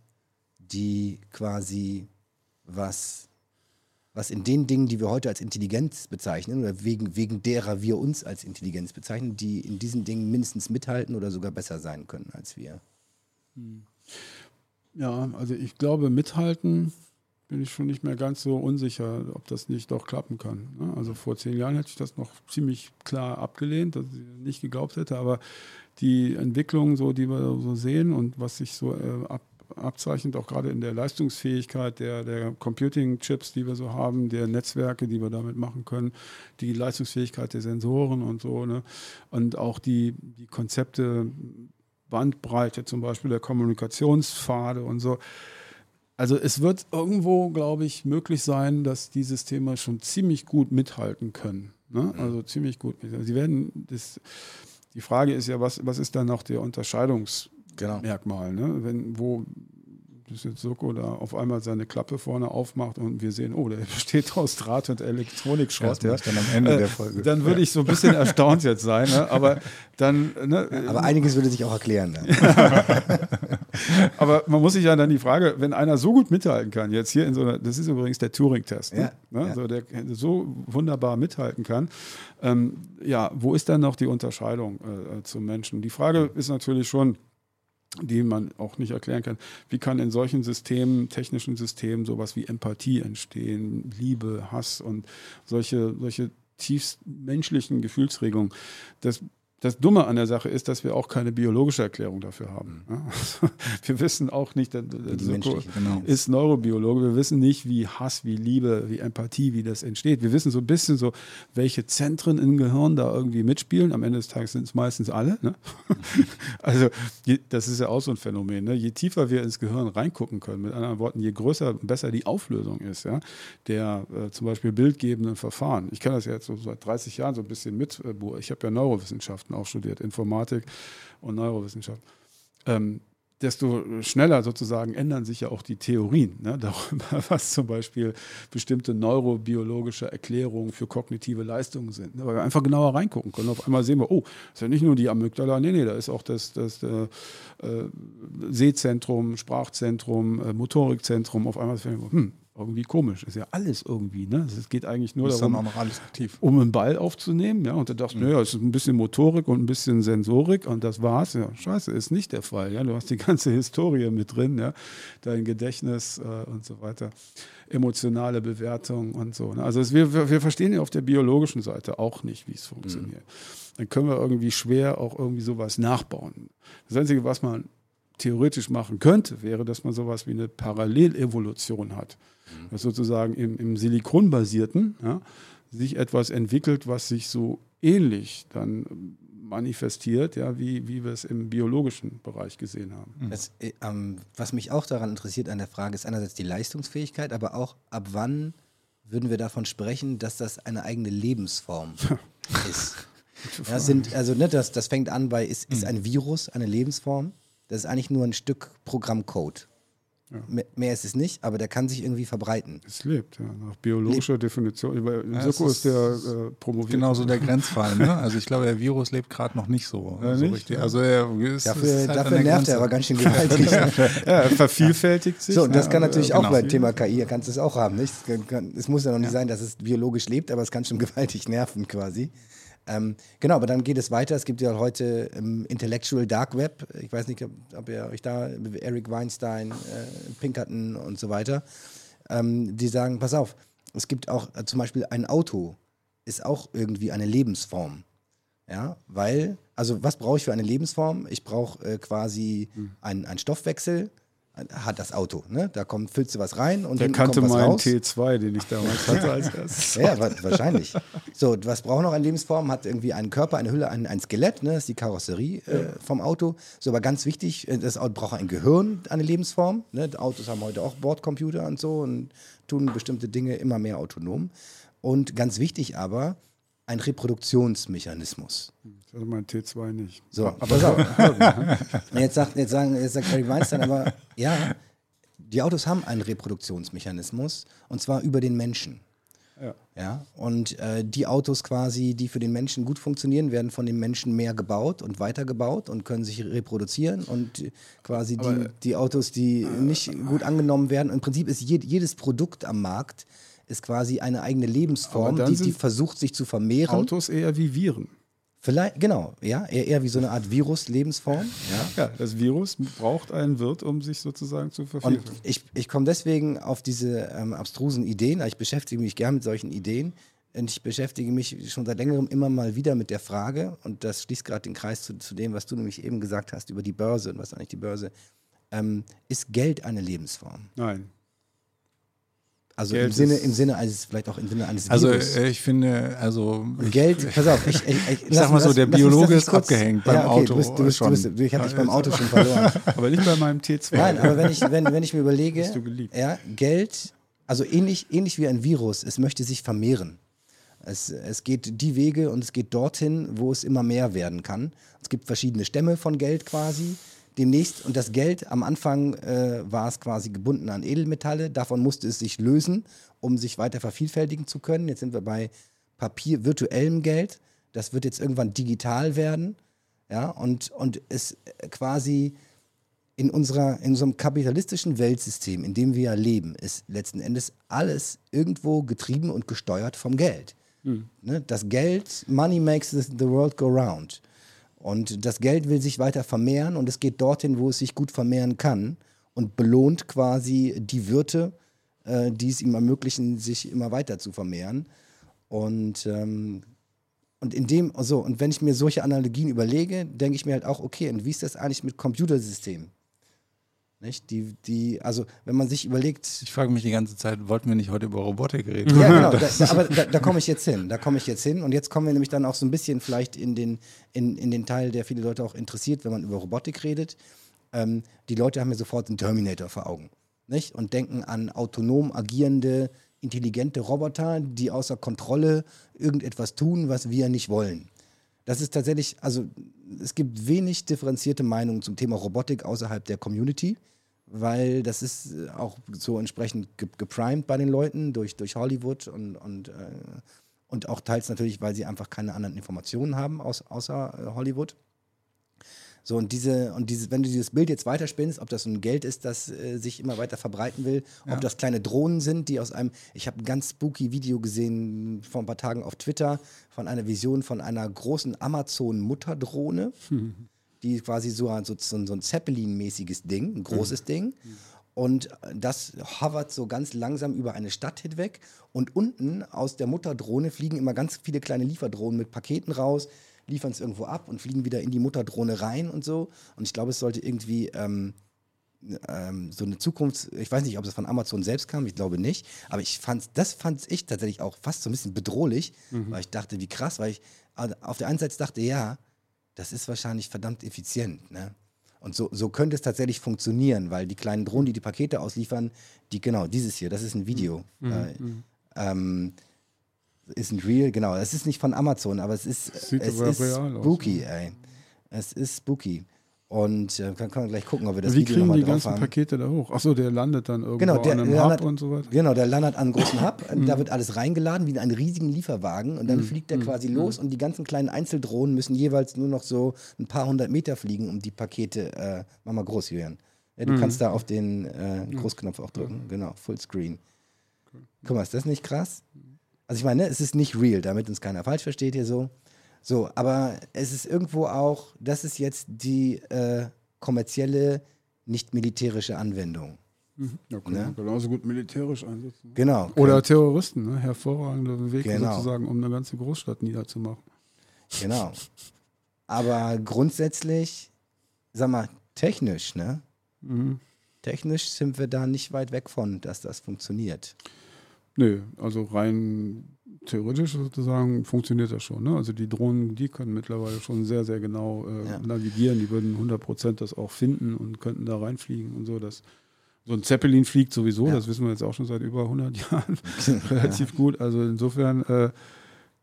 die quasi was was in den Dingen, die wir heute als Intelligenz bezeichnen oder wegen, wegen derer wir uns als Intelligenz bezeichnen, die in diesen Dingen mindestens mithalten oder sogar besser sein können als wir. Ja, also ich glaube, mithalten bin ich schon nicht mehr ganz so unsicher, ob das nicht doch klappen kann. Ne? Also vor zehn Jahren hätte ich das noch ziemlich klar abgelehnt, dass ich nicht geglaubt hätte, aber die Entwicklung, so, die wir so sehen und was sich so äh, ab, abzeichnet, auch gerade in der Leistungsfähigkeit der, der Computing-Chips, die wir so haben, der Netzwerke, die wir damit machen können, die Leistungsfähigkeit der Sensoren und so. Ne? Und auch die, die Konzepte, Bandbreite zum Beispiel der Kommunikationspfade und so. Also es wird irgendwo, glaube ich, möglich sein, dass die Systeme schon ziemlich gut mithalten können. Ne? Mhm. Also ziemlich gut. Sie werden das, die Frage ist ja, was, was ist dann noch der Unterscheidungsmerkmal? Genau. Ne? Wenn, wo dass jetzt Soko da auf einmal seine Klappe vorne aufmacht und wir sehen, oh, der besteht aus Draht und Elektronikschrott. Ja, dann am Ende äh, der Folge. Dann würde ich so ein bisschen erstaunt jetzt sein, ne? aber dann. Ne, aber einiges würde sich auch erklären. Ne? aber man muss sich ja dann die Frage, wenn einer so gut mithalten kann, jetzt hier in so einer, das ist übrigens der Turing-Test, ne? ja, ja. So, der so wunderbar mithalten kann, ähm, ja, wo ist dann noch die Unterscheidung äh, zum Menschen? Die Frage ist natürlich schon, die man auch nicht erklären kann. Wie kann in solchen Systemen, technischen Systemen, sowas wie Empathie entstehen, Liebe, Hass und solche, solche tiefst menschlichen Gefühlsregungen? Das das Dumme an der Sache ist, dass wir auch keine biologische Erklärung dafür haben. Also, wir wissen auch nicht, der, genau. ist Neurobiologe, wir wissen nicht, wie Hass, wie Liebe, wie Empathie, wie das entsteht. Wir wissen so ein bisschen so, welche Zentren im Gehirn da irgendwie mitspielen. Am Ende des Tages sind es meistens alle. Ne? also das ist ja auch so ein Phänomen. Ne? Je tiefer wir ins Gehirn reingucken können, mit anderen Worten, je größer und besser die Auflösung ist, ja, der äh, zum Beispiel bildgebenden Verfahren. Ich kann das ja jetzt so seit 30 Jahren so ein bisschen mit. Äh, ich habe ja Neurowissenschaften Wissenschaften auch studiert, Informatik und Neurowissenschaft. Ähm, desto schneller sozusagen ändern sich ja auch die Theorien ne, darüber, was zum Beispiel bestimmte neurobiologische Erklärungen für kognitive Leistungen sind. Ne, weil wir einfach genauer reingucken können. Auf einmal sehen wir, oh, ist ja nicht nur die Amygdala, nee, nee, da ist auch das, das äh, äh Sehzentrum, Sprachzentrum, äh, Motorikzentrum. Auf einmal sehen wir, hm, irgendwie komisch. Ist ja alles irgendwie. Ne? Es geht eigentlich nur darum, um einen Ball aufzunehmen. Ja? Und da dachte ich, mhm. naja, es ist ein bisschen Motorik und ein bisschen Sensorik und das war's. Ja, scheiße, ist nicht der Fall. Ja? Du hast die ganze Historie mit drin, ja? dein Gedächtnis äh, und so weiter, emotionale Bewertung und so. Ne? Also es, wir, wir verstehen ja auf der biologischen Seite auch nicht, wie es funktioniert. Mhm. Dann können wir irgendwie schwer auch irgendwie sowas nachbauen. Das Einzige, was man theoretisch machen könnte, wäre, dass man sowas wie eine Parallelevolution hat. Mhm. Dass sozusagen im, im Silikonbasierten ja, sich etwas entwickelt, was sich so ähnlich dann manifestiert, ja, wie, wie wir es im biologischen Bereich gesehen haben. Mhm. Das, äh, ähm, was mich auch daran interessiert an der Frage ist einerseits die Leistungsfähigkeit, aber auch ab wann würden wir davon sprechen, dass das eine eigene Lebensform ist. Ja, sind, also ne, das, das fängt an bei, ist, ist mhm. ein Virus eine Lebensform? Das ist eigentlich nur ein Stück Programmcode. Ja. Mehr, ist es nicht, aber der kann sich irgendwie verbreiten. Es lebt, ja, nach biologischer lebt. Definition. In ja, Soko ist, ist, der äh, promoviert. Genauso der Grenzfall. Ne? Also ich glaube, der Virus lebt gerade noch nicht so, ja, so nicht? richtig. Also er ist, dafür, ist halt dafür nervt er aber ganz schön gewaltig. ja, er vervielfältigt sich. So, und das kann natürlich auch genau. beim Thema KI, er kannst es auch haben. Nicht? Es muss ja noch nicht sein, dass es biologisch lebt, aber es kann schon gewaltig nerven quasi. Ähm, genau, aber dann geht es weiter. Es gibt ja heute im Intellectual Dark Web, ich weiß nicht, ob, ob ihr euch da, Eric Weinstein, äh, Pinkerton und so weiter, ähm, die sagen, pass auf, es gibt auch äh, zum Beispiel ein Auto, ist auch irgendwie eine Lebensform. Ja, weil, also was brauche ich für eine Lebensform? Ich brauche äh, quasi hm. einen Stoffwechsel, hat das Auto. Ne? Da kommt, füllst du was rein und Der kannte kommt was meinen raus. T2, den ich damals hatte als erstes. ja, wahrscheinlich. So, was braucht noch eine Lebensform? Hat irgendwie einen Körper, eine Hülle, ein, ein Skelett, ne? das ist die Karosserie äh, vom Auto. So, aber ganz wichtig, äh, das Auto braucht ein Gehirn, eine Lebensform. Ne? Autos haben heute auch Bordcomputer und so und tun bestimmte Dinge immer mehr autonom. Und ganz wichtig aber, ein Reproduktionsmechanismus. Das ist mein T2 nicht. So, aber pass auf. jetzt, sagt, jetzt, sagen, jetzt sagt Harry Weinstein aber, ja, die Autos haben einen Reproduktionsmechanismus und zwar über den Menschen. Ja. ja und äh, die Autos quasi, die für den Menschen gut funktionieren, werden von den Menschen mehr gebaut und weitergebaut und können sich reproduzieren. Und quasi die, die Autos, die nicht gut angenommen werden, im Prinzip ist jedes Produkt am Markt ist quasi eine eigene Lebensform, die, die versucht sich zu vermehren. Autos eher wie Viren. Vielleicht, genau, ja, eher, eher wie so eine Art Virus-Lebensform. Ja. ja, das Virus braucht einen Wirt, um sich sozusagen zu vervielfältigen. Ich, ich komme deswegen auf diese ähm, abstrusen Ideen, ich beschäftige mich gern mit solchen Ideen und ich beschäftige mich schon seit längerem immer mal wieder mit der Frage, und das schließt gerade den Kreis zu, zu dem, was du nämlich eben gesagt hast über die Börse und was eigentlich die Börse ähm, ist Geld eine Lebensform? Nein. Also im Sinne, im Sinne eines, vielleicht auch im Sinne eines Also Virus. äh, ich finde, also Und Geld, pass auf, ich, ich, ich, Ich sag mal so, der lass Biologe ist abgehängt beim ja, okay, Auto Du, bist, du, bist, du, schon. bist, du, ich habe dich beim Auto schon verloren. Aber nicht bei meinem T2. Nein, aber wenn ich, wenn, wenn ich mir überlege, Bist du geliebt. ja, Geld, also ähnlich, ähnlich wie ein Virus, es möchte sich vermehren. Es, es geht die Wege und es geht dorthin, wo es immer mehr werden kann. Es gibt verschiedene Stämme von Geld quasi. Demnächst, und das Geld am Anfang äh, war es quasi gebunden an Edelmetalle, davon musste es sich lösen, um sich weiter vervielfältigen zu können. Jetzt sind wir bei Papier, virtuellem Geld. Das wird jetzt irgendwann digital werden. Ja, und, und es äh, quasi in, unserer, in unserem kapitalistischen Weltsystem, in dem wir ja leben, ist letzten Endes alles irgendwo getrieben und gesteuert vom Geld. Ne? Das Geld, Money makes the world go round. Und das Geld will sich weiter vermehren und es geht dorthin, wo es sich gut vermehren kann und belohnt quasi die Wirte, äh, die es ihm ermöglichen, sich immer weiter zu vermehren. Und, ähm, und in dem, so, und wenn ich mir solche Analogien überlege, denke ich mir halt auch, okay, und wie ist das eigentlich mit Computersystemen? Nicht? Die, die, also wenn man sich überlegt, ich frage mich die ganze Zeit, wollten wir nicht heute über Robotik reden? ja, genau, da, da, aber da, da komme ich jetzt hin. Da komme ich jetzt hin. Und jetzt kommen wir nämlich dann auch so ein bisschen vielleicht in den, in, in den Teil, der viele Leute auch interessiert, wenn man über Robotik redet. Ähm, die Leute haben ja sofort einen Terminator vor Augen. Nicht? Und denken an autonom agierende, intelligente Roboter, die außer Kontrolle irgendetwas tun, was wir nicht wollen. Das ist tatsächlich, also es gibt wenig differenzierte Meinungen zum Thema Robotik außerhalb der Community, weil das ist äh, auch so entsprechend ge geprimed bei den Leuten durch, durch Hollywood und, und, äh, und auch teils natürlich, weil sie einfach keine anderen Informationen haben aus, außer äh, Hollywood. So, und diese, und dieses, wenn du dieses Bild jetzt weiterspinnst, ob das ein Geld ist, das äh, sich immer weiter verbreiten will, ob das kleine Drohnen sind, die aus einem, ich habe ein ganz spooky Video gesehen vor ein paar Tagen auf Twitter von einer Vision von einer großen Amazon-Mutterdrohne, die quasi so, ein- so, so, ein Zeppelin-mäßiges Ding, ein großes Ding. Und das hovert so ganz langsam über eine Stadt hinweg. Und unten aus der Mutterdrohne fliegen immer ganz viele kleine Lieferdrohnen mit Paketen raus, liefern es irgendwo ab und fliegen wieder in die Mutterdrohne rein und so. Und ich glaube, es sollte irgendwie ähm, ähm, so eine Zukunft, ich weiß nicht, ob das von Amazon selbst kam, ich glaube nicht, aber ich fand, das fand ich tatsächlich auch fast so ein bisschen bedrohlich, weil ich dachte, wie krass, weil ich also auf der einen Seite dachte, ja, das ist wahrscheinlich verdammt effizient, ne? Und so, so könnte es tatsächlich funktionieren, weil die kleinen Drohnen, die die Pakete ausliefern, die, genau, dieses hier, das ist ein Video. Äh, ähm, isn't real, genau. Es ist nicht von Amazon, aber es ist, Sieht es ist real aus, spooky, ey. Es ist spooky. Und äh, kann, kann man gleich gucken, ob wir das Wie Video kriegen die ganzen haben. Pakete da hoch? Achso, der landet dann irgendwo Genau, der an einem landet, Hub und so weiter. genau, der landet an einem großen Hub. Mhm. Da wird alles reingeladen wie in einen riesigen Lieferwagen und dann fliegt der quasi Mhm. los und die ganzen kleinen Einzeldrohnen müssen jeweils nur noch so ein paar hundert Meter fliegen, um die Pakete, äh, mach mal groß, Julian. Ja, Mhm. du kannst da auf den äh, Großknopf auch drücken. Genau, Fullscreen. Guck mal, ist das nicht krass? Also ich meine, ne, es ist nicht real, damit uns keiner falsch versteht hier so. So, aber es ist irgendwo auch, das ist jetzt die äh, kommerzielle, nicht militärische Anwendung. Ja, kann Ne? genauso gut militärisch einsetzen. Genau. Oder Terroristen, ne? hervorragender Weg Genau. sozusagen, um eine ganze Großstadt niederzumachen. Genau. Aber grundsätzlich, sag mal, technisch, ne? Technisch sind wir da nicht weit weg von, dass das funktioniert. Nö, also rein theoretisch sozusagen funktioniert das schon. Ne? Also die Drohnen, die können mittlerweile schon sehr, sehr genau äh, Ja. navigieren. Die würden 100% das auch finden und könnten da reinfliegen und so. Das, so ein Zeppelin fliegt sowieso, Ja. das wissen wir jetzt auch schon seit über 100 Jahren relativ gut. Also insofern, äh,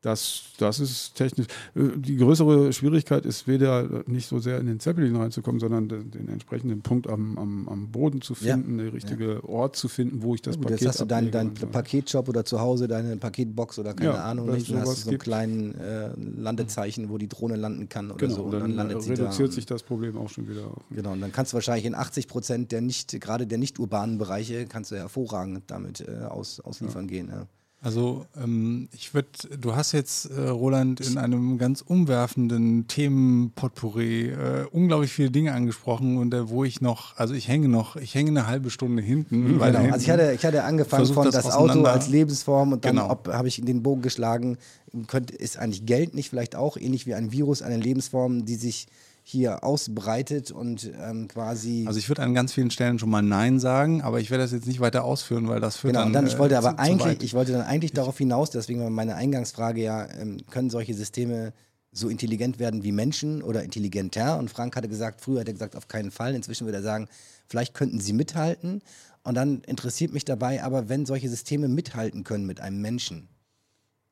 das, das ist technisch. Äh, Die größere Schwierigkeit ist weder nicht so sehr in den Zeppelin reinzukommen, sondern den, den entsprechenden Punkt am, am, am Boden zu Ja. finden, den richtigen Ort zu finden, wo ich das Gut, Paket jetzt hast du deinen dein. Paketshop oder zu Hause deine Paketbox oder keine Ja, Ahnung, nicht. Dann hast du so einen kleinen äh, Landezeichen, wo die Drohne landen kann oder Genau, so. und Und dann, landet sie da. reduziert und- sich das Problem auch schon wieder. Genau, und dann kannst du wahrscheinlich in 80 Prozent der nicht, gerade der nicht urbanen Bereiche, kannst du hervorragend damit äh, aus, ausliefern gehen. Ja. Also ähm, ich würde, du hast jetzt, äh, Roland, in einem ganz umwerfenden Themenpotpourri äh, unglaublich viele Dinge angesprochen und äh, wo ich noch, also ich hänge noch, ich hänge eine halbe Stunde hinten. weiter Genau. Also ich hinten. hatte, ich hatte angefangen von das das, Auto als Lebensform und dann Genau. habe ich den Bogen geschlagen, könnte, ist eigentlich Geld nicht vielleicht auch ähnlich wie ein Virus eine Lebensform, die sich hier ausbreitet und ähm, quasi. Also ich würde an ganz vielen Stellen schon mal Nein sagen, aber ich werde das jetzt nicht weiter ausführen, weil das führt genau, dann. dann, ich wollte äh, aber zu- eigentlich, ich wollte dann eigentlich darauf hinaus, deswegen war meine Eingangsfrage ja, ähm, können solche Systeme so intelligent werden wie Menschen oder intelligenter? Und Frank hatte gesagt, früher hat er gesagt, auf keinen Fall. Inzwischen würde er sagen, vielleicht könnten sie mithalten. Und dann interessiert mich dabei, aber wenn solche Systeme mithalten können mit einem Menschen,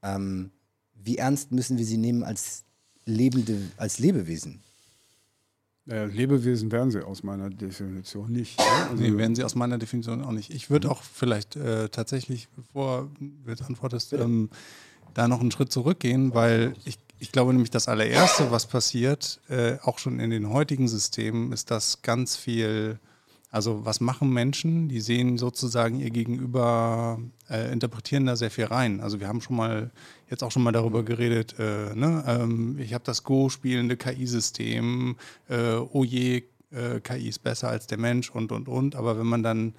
ähm, wie ernst müssen wir sie nehmen als lebende, als Lebewesen? Äh, Lebewesen wären sie aus meiner Definition nicht. ne? Also, Nee, werden sie aus meiner Definition auch nicht. Ich würde auch vielleicht äh, tatsächlich, bevor du jetzt antwortest, ähm, da noch einen Schritt zurückgehen, weil ich, ich glaube nämlich, das allererste, was passiert, äh, auch schon in den heutigen Systemen, ist, dass ganz viel, also was machen Menschen? Die sehen sozusagen ihr Gegenüber, äh, interpretieren da sehr viel rein. Also wir haben schon mal, jetzt auch schon mal darüber geredet, äh, ne? ähm, ich habe das Go-spielende KI-System, äh, oh je, äh, KI ist besser als der Mensch und, und, und. Aber wenn man dann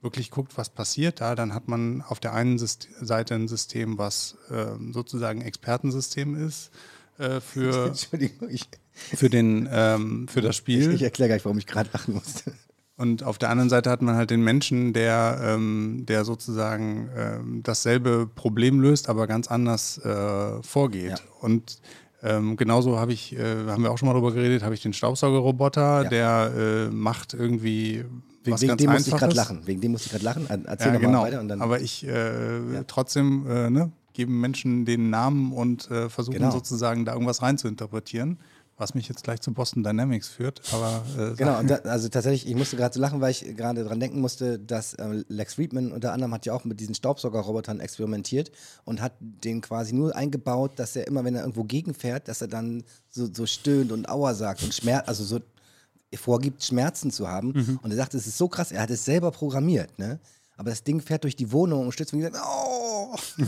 wirklich guckt, was passiert da, dann hat man auf der einen Syst Seite ein System, was ähm, sozusagen Expertensystem ist äh, für, ich, für, den, ähm, für das ich, Spiel. ich erkläre gleich, warum ich gerade lachen musste. Und auf der anderen Seite hat man halt den Menschen, der, ähm, der sozusagen ähm, dasselbe Problem löst, aber ganz anders äh, vorgeht. Ja. Und ähm, genauso habe ich, äh, haben wir auch schon mal drüber geredet, habe ich den Staubsaugerroboter, Ja. der äh, macht irgendwie Wegen, was wegen ganz dem musste ich gerade lachen. Wegen dem musste ich gerade lachen. Er- Erzähl Ja, genau. mal weiter. Und dann, Aber ich äh, Ja. trotzdem äh, ne, geben Menschen den Namen und äh, versuchen Genau. sozusagen da irgendwas reinzuinterpretieren, was mich jetzt gleich zu Boston Dynamics führt. Aber äh, Genau, da, also tatsächlich, ich musste gerade so lachen, weil ich gerade dran denken musste, dass äh, Lex Friedman unter anderem hat ja auch mit diesen Staubsaugerrobotern experimentiert und hat den quasi nur eingebaut, dass er immer, wenn er irgendwo gegenfährt, dass er dann so, so stöhnt und Aua sagt und Schmerz, also so vorgibt, Schmerzen zu haben. Mhm. Und er sagt, es ist so krass, er hat es selber programmiert, ne? Aber das Ding fährt durch die Wohnung und stützt mich und sagt, oh!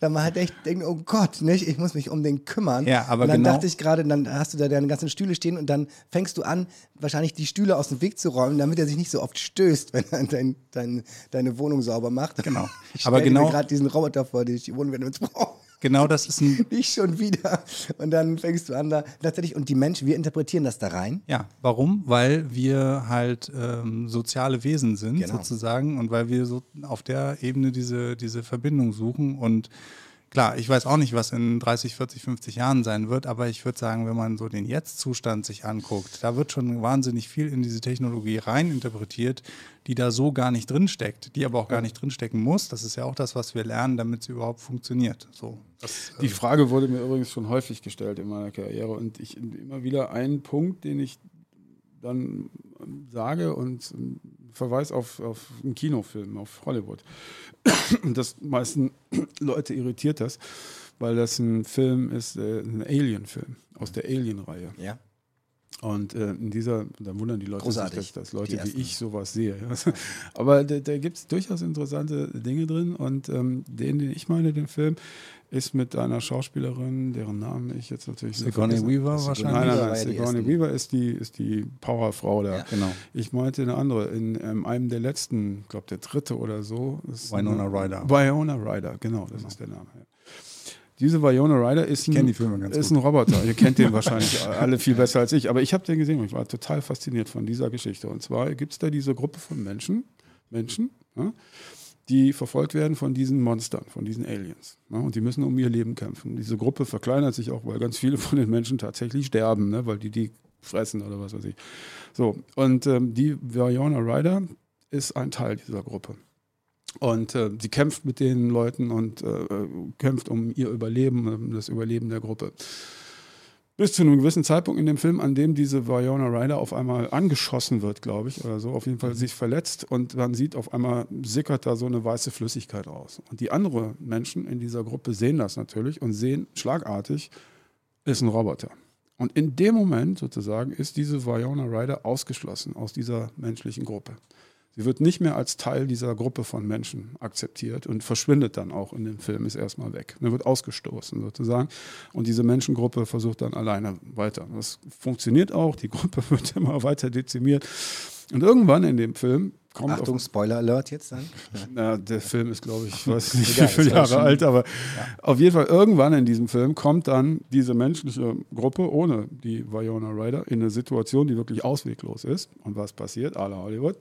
dann man halt echt denkt, oh Gott, nicht? ich muss mich um den kümmern. Ja, aber und dann genau- dachte ich gerade, dann hast du da deine ganzen Stühle stehen und dann fängst du an, wahrscheinlich die Stühle aus dem Weg zu räumen, damit er sich nicht so oft stößt, wenn er dein, dein, deine Wohnung sauber macht. Genau. Ich Aber genau- gerade diesen Roboter vor, den ich die Wohnung jetzt brauche. Genau das ist ein Nicht schon wieder. Und dann fängst du an da. Tatsächlich, und die Menschen, wir interpretieren das da rein. Ja, warum? Weil wir halt ähm, soziale Wesen sind, Genau. sozusagen, und weil wir so auf der Ebene diese, diese Verbindung suchen. Und klar, ich weiß auch nicht, was in 30, 40, 50 Jahren sein wird, aber ich würde sagen, wenn man so den Jetzt-Zustand sich anguckt, da wird schon wahnsinnig viel in diese Technologie rein interpretiert, die da so gar nicht drinsteckt, die aber auch gar nicht drinstecken muss. Das ist ja auch das, was wir lernen, damit sie überhaupt funktioniert. So, das, Die äh, Frage wurde mir übrigens schon häufig gestellt in meiner Karriere und ich immer wieder einen Punkt, den ich dann ähm, sage und verweise auf, auf einen Kinofilm, auf Hollywood. Und das meisten Leute irritiert das, weil das ein Film ist, äh, ein Alien-Film aus der Alien-Reihe. Ja. Und äh, in dieser, da wundern die Leute Großartig, sich, dass, dass Leute wie ich sowas sehe. Ja. Aber da, da gibt es durchaus interessante Dinge drin. Und ähm, den, den ich meine, den Film, ist mit einer Schauspielerin, deren Namen ich jetzt natürlich nicht Sigourney vergessen- Weaver Sigourney wahrscheinlich. Nein, nein, nein. Sigourney ersten. Weaver ist die, ist die Powerfrau da. Ja. Genau. Ich meinte eine andere, in ähm, einem der letzten, ich glaube der dritte oder so. Winona eine- Ryder. Winona Ryder, genau, das ist der Name. Ja. Diese Winona Ryder ist, ein, ist ein Roboter. Ihr kennt den wahrscheinlich alle viel besser als ich. Aber ich habe den gesehen und ich war total fasziniert von dieser Geschichte. Und zwar gibt es da diese Gruppe von Menschen, Menschen, ja, die verfolgt werden von diesen Monstern, von diesen Aliens. Ja, und die müssen um ihr Leben kämpfen. Diese Gruppe verkleinert sich auch, weil ganz viele von den Menschen tatsächlich sterben, ne, weil die die fressen oder was weiß ich. So, und ähm, die Winona Ryder ist ein Teil dieser Gruppe. Und äh, sie kämpft mit den Leuten und äh, kämpft um ihr Überleben, um das Überleben der Gruppe. Bis zu einem gewissen Zeitpunkt in dem Film, an dem diese Winona Ryder auf einmal angeschossen wird, glaube ich, oder so, auf jeden Fall sich verletzt und man sieht auf einmal sickert da so eine weiße Flüssigkeit raus. Und die anderen Menschen in dieser Gruppe sehen das natürlich und sehen schlagartig, ist ein Roboter. Und in dem Moment sozusagen ist diese Winona Ryder ausgeschlossen aus dieser menschlichen Gruppe. Sie wird nicht mehr als Teil dieser Gruppe von Menschen akzeptiert und verschwindet dann auch in dem Film, ist erstmal weg. Er wird ausgestoßen sozusagen. Und diese Menschengruppe versucht dann alleine weiter. Das funktioniert auch, die Gruppe wird immer weiter dezimiert. Und irgendwann in dem Film kommt Achtung, Spoiler Alert jetzt dann. Na, der Film ist, glaube ich, weiß nicht, Egal, wie viele Jahre alt, aber auf jeden Fall irgendwann in diesem Film kommt dann diese menschliche Gruppe ohne die Viola Ryder in eine Situation, die wirklich ausweglos ist. Und was passiert? Alle Hollywood.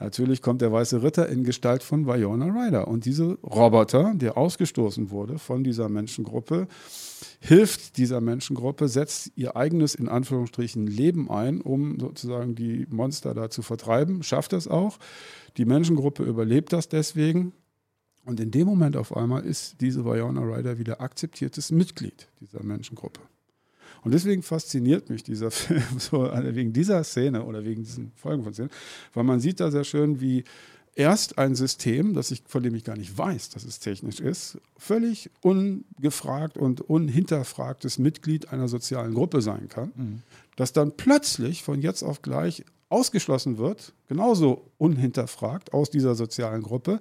Natürlich kommt der weiße Ritter in Gestalt von Viola Ryder. Und diese Roboter, der ausgestoßen wurde von dieser Menschengruppe, hilft dieser Menschengruppe, setzt ihr eigenes, in Anführungsstrichen, Leben ein, um sozusagen die Monster da zu vertreiben, schafft es auch. Die Menschengruppe überlebt das deswegen. Und in dem Moment auf einmal ist diese Viola Ryder wieder akzeptiertes Mitglied dieser Menschengruppe. Und deswegen fasziniert mich dieser Film so also wegen dieser Szene oder wegen diesen Folgen von Szenen, weil man sieht da sehr schön, wie erst ein System, das ich, von dem ich gar nicht weiß, dass es technisch ist, völlig ungefragt und unhinterfragtes Mitglied einer sozialen Gruppe sein kann, das dann plötzlich von jetzt auf gleich ausgeschlossen wird, genauso unhinterfragt aus dieser sozialen Gruppe,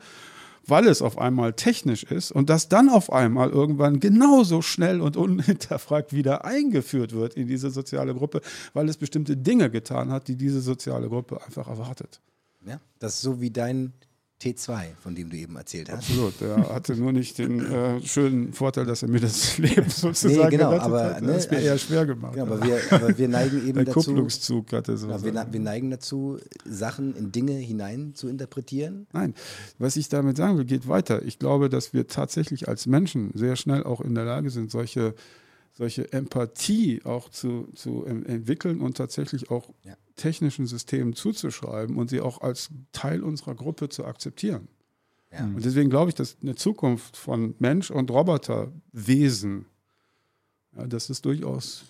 weil es auf einmal technisch ist und das dann auf einmal irgendwann genauso schnell und unhinterfragt wieder eingeführt wird in diese soziale Gruppe, weil es bestimmte Dinge getan hat, die diese soziale Gruppe einfach erwartet. Ja? Das ist so wie dein T2, von dem du eben erzählt hast. Absolut. Er hatte nur nicht den äh, schönen Vorteil, dass er mir das Leben sozusagen genau, gerettet aber, hat. ne, Das ist mir also- eher schwer gemacht. Genau, aber, wir, aber wir neigen eben Der dazu. Kupplungszug hatte so. Genau, wir, wir neigen dazu, Sachen in Dinge hinein zu interpretieren. Nein, was ich damit sagen will, geht weiter. Ich glaube, dass wir tatsächlich als Menschen sehr schnell auch in der Lage sind, solche, solche Empathie auch zu, zu entwickeln und tatsächlich auch Ja. technischen Systemen zuzuschreiben und sie auch als Teil unserer Gruppe zu akzeptieren. Ja. Und deswegen glaube ich, dass eine Zukunft von Mensch- und Roboterwesen, ja, dass es durchaus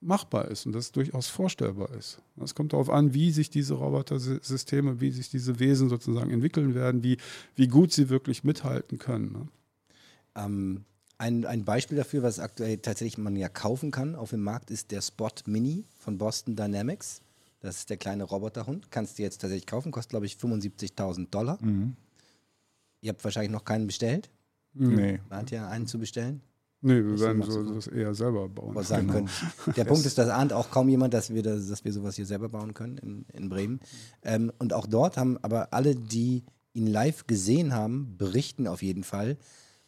machbar ist und dass es durchaus vorstellbar ist. Es kommt darauf an, wie sich diese Robotersysteme, wie sich diese Wesen sozusagen entwickeln werden, wie, wie gut sie wirklich mithalten können. Ne? Ähm, ein, ein Beispiel dafür, was aktuell tatsächlich man ja kaufen kann auf dem Markt, ist der Spot Mini von Boston Dynamics. Das ist der kleine Roboterhund. Kannst du jetzt tatsächlich kaufen, kostet glaube ich 75.000 Dollar. Ihr habt wahrscheinlich noch keinen bestellt. Nee. Plant ja einen zu bestellen. Nee, wir werden so, so- das eher selber bauen. was sagen können. Der Punkt ist, das ahnt auch kaum jemand, dass wir, das, dass wir sowas hier selber bauen können in, in Bremen. Ähm, und auch dort haben aber alle, die ihn live gesehen haben, berichten auf jeden Fall,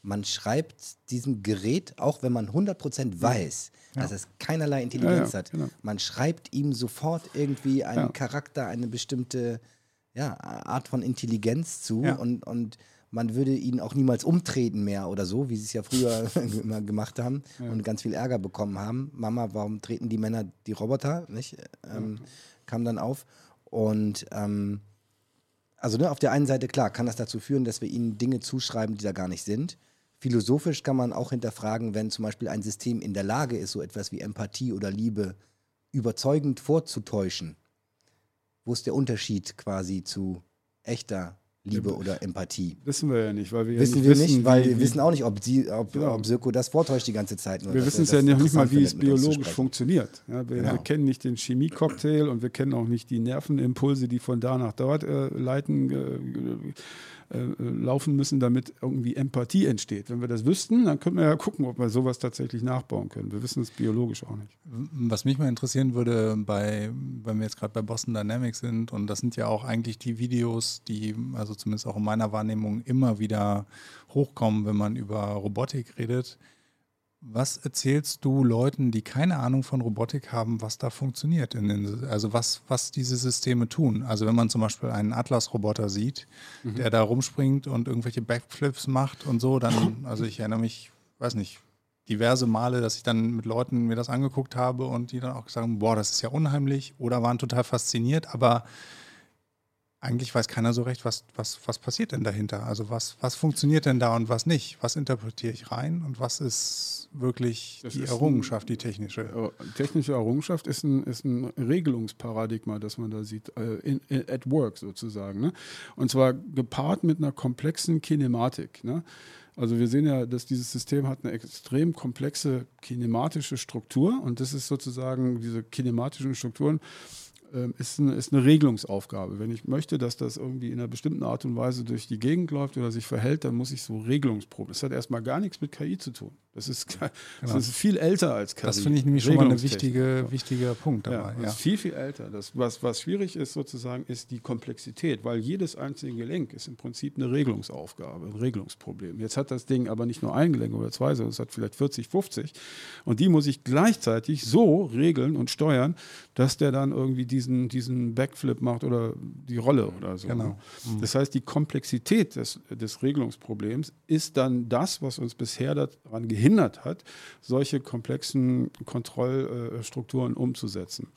man schreibt diesem Gerät, auch wenn man 100% weiß, dass es keinerlei Intelligenz Ja, ja, hat, genau. man schreibt ihm sofort irgendwie einen Ja. Charakter, eine bestimmte ja, Art von Intelligenz zu Ja. und, und man würde ihn auch niemals umtreten mehr oder so, wie sie es ja früher immer gemacht haben und ganz viel Ärger bekommen haben. Mama, warum treten die Männer die Roboter? Nicht? Ähm, Kam dann auf. Und ähm, also ne, auf der einen Seite, klar, kann das dazu führen, dass wir ihnen Dinge zuschreiben, die da gar nicht sind. Philosophisch kann man auch hinterfragen, wenn zum Beispiel ein System in der Lage ist, so etwas wie Empathie oder Liebe überzeugend vorzutäuschen. Wo ist der Unterschied quasi zu echter Liebe oder Empathie? Wissen wir ja nicht, weil wir ja Wissen nicht wir wissen, nicht, weil wir wissen auch nicht, ob, sie, ob, Genau. ob Sirko das vortäuscht die ganze Zeit. Wir wissen es ja noch nicht mal, wie es biologisch funktioniert. Ja, wir, Genau. wir kennen nicht den Chemiecocktail und wir kennen auch nicht die Nervenimpulse, die von da nach dort äh, leiten, äh, äh, laufen müssen, damit irgendwie Empathie entsteht. Wenn wir das wüssten, dann könnten wir ja gucken, ob wir sowas tatsächlich nachbauen können. Wir wissen es biologisch auch nicht. Was mich mal interessieren würde, bei, wenn wir jetzt gerade bei Boston Dynamics sind, und das sind ja auch eigentlich die Videos, die, also zumindest auch in meiner Wahrnehmung, immer wieder hochkommen, wenn man über Robotik redet. Was erzählst du Leuten, die keine Ahnung von Robotik haben, was da funktioniert? In den, also was, was diese Systeme tun? Also wenn man zum Beispiel einen Atlas-Roboter sieht, der da rumspringt und irgendwelche Backflips macht und so, dann, also ich erinnere mich, weiß nicht, diverse Male, dass ich dann mit Leuten mir das angeguckt habe und die dann auch gesagt haben, boah, das ist ja unheimlich oder waren total fasziniert, aber eigentlich weiß keiner so recht, was, was, was passiert denn dahinter? Also was, was funktioniert denn da und was nicht? Was interpretiere ich rein und was ist wirklich Das die ist Errungenschaft, die technische? Äh, Technische Errungenschaft ist ein, ist ein Regelungsparadigma, das man da sieht, äh, in, in, at work sozusagen. Ne? Und zwar gepaart mit einer komplexen Kinematik. Ne? Also wir sehen ja, dass dieses System hat eine extrem komplexe kinematische Struktur und das ist sozusagen diese kinematischen Strukturen ist, eine, ist eine Regelungsaufgabe. Wenn ich möchte, dass das irgendwie in einer bestimmten Art und Weise durch die Gegend läuft oder sich verhält, dann muss ich so Regelungsproben. Das hat erstmal gar nichts mit KI zu tun. Das ist, das genau. ist viel älter als KI. Das finde ich nämlich schon mal ein wichtige, wichtiger Punkt dabei. Ja, ja. ist viel, viel älter. Das, was, was schwierig ist sozusagen, ist die Komplexität, weil jedes einzelne Gelenk ist im Prinzip eine Regelungsaufgabe, ein Regelungsproblem. Jetzt hat das Ding aber nicht nur ein Gelenk oder zwei, sondern es hat vielleicht 40, 50. Und die muss ich gleichzeitig so regeln und steuern, dass der dann irgendwie diesen, diesen Backflip macht oder die Rolle oder so. Genau. Mhm. Das heißt, die Komplexität des, des Regelungsproblems ist dann das, was uns bisher daran gehindert gehindert hat, solche komplexen Kontrollstrukturen umzusetzen.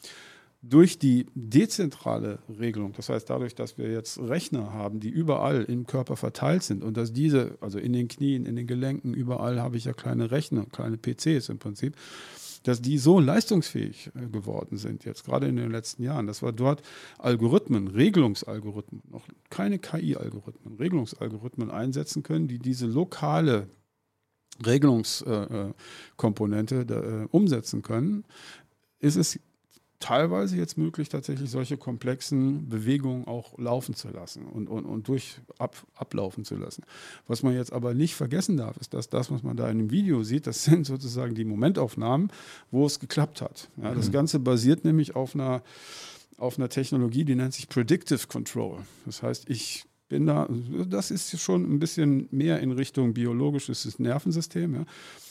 Durch die dezentrale Regelung, das heißt dadurch, dass wir jetzt Rechner haben, die überall im Körper verteilt sind und dass diese, also in den Knien, in den Gelenken, überall habe ich ja kleine Rechner, kleine PCs im Prinzip, dass die so leistungsfähig äh, geworden sind, jetzt gerade in den letzten Jahren, dass wir dort Algorithmen, Regelungsalgorithmen, noch keine KI-Algorithmen, Regelungsalgorithmen einsetzen können, die diese lokale Regelungskomponente äh, umsetzen können, ist es teilweise jetzt möglich, tatsächlich solche komplexen Bewegungen auch laufen zu lassen und, und, und durch ab, ablaufen zu lassen. Was man jetzt aber nicht vergessen darf, ist, dass das, was man da in dem Video sieht, das sind sozusagen die Momentaufnahmen, wo es geklappt hat. Ja, das mhm. Ganze basiert nämlich auf einer, auf einer Technologie, die nennt sich Predictive Control. Das heißt, ich bin da, das ist schon ein bisschen mehr in Richtung biologisches Nervensystem, ja,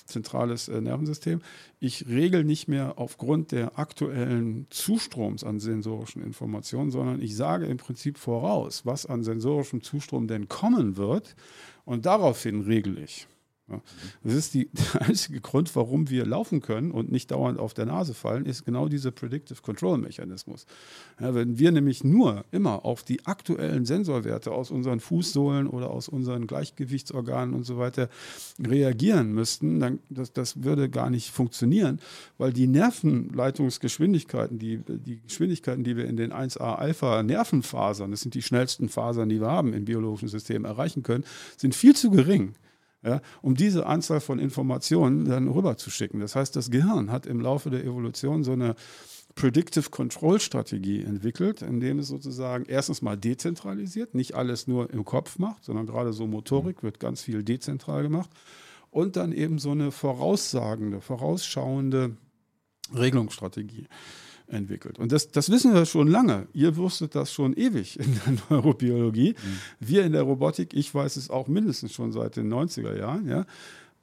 zentrales äh, Nervensystem. Ich regel nicht mehr aufgrund der aktuellen Zustroms an sensorischen Informationen, sondern ich sage im Prinzip voraus, was an sensorischem Zustrom denn kommen wird und daraufhin regel ich. Das ist die, der einzige Grund, warum wir laufen können und nicht dauernd auf der Nase fallen, ist genau dieser Predictive Control Mechanismus. Ja, wenn wir nämlich nur immer auf die aktuellen Sensorwerte aus unseren Fußsohlen oder aus unseren Gleichgewichtsorganen und so weiter reagieren müssten, dann das, das würde gar nicht funktionieren, weil die Nervenleitungsgeschwindigkeiten, die, die Geschwindigkeiten, die wir in den 1A-Alpha-Nervenfasern, das sind die schnellsten Fasern, die wir haben im biologischen System, erreichen können, sind viel zu gering ja, um diese Anzahl von Informationen dann rüberzuschicken. Das heißt, das Gehirn hat im Laufe der Evolution so eine Predictive Control Strategie entwickelt, indem es sozusagen erstens mal dezentralisiert, nicht alles nur im Kopf macht, sondern gerade so Motorik wird ganz viel dezentral gemacht und dann eben so eine voraussagende, vorausschauende Regelungsstrategie entwickelt. Und das, das wissen wir schon lange. Ihr wusstet das schon ewig in der Neurobiologie. Mhm. Wir in der Robotik, ich weiß es auch mindestens schon seit den 90er Jahren. Ja.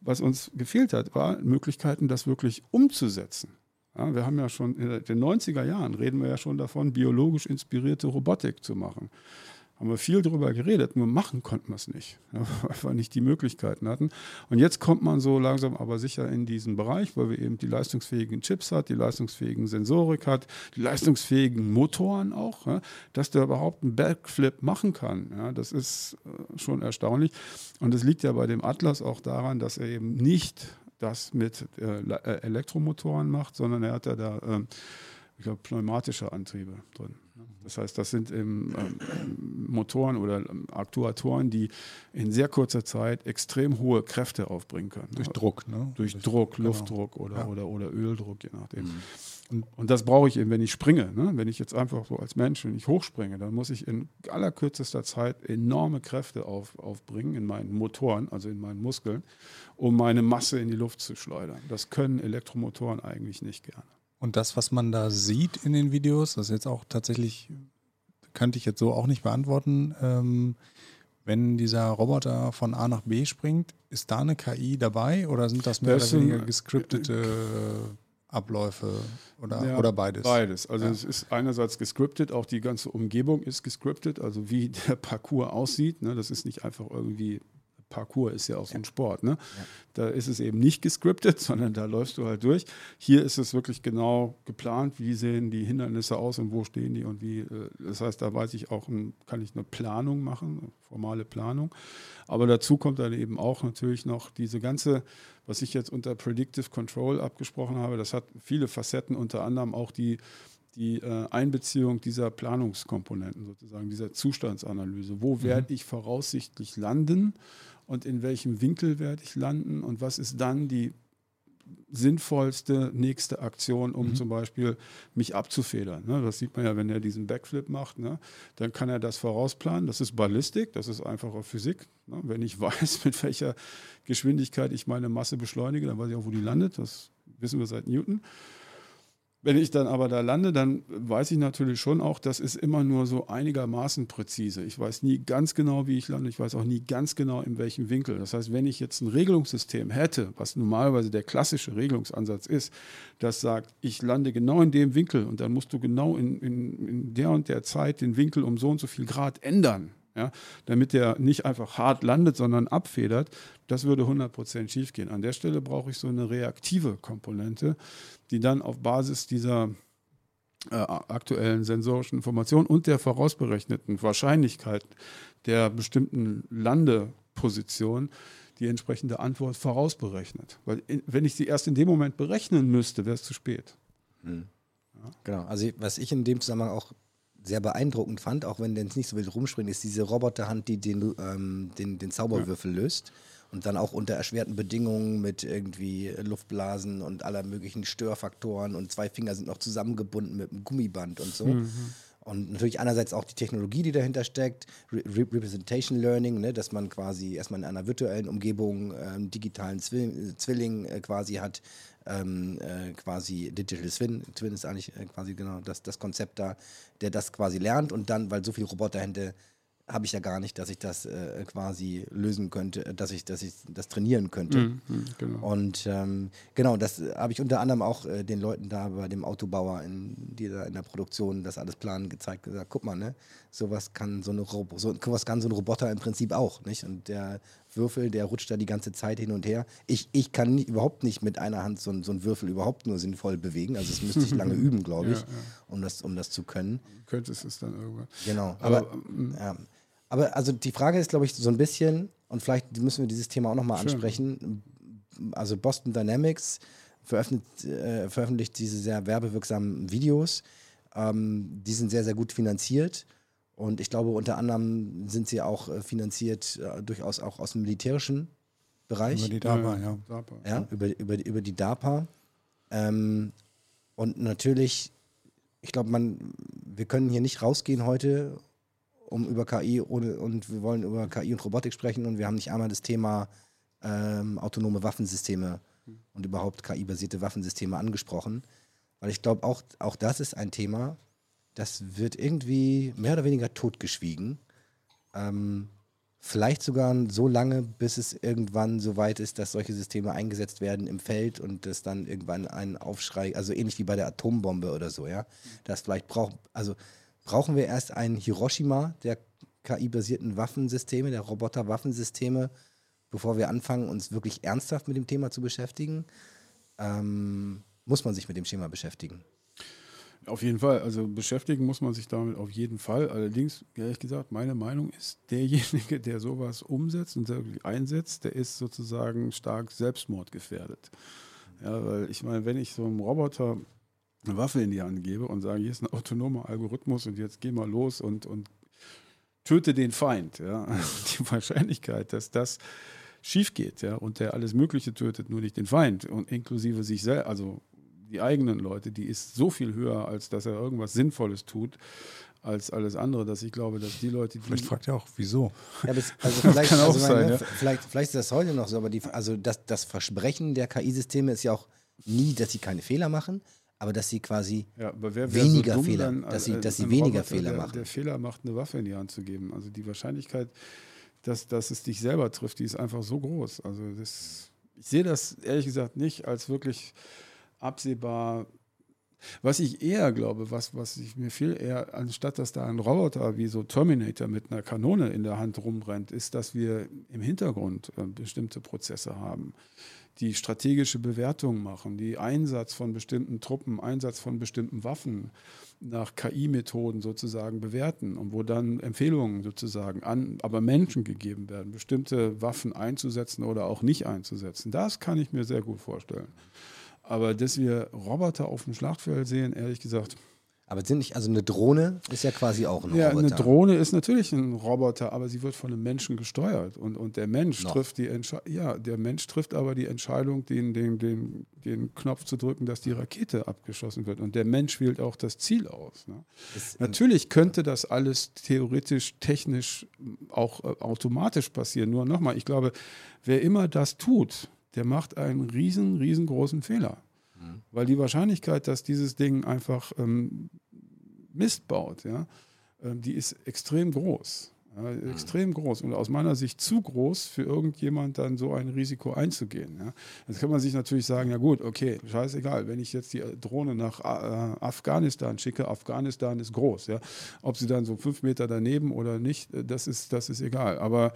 Was uns gefehlt hat, war Möglichkeiten, das wirklich umzusetzen. Ja, wir haben ja schon in den 90er Jahren, reden wir ja schon davon, biologisch inspirierte Robotik zu machen haben wir viel darüber geredet, nur machen konnten wir es nicht, weil wir nicht die Möglichkeiten hatten. Und jetzt kommt man so langsam aber sicher in diesen Bereich, weil wir eben die leistungsfähigen Chips hat, die leistungsfähigen Sensorik hat, die leistungsfähigen Motoren auch, dass der überhaupt einen Backflip machen kann. das ist äh, schon erstaunlich. Und es liegt ja bei dem Atlas auch daran, dass er eben nicht das mit äh, äh, Elektromotoren macht, sondern er hat ja da, ähm, ich glaube, pneumatische Antriebe drin. Das heißt, das sind ähm, Motoren oder ähm, Aktuatoren, die in sehr kurzer Zeit extrem hohe Kräfte aufbringen können. Durch Druck, ne? Durch, Durch Druck, genau. Luftdruck oder, ja. oder, oder Öldruck, je nachdem. Mhm. Und, und, das brauche ich eben, wenn ich springe. Ne? Wenn ich jetzt einfach so als Mensch, wenn ich hochspringe, dann muss ich in allerkürzester Zeit enorme Kräfte auf, aufbringen in meinen Motoren, also in meinen Muskeln, um meine Masse in die Luft zu schleudern. Das können Elektromotoren eigentlich nicht gerne. Und das, was man da sieht in den Videos, das ist jetzt auch tatsächlich, könnte ich jetzt so auch nicht beantworten. Ähm, wenn dieser Roboter von A nach B springt, ist da eine KI dabei oder sind das mehr das oder weniger gescriptete Abläufe oder, ja, oder beides? Beides. Also ja. es ist einerseits gescriptet, auch die ganze Umgebung ist gescriptet, also wie der Parcours aussieht. Ne? Das ist nicht einfach irgendwie Parcours ist ja auch so ein Sport. Ne? Ja. Da ist es eben nicht gescriptet, sondern da läufst du halt durch. Hier ist es wirklich genau geplant, wie sehen die Hindernisse aus und wo stehen die und wie. Äh, das heißt, da weiß ich auch, kann ich eine Planung machen, eine formale Planung. Aber dazu kommt dann eben auch natürlich noch diese ganze, was ich jetzt unter Predictive Control abgesprochen habe, das hat viele Facetten, unter anderem auch die die äh, Einbeziehung dieser Planungskomponenten sozusagen, dieser Zustandsanalyse. Wo mhm. werde ich voraussichtlich landen und in welchem Winkel werde ich landen und was ist dann die sinnvollste nächste Aktion, um mhm. zum Beispiel mich abzufedern. Ne? Das sieht man ja, wenn er diesen Backflip macht. Ne? Dann kann er das vorausplanen. Das ist Ballistik, das ist einfache Physik. Ne? Wenn ich weiß, mit welcher Geschwindigkeit ich meine Masse beschleunige, dann weiß ich auch, wo die landet. Das wissen wir seit Newton. Wenn ich dann aber da lande, dann weiß ich natürlich schon auch, das ist immer nur so einigermaßen präzise. Ich weiß nie ganz genau, wie ich lande. Ich weiß auch nie ganz genau, in welchem Winkel. Das heißt, wenn ich jetzt ein Regelungssystem hätte, was normalerweise der klassische Regelungsansatz ist, das sagt, ich lande genau in dem Winkel und dann musst du genau in, in, in der und der Zeit den Winkel um so und so viel Grad ändern ja, damit der nicht einfach hart landet, sondern abfedert, das würde 100% schief gehen. An der Stelle brauche ich so eine reaktive Komponente, die dann auf Basis dieser äh, aktuellen sensorischen Informationen und der vorausberechneten Wahrscheinlichkeit der bestimmten Landeposition die entsprechende Antwort vorausberechnet. Weil in, wenn ich sie erst in dem Moment berechnen müsste, wäre es zu spät. Hm. Ja. Genau, also was ich in dem Zusammenhang auch sehr beeindruckend fand, auch wenn der nicht so wild rumspringt, ist diese Roboterhand, die den, ähm, den, den Zauberwürfel ja. löst und dann auch unter erschwerten Bedingungen mit irgendwie Luftblasen und aller möglichen Störfaktoren und zwei Finger sind noch zusammengebunden mit einem Gummiband und so. Mhm. Und natürlich einerseits auch die Technologie, die dahinter steckt, Re Representation Learning, ne, dass man quasi erstmal in einer virtuellen Umgebung ähm, digitalen Zwill Zwilling äh, quasi hat, ähm, äh, quasi Digital Twin, Twin ist eigentlich äh, quasi genau das, das Konzept da, der das quasi lernt und dann, weil so viele Roboterhände habe ich ja gar nicht, dass ich das äh, quasi lösen könnte, äh, dass ich, dass ich das trainieren könnte. Mm, mm, genau. Und ähm, genau, das habe ich unter anderem auch äh, den Leuten da bei dem Autobauer, in, die da in der Produktion das alles planen, gezeigt, gesagt, guck mal, ne, sowas kann so eine Robo so, sowas kann so ein Roboter im Prinzip auch, nicht? Und der Würfel, der rutscht da die ganze Zeit hin und her. Ich, ich kann nicht, überhaupt nicht mit einer Hand so, so einen Würfel überhaupt nur sinnvoll bewegen. Also das müsste ich lange üben, glaube ich, ja, ja. Um, das, um das zu können. Könntest es dann irgendwann. Genau. Aber, aber ja. Aber also die Frage ist, glaube ich, so ein bisschen, und vielleicht müssen wir dieses Thema auch nochmal ansprechen. Also Boston Dynamics veröffentlicht, äh, veröffentlicht diese sehr werbewirksamen Videos. Ähm, die sind sehr, sehr gut finanziert. Und ich glaube, unter anderem sind sie auch äh, finanziert, äh, durchaus auch aus dem militärischen Bereich. Über die DARPA, ja. Ja, ja über, über, über die DARPA. Ähm, und natürlich, ich glaube, man, wir können hier nicht rausgehen heute um über KI ohne, und wir wollen über KI und Robotik sprechen und wir haben nicht einmal das Thema ähm, autonome Waffensysteme und überhaupt KI-basierte Waffensysteme angesprochen. Weil ich glaube, auch, auch das ist ein Thema, das wird irgendwie mehr oder weniger totgeschwiegen. Ähm, vielleicht sogar so lange, bis es irgendwann so weit ist, dass solche Systeme eingesetzt werden im Feld und es dann irgendwann einen Aufschrei, also ähnlich wie bei der Atombombe oder so, ja. Das vielleicht braucht, also brauchen wir erst ein Hiroshima der KI-basierten Waffensysteme, der Roboter-Waffensysteme, bevor wir anfangen, uns wirklich ernsthaft mit dem Thema zu beschäftigen? Ähm, muss man sich mit dem Schema beschäftigen? Auf jeden Fall. Also beschäftigen muss man sich damit auf jeden Fall. Allerdings, ehrlich gesagt, meine Meinung ist, derjenige, der sowas umsetzt und einsetzt, der ist sozusagen stark selbstmordgefährdet. Ja, weil ich meine, wenn ich so einem Roboter eine Waffe in die Hand gebe und sage, hier ist ein autonomer Algorithmus und jetzt geh mal los und, und töte den Feind. Ja? Die Wahrscheinlichkeit, dass das schief geht ja? und der alles Mögliche tötet, nur nicht den Feind und inklusive sich selbst, also die eigenen Leute, die ist so viel höher, als dass er irgendwas Sinnvolles tut als alles andere, dass ich glaube, dass die Leute, die. Vielleicht fragt er auch, wieso. Ja, das, also vielleicht, kann auch also sein, meine, ja. vielleicht, vielleicht ist das heute noch so, aber die, also das, das Versprechen der KI-Systeme ist ja auch nie, dass sie keine Fehler machen, aber dass sie quasi ja, weniger so Fehler, dann, dass sie, äh, dass sie weniger Roboter, Fehler der, machen. Der Fehler macht, eine Waffe in die Hand zu geben. Also die Wahrscheinlichkeit, dass, dass es dich selber trifft, die ist einfach so groß. Also das, ich sehe das ehrlich gesagt nicht als wirklich absehbar. Was ich eher glaube, was, was ich mir viel eher, anstatt dass da ein Roboter wie so Terminator mit einer Kanone in der Hand rumrennt, ist, dass wir im Hintergrund äh, bestimmte Prozesse haben die strategische Bewertung machen, die Einsatz von bestimmten Truppen, Einsatz von bestimmten Waffen nach KI-Methoden sozusagen bewerten und wo dann Empfehlungen sozusagen an, aber Menschen gegeben werden, bestimmte Waffen einzusetzen oder auch nicht einzusetzen. Das kann ich mir sehr gut vorstellen. Aber dass wir Roboter auf dem Schlachtfeld sehen, ehrlich gesagt, Aber sind nicht, also eine Drohne ist ja quasi auch ein ja, Roboter. eine Drohne ist natürlich ein Roboter, aber sie wird von einem Menschen gesteuert. Und, und der Mensch Noch. trifft die Entscheidung, ja, der Mensch trifft aber die Entscheidung, den, den, den, den Knopf zu drücken, dass die Rakete abgeschossen wird. Und der Mensch wählt auch das Ziel aus. Ne? Natürlich könnte das alles theoretisch, technisch auch äh, automatisch passieren. Nur nochmal, ich glaube, wer immer das tut, der macht einen riesen, riesengroßen Fehler. Weil die Wahrscheinlichkeit, dass dieses Ding einfach ähm, Mist baut, ja, ähm, die ist extrem groß. Ja, extrem groß und aus meiner Sicht zu groß für irgendjemand dann so ein Risiko einzugehen. Ja. Jetzt kann man sich natürlich sagen, ja gut, okay, scheißegal, wenn ich jetzt die Drohne nach äh, Afghanistan schicke, Afghanistan ist groß, ja. Ob sie dann so fünf Meter daneben oder nicht, äh, das ist, das ist egal. Aber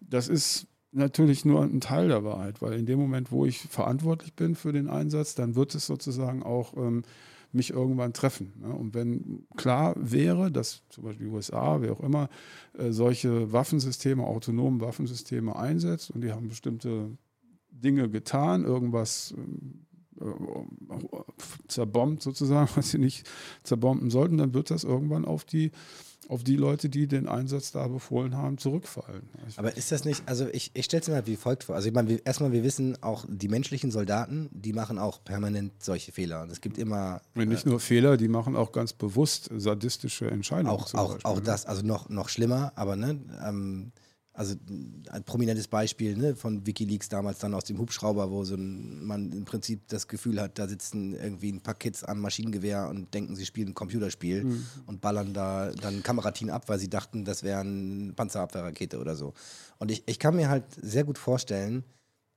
das ist natürlich nur ein Teil der Wahrheit, weil in dem Moment, wo ich verantwortlich bin für den Einsatz, dann wird es sozusagen auch ähm, mich irgendwann treffen. Ne? Und wenn klar wäre, dass zum Beispiel die USA, wer auch immer, äh, solche Waffensysteme, autonome Waffensysteme einsetzt und die haben bestimmte Dinge getan, irgendwas ähm, äh, zerbombt sozusagen, was sie nicht zerbomben sollten, dann wird das irgendwann auf die, auf die Leute, die den Einsatz da befohlen haben, zurückfallen. Ich Aber ist das nicht, also ich, ich stelle es mir halt wie folgt vor. Also ich meine, erstmal, wir wissen auch, die menschlichen Soldaten, die machen auch permanent solche Fehler. Und es gibt immer Und nicht nur Fehler, die machen auch ganz bewusst sadistische Entscheidungen. auch, auch, Beispiel, auch ne? das, also noch, noch schlimmer, aber ne, ähm, also ein prominentes Beispiel ne, von Wikileaks damals dann aus dem Hubschrauber, wo so ein, man im Prinzip das Gefühl hat, da sitzen irgendwie ein paar Kids am Maschinengewehr und denken, sie spielen ein Computerspiel Mhm. und ballern da dann ein Kamerateam ab, weil sie dachten, das wäre eine Panzerabwehrrakete oder so. Und ich, ich kann mir halt sehr gut vorstellen,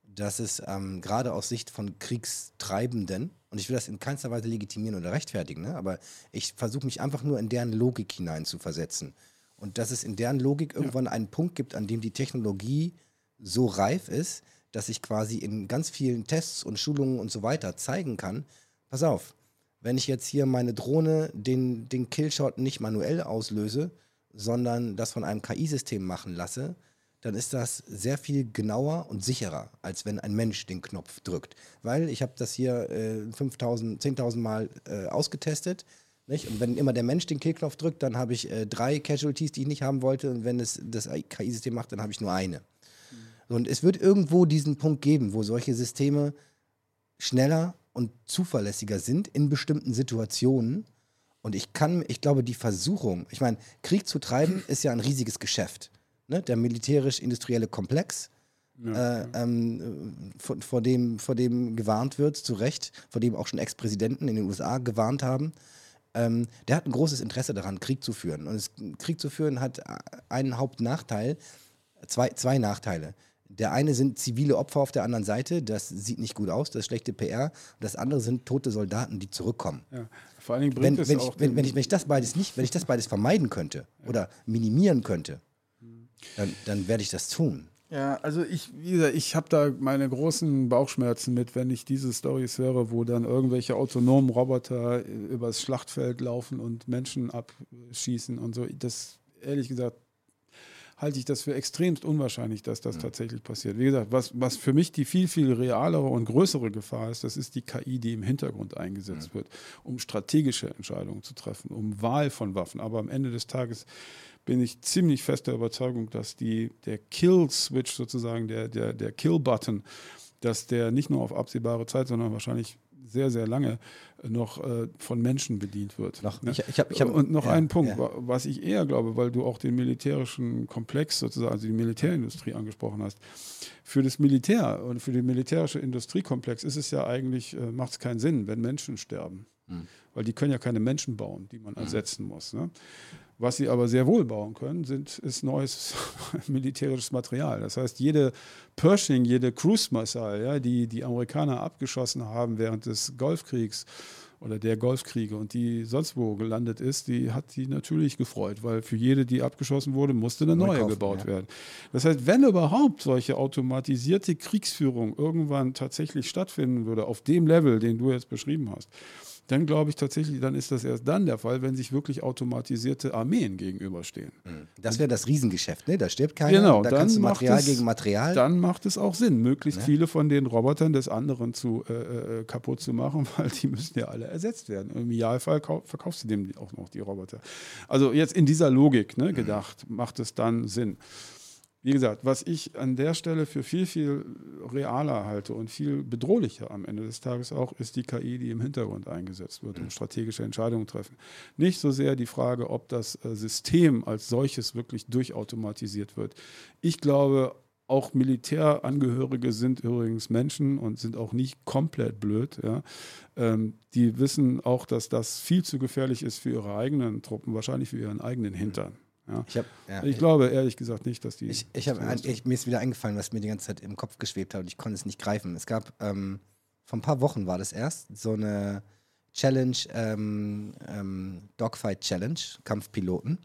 dass es ähm, gerade aus Sicht von Kriegstreibenden, und ich will das in keinster Weise legitimieren oder rechtfertigen, ne, aber ich versuche mich einfach nur in deren Logik hinein zu versetzen. Und dass es in deren Logik irgendwann einen Punkt gibt, an dem die Technologie so reif ist, dass ich quasi in ganz vielen Tests und Schulungen und so weiter zeigen kann, pass auf, wenn ich jetzt hier meine Drohne den, den Killshot nicht manuell auslöse, sondern das von einem KI-System machen lasse, dann ist das sehr viel genauer und sicherer, als wenn ein Mensch den Knopf drückt. Weil ich habe das hier äh, 5.000, 10.000 Mal äh, ausgetestet. Nicht? Und wenn immer der Mensch den Killknopf drückt, dann habe ich äh, drei Casualties, die ich nicht haben wollte. Und wenn es das KI-System macht, dann habe ich nur eine. Und es wird irgendwo diesen Punkt geben, wo solche Systeme schneller und zuverlässiger sind in bestimmten Situationen. Und ich kann, ich glaube, die Versuchung, ich meine, Krieg zu treiben ist ja ein riesiges Geschäft. Ne? Der militärisch-industrielle Komplex, äh, ähm, vor, vor, dem, vor dem gewarnt wird, zu Recht, vor dem auch schon Ex-Präsidenten in den USA gewarnt haben. Ähm, der hat ein großes Interesse daran, Krieg zu führen. Und es, Krieg zu führen hat einen Hauptnachteil, zwei, zwei Nachteile. Der eine sind zivile Opfer auf der anderen Seite, das sieht nicht gut aus, das ist schlechte PR. Und das andere sind tote Soldaten, die zurückkommen. Ja. Vor allen Dingen bringt Wenn, es wenn, auch ich, wenn, wenn, ich, wenn ich das beides nicht, wenn ich das beides vermeiden könnte oder minimieren könnte, dann, dann werde ich das tun. Ja, also ich, wie gesagt, ich habe da meine großen Bauchschmerzen mit, wenn ich diese Storys höre, wo dann irgendwelche autonomen Roboter äh, übers Schlachtfeld laufen und Menschen abschießen und so. Das, ehrlich gesagt, halte ich das für extremst unwahrscheinlich, dass das tatsächlich passiert. Wie gesagt, was, was für mich die viel, viel realere und größere Gefahr ist, das ist die KI, die im Hintergrund eingesetzt wird, um strategische Entscheidungen zu treffen, um Wahl von Waffen. Aber am Ende des Tages bin ich ziemlich fest der Überzeugung, dass die, der Kill-Switch sozusagen, der, der, der Kill-Button, dass der nicht nur auf absehbare Zeit, sondern wahrscheinlich sehr, sehr lange noch äh, von Menschen bedient wird. Noch- Ne? ich- ich hab- ich hab- Und noch ja, einen Punkt, ja. wa- was ich eher glaube, weil du auch den militärischen Komplex sozusagen, also die Militärindustrie angesprochen hast. Für das Militär und für den militärischen Industriekomplex ist es ja eigentlich, äh, macht es keinen Sinn, wenn Menschen sterben. Hm. Weil die können ja keine Menschen bauen, die man ersetzen muss. Ne? Was sie aber sehr wohl bauen können, sind, ist neues militärisches Material. Das heißt, jede Pershing, jede Cruise Missile, ja, die die Amerikaner abgeschossen haben während des Golfkriegs oder der Golfkriege und die sonst wo gelandet ist, die hat die natürlich gefreut, weil für jede, die abgeschossen wurde, musste eine Neu neue kaufen, gebaut ja. werden. Das heißt, wenn überhaupt solche automatisierte Kriegsführung irgendwann tatsächlich stattfinden würde, auf dem Level, den du jetzt beschrieben hast, dann glaube ich tatsächlich, dann ist das erst dann der Fall, wenn sich wirklich automatisierte Armeen gegenüberstehen. Mhm. Das wäre das Riesengeschäft, ne? Da stirbt keiner, Genau, da dann kannst du Material es- gegen Material. Dann macht es auch Sinn, möglichst Ne? viele von den Robotern des anderen zu, äh, äh, kaputt zu machen, weil die müssen ja alle ersetzt werden. Im Idealfall kau- verkaufst du dem auch noch die Roboter. Also jetzt in dieser Logik Mhm. ne, gedacht, macht es dann Sinn. Wie gesagt, was ich an der Stelle für viel, viel realer halte und viel bedrohlicher am Ende des Tages auch, ist die KI, die im Hintergrund eingesetzt wird, um strategische Entscheidungen treffen. Nicht so sehr die Frage, ob das äh, System als solches wirklich durchautomatisiert wird. Ich glaube, auch Militärangehörige sind übrigens Menschen und sind auch nicht komplett blöd. Ja. Ähm, die wissen auch, dass das viel zu gefährlich ist für ihre eigenen Truppen, wahrscheinlich für ihren eigenen Hintern. Ja. ich hab, ja, Ich glaube ehrlich gesagt nicht, dass die. Ich, ich hab, ich, mir ist wieder eingefallen, was mir die ganze Zeit im Kopf geschwebt hat und ich konnte es nicht greifen. Es gab, ähm, vor ein paar Wochen war das erst, so eine Challenge, ähm, ähm, Dogfight Challenge, Kampfpiloten.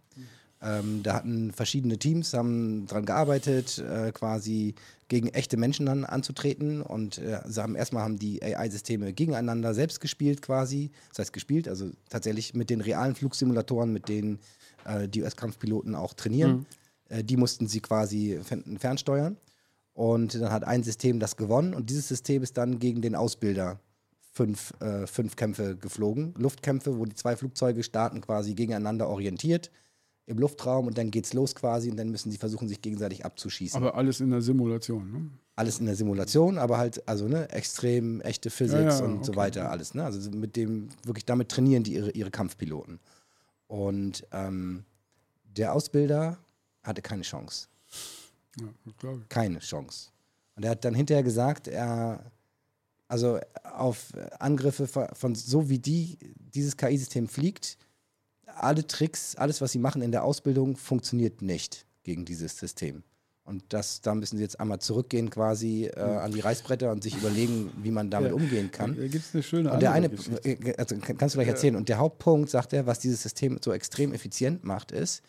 Ähm, da hatten verschiedene Teams, haben daran gearbeitet, äh, quasi gegen echte Menschen dann anzutreten. Und äh, sie haben erstmal haben die AI-Systeme gegeneinander selbst gespielt, quasi. Das heißt gespielt, also tatsächlich mit den realen Flugsimulatoren, mit denen äh, die US-Kampfpiloten auch trainieren. Äh, die mussten sie quasi fern- fernsteuern. Und dann hat ein System das gewonnen und dieses System ist dann gegen den Ausbilder fünf, äh, fünf Kämpfe geflogen. Luftkämpfe, wo die zwei Flugzeuge starten quasi gegeneinander orientiert im Luftraum und dann geht's los quasi und dann müssen sie versuchen, sich gegenseitig abzuschießen. aber alles in der Simulation. Ne? alles in der Simulation, aber halt, also ne, extrem echte Physics Ja, ja, und so okay. weiter, alles. Ne? Also mit dem, wirklich damit trainieren die ihre, ihre Kampfpiloten. Und ähm, der Ausbilder hatte keine Chance. Ja, ich. Keine Chance. Und er hat dann hinterher gesagt, er, also auf Angriffe von, von so wie die, dieses KI-System fliegt, alle Tricks, alles, was sie machen in der Ausbildung, funktioniert nicht gegen dieses System. Und das, da müssen sie jetzt einmal zurückgehen quasi äh, an die Reißbretter und sich überlegen, wie man damit Ja. umgehen kann. Da gibt es eine schöne Und der eine, Geschichte. äh, also kann- kannst du gleich erzählen. Und der Hauptpunkt, sagt er, was dieses System so extrem effizient macht, ist,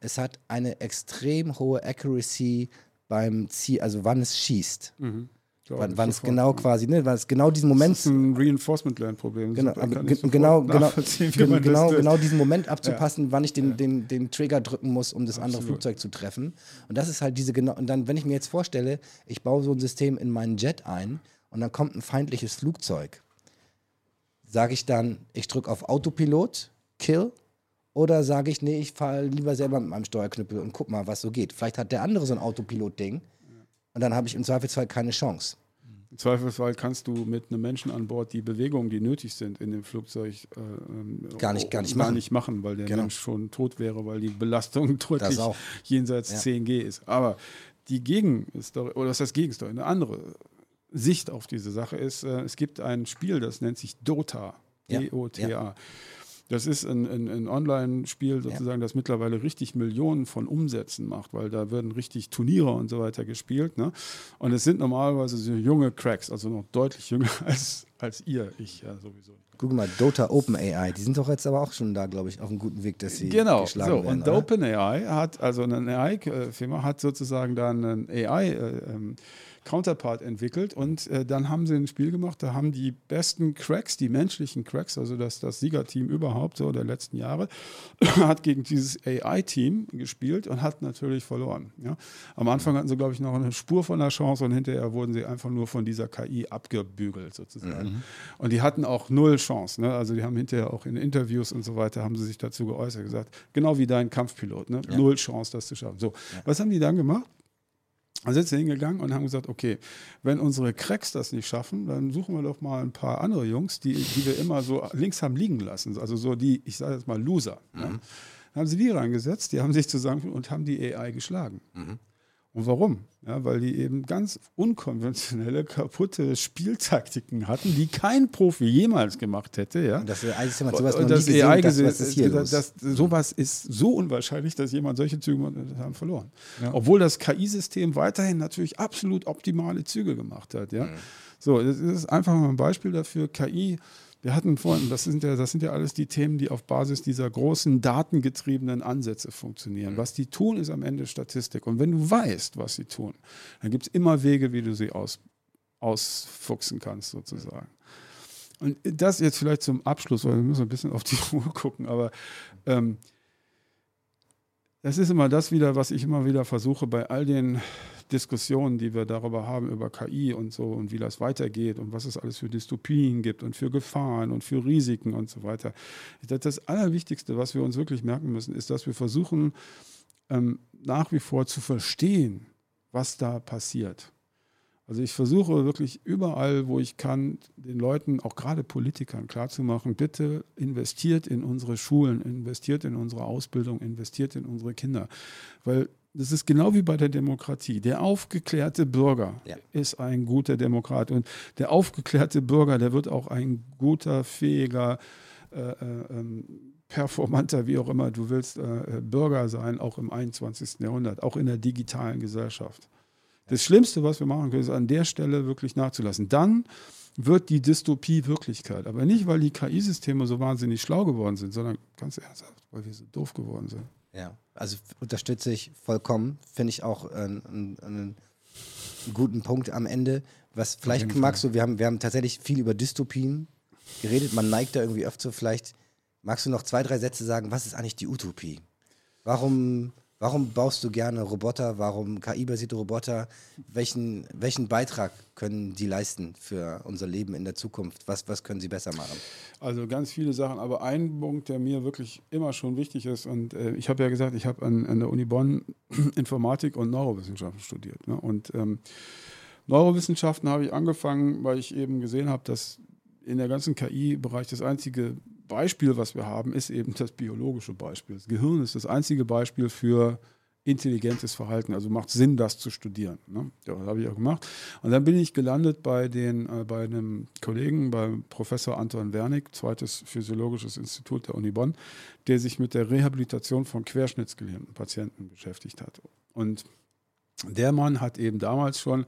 es hat eine extrem hohe Accuracy beim Ziel, also wann es schießt. Mhm. Glaube Wann, ich wann es genau ja. quasi, ne, wann es genau diesen Moment, Das ist ein Reinforcement-Land-Problem. genau, genau, genau, genau, genau diesen Moment abzupassen, wann ich den, den, den Trigger drücken muss, um das andere Absolut. Flugzeug zu treffen. Und das ist halt diese genau, und dann, wenn ich mir jetzt vorstelle, ich baue so ein System in meinen Jet ein und dann kommt ein feindliches Flugzeug, sage ich dann, ich drücke auf Autopilot, Kill, oder sage ich, nee, ich fahre lieber selber mit meinem Steuerknüppel und guck mal, was so geht. Vielleicht hat der andere so ein Autopilot-Ding und dann habe ich im Zweifelsfall keine Chance. Im Zweifelsfall kannst du mit einem Menschen an Bord die Bewegungen, die nötig sind in dem Flugzeug, äh, ähm, Gar nicht- gar nicht gar machen. nicht machen, weil der Genau. Mensch schon tot wäre, weil die Belastung deutlich auch. jenseits Ja. 10G ist. Aber die Gegenstory, oder das heißt Gegenstory, eine andere Sicht auf diese Sache ist, äh, es gibt ein Spiel, das nennt sich Dota. Ja. D-O-T-A. Das ist ein, ein, ein Online-Spiel sozusagen, das mittlerweile richtig Millionen von Umsätzen macht, weil da werden richtig Turniere und so weiter gespielt. Ne? Und es sind normalerweise so junge Cracks, also noch deutlich jünger als, als ihr, ich ja sowieso. Guck mal, Dota Open AI, die sind doch jetzt aber auch schon da, glaube ich, auf einem guten Weg, dass sie Genau, geschlagen so. werden. Und oder? OpenAI hat, also eine AI-Firma, hat sozusagen dann einen AI-Counterpart entwickelt und äh, dann haben sie ein Spiel gemacht, da haben die besten Cracks, die menschlichen Cracks, also das, das Siegerteam überhaupt so der letzten Jahre, hat gegen dieses AI-Team gespielt und hat natürlich verloren. Ja. Am Anfang hatten sie, glaube ich, noch eine Spur von der Chance und hinterher wurden sie einfach nur von dieser KI abgebügelt sozusagen. Und die hatten auch null Chance. Ne? Also die haben hinterher auch in Interviews und so weiter, haben sie sich dazu geäußert, gesagt, genau wie dein Kampfpilot, ne? null Chance, das zu schaffen. So, was haben die dann gemacht? Dann sind sie hingegangen und haben gesagt, okay, wenn unsere Cracks das nicht schaffen, dann suchen wir doch mal ein paar andere Jungs, die, die wir immer so links haben liegen lassen. Also so die, ich sage jetzt mal Loser. Ne? Dann haben sie die reingesetzt, die haben sich zusammen und haben die AI geschlagen. Und warum? Ja, weil die eben ganz unkonventionelle, kaputte Spieltaktiken hatten, die kein Profi jemals gemacht hätte. Ja? Und das sowas Und das gesehen. AI das, was ist hier das, los? das, sowas ist so unwahrscheinlich, dass jemand solche Züge haben verloren. Ja. Obwohl das KI-System weiterhin natürlich absolut optimale Züge gemacht hat. Ja? So, das ist einfach mal ein Beispiel dafür. KI, wir hatten vorhin, das sind, ja, das sind ja alles die Themen, die auf Basis dieser großen datengetriebenen Ansätze funktionieren. Was die tun, ist am Ende Statistik. Und wenn du weißt, was sie tun, dann gibt es immer Wege, wie du sie aus, ausfuchsen kannst, sozusagen. und das jetzt vielleicht zum Abschluss, weil wir müssen ein bisschen auf die Uhr gucken, aber ähm, das ist immer das wieder, was ich immer wieder versuche bei all den Diskussionen, die wir darüber haben, über KI und so und wie das weitergeht und was es alles für Dystopien gibt und für Gefahren und für Risiken und so weiter. Das Allerwichtigste, was wir uns wirklich merken müssen, ist, dass wir versuchen, ähm, nach wie vor zu verstehen, was da passiert. Also ich versuche wirklich überall, wo ich kann, den Leuten, auch gerade Politikern, klarzumachen, bitte investiert in unsere Schulen, investiert in unsere Ausbildung, investiert in unsere Kinder. Weil das ist genau wie bei der Demokratie. Der aufgeklärte Bürger ja. ist ein guter Demokrat. Und der aufgeklärte Bürger, der wird auch ein guter, fähiger, äh, äh, ähm, performanter, wie auch immer du willst, äh, Bürger sein, auch im 21. Jahrhundert, auch in der digitalen Gesellschaft. Das Schlimmste, was wir machen können, ist an der Stelle wirklich nachzulassen. Dann wird die Dystopie Wirklichkeit. Aber nicht, weil die KI-Systeme so wahnsinnig schlau geworden sind, sondern ganz ernsthaft, weil wir so doof geworden sind. Ja, also unterstütze ich vollkommen. Finde ich auch einen, einen, einen, guten Punkt am Ende. Was vielleicht magst du, wir haben, wir haben tatsächlich viel über Dystopien geredet. Man neigt da irgendwie öfter. Vielleicht magst du noch zwei, drei Sätze sagen, was ist eigentlich die Utopie? Warum Warum baust du gerne Roboter? Warum KI-basierte Roboter? Welchen, welchen Beitrag können die leisten für unser Leben in der Zukunft? Was, was können sie besser machen? Also ganz viele Sachen, aber ein Punkt, der mir wirklich immer schon wichtig ist, und äh, ich habe ja gesagt, ich habe an, an, der Uni Bonn Informatik und Neurowissenschaften studiert. Ne? Und ähm, Neurowissenschaften habe ich angefangen, weil ich eben gesehen habe, dass in der ganzen KI-Bereich das einzige Beispiel, was wir haben, ist eben das biologische Beispiel. Das Gehirn ist das einzige Beispiel für intelligentes Verhalten. Also macht Sinn, das zu studieren. Ne? Ja, das habe ich auch gemacht. Und dann bin ich gelandet bei, den, äh, bei einem Kollegen, beim Professor Anton Wernig, zweites Physiologisches Institut der Uni Bonn, der sich mit der Rehabilitation von querschnittsgelähmten Patienten beschäftigt hat. Und der Mann hat eben damals schon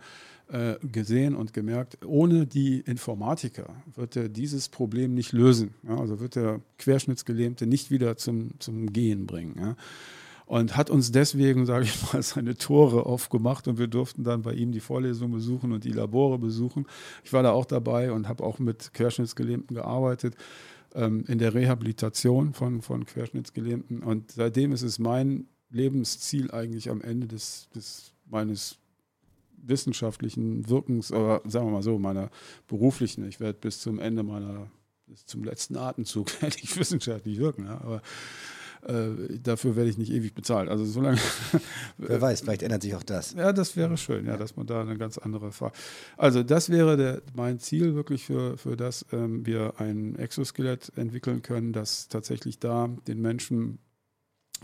äh, gesehen und gemerkt, ohne die Informatiker wird er dieses Problem nicht lösen. Also wird der Querschnittsgelähmte nicht wieder zum, zum Gehen bringen. Und hat uns deswegen, sage ich mal, seine Tore aufgemacht und wir durften dann bei ihm die Vorlesung besuchen und die Labore besuchen. Ich war da auch dabei und habe auch mit Querschnittsgelähmten gearbeitet ähm, in der Rehabilitation von, von Querschnittsgelähmten. Und seitdem ist es mein Lebensziel eigentlich am Ende des, des meines wissenschaftlichen Wirkens, oder sagen wir mal so, meiner beruflichen, ich werde bis zum Ende meiner, bis zum letzten Atemzug werde ich wissenschaftlich wirken, ja, aber äh, dafür werde ich nicht ewig bezahlt. Also solange. Wer weiß, vielleicht ändert sich auch das. Ja, das wäre schön, ja, dass man da eine ganz andere Frage. Also das wäre der, mein Ziel wirklich für, für das ähm, wir ein Exoskelett entwickeln können, das tatsächlich da den Menschen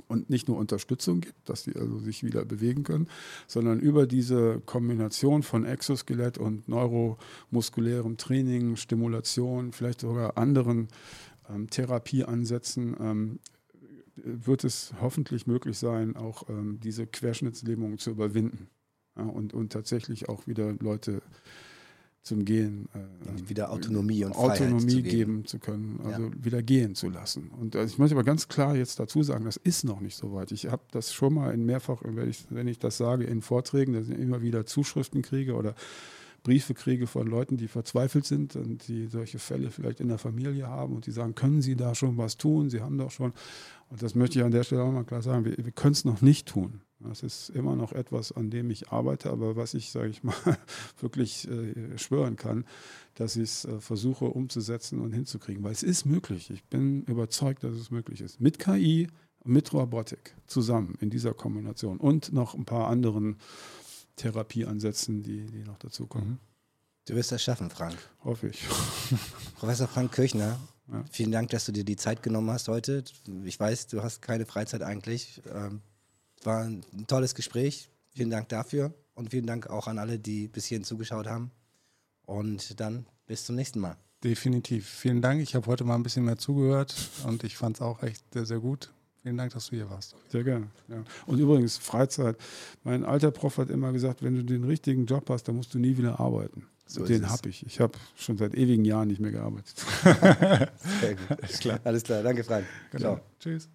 und nicht nur Unterstützung gibt, dass sie also sich wieder bewegen können, sondern über diese Kombination von Exoskelett und neuromuskulärem Training, Stimulation, vielleicht sogar anderen ähm, Therapieansätzen ähm, wird es hoffentlich möglich sein, auch ähm, diese Querschnittslähmung zu überwinden. Ja, und, und tatsächlich auch wieder Leute zum Gehen. Äh, wieder Autonomie und Autonomie Freiheit zu geben zu können, also ja. wieder gehen zu lassen. Und also ich möchte aber ganz klar jetzt dazu sagen, das ist noch nicht so weit. Ich habe das schon mal in mehrfach, wenn ich, wenn ich das sage, in Vorträgen, dass ich immer wieder Zuschriften kriege oder Briefe kriege von Leuten, die verzweifelt sind und die solche Fälle vielleicht in der Familie haben und die sagen, können Sie da schon was tun? Sie haben doch schon. Und das möchte ich an der Stelle auch mal klar sagen, wir, wir können es noch nicht tun. Das ist immer noch etwas, an dem ich arbeite, aber was ich, sage ich mal, wirklich äh, schwören kann, dass ich es äh, versuche umzusetzen und hinzukriegen, weil es ist möglich. Ich bin überzeugt, dass es möglich ist. Mit KI, mit Robotik zusammen in dieser Kombination und noch ein paar anderen Therapieansätzen, die, die noch dazukommen. Mhm. Du wirst das schaffen, Frank. Hoffe ich. Professor Frank Kirchner, ja. vielen Dank, dass du dir die Zeit genommen hast heute. Ich weiß, du hast keine Freizeit eigentlich. Ähm, war ein tolles Gespräch. Vielen Dank dafür und vielen Dank auch an alle, die bis hierhin zugeschaut haben. Und dann bis zum nächsten Mal. Definitiv. Vielen Dank. Ich habe heute mal ein bisschen mehr zugehört und ich fand es auch echt sehr, sehr gut. Vielen Dank, dass du hier warst. Sehr gerne. Ja. Und übrigens, Freizeit. Mein alter Prof hat immer gesagt, wenn du den richtigen Job hast, dann musst du nie wieder arbeiten. So den habe ich. Ich habe schon seit ewigen Jahren nicht mehr gearbeitet. Sehr gut. Alles klar. Alles klar. Danke, Frank. Genau. Ciao. Tschüss.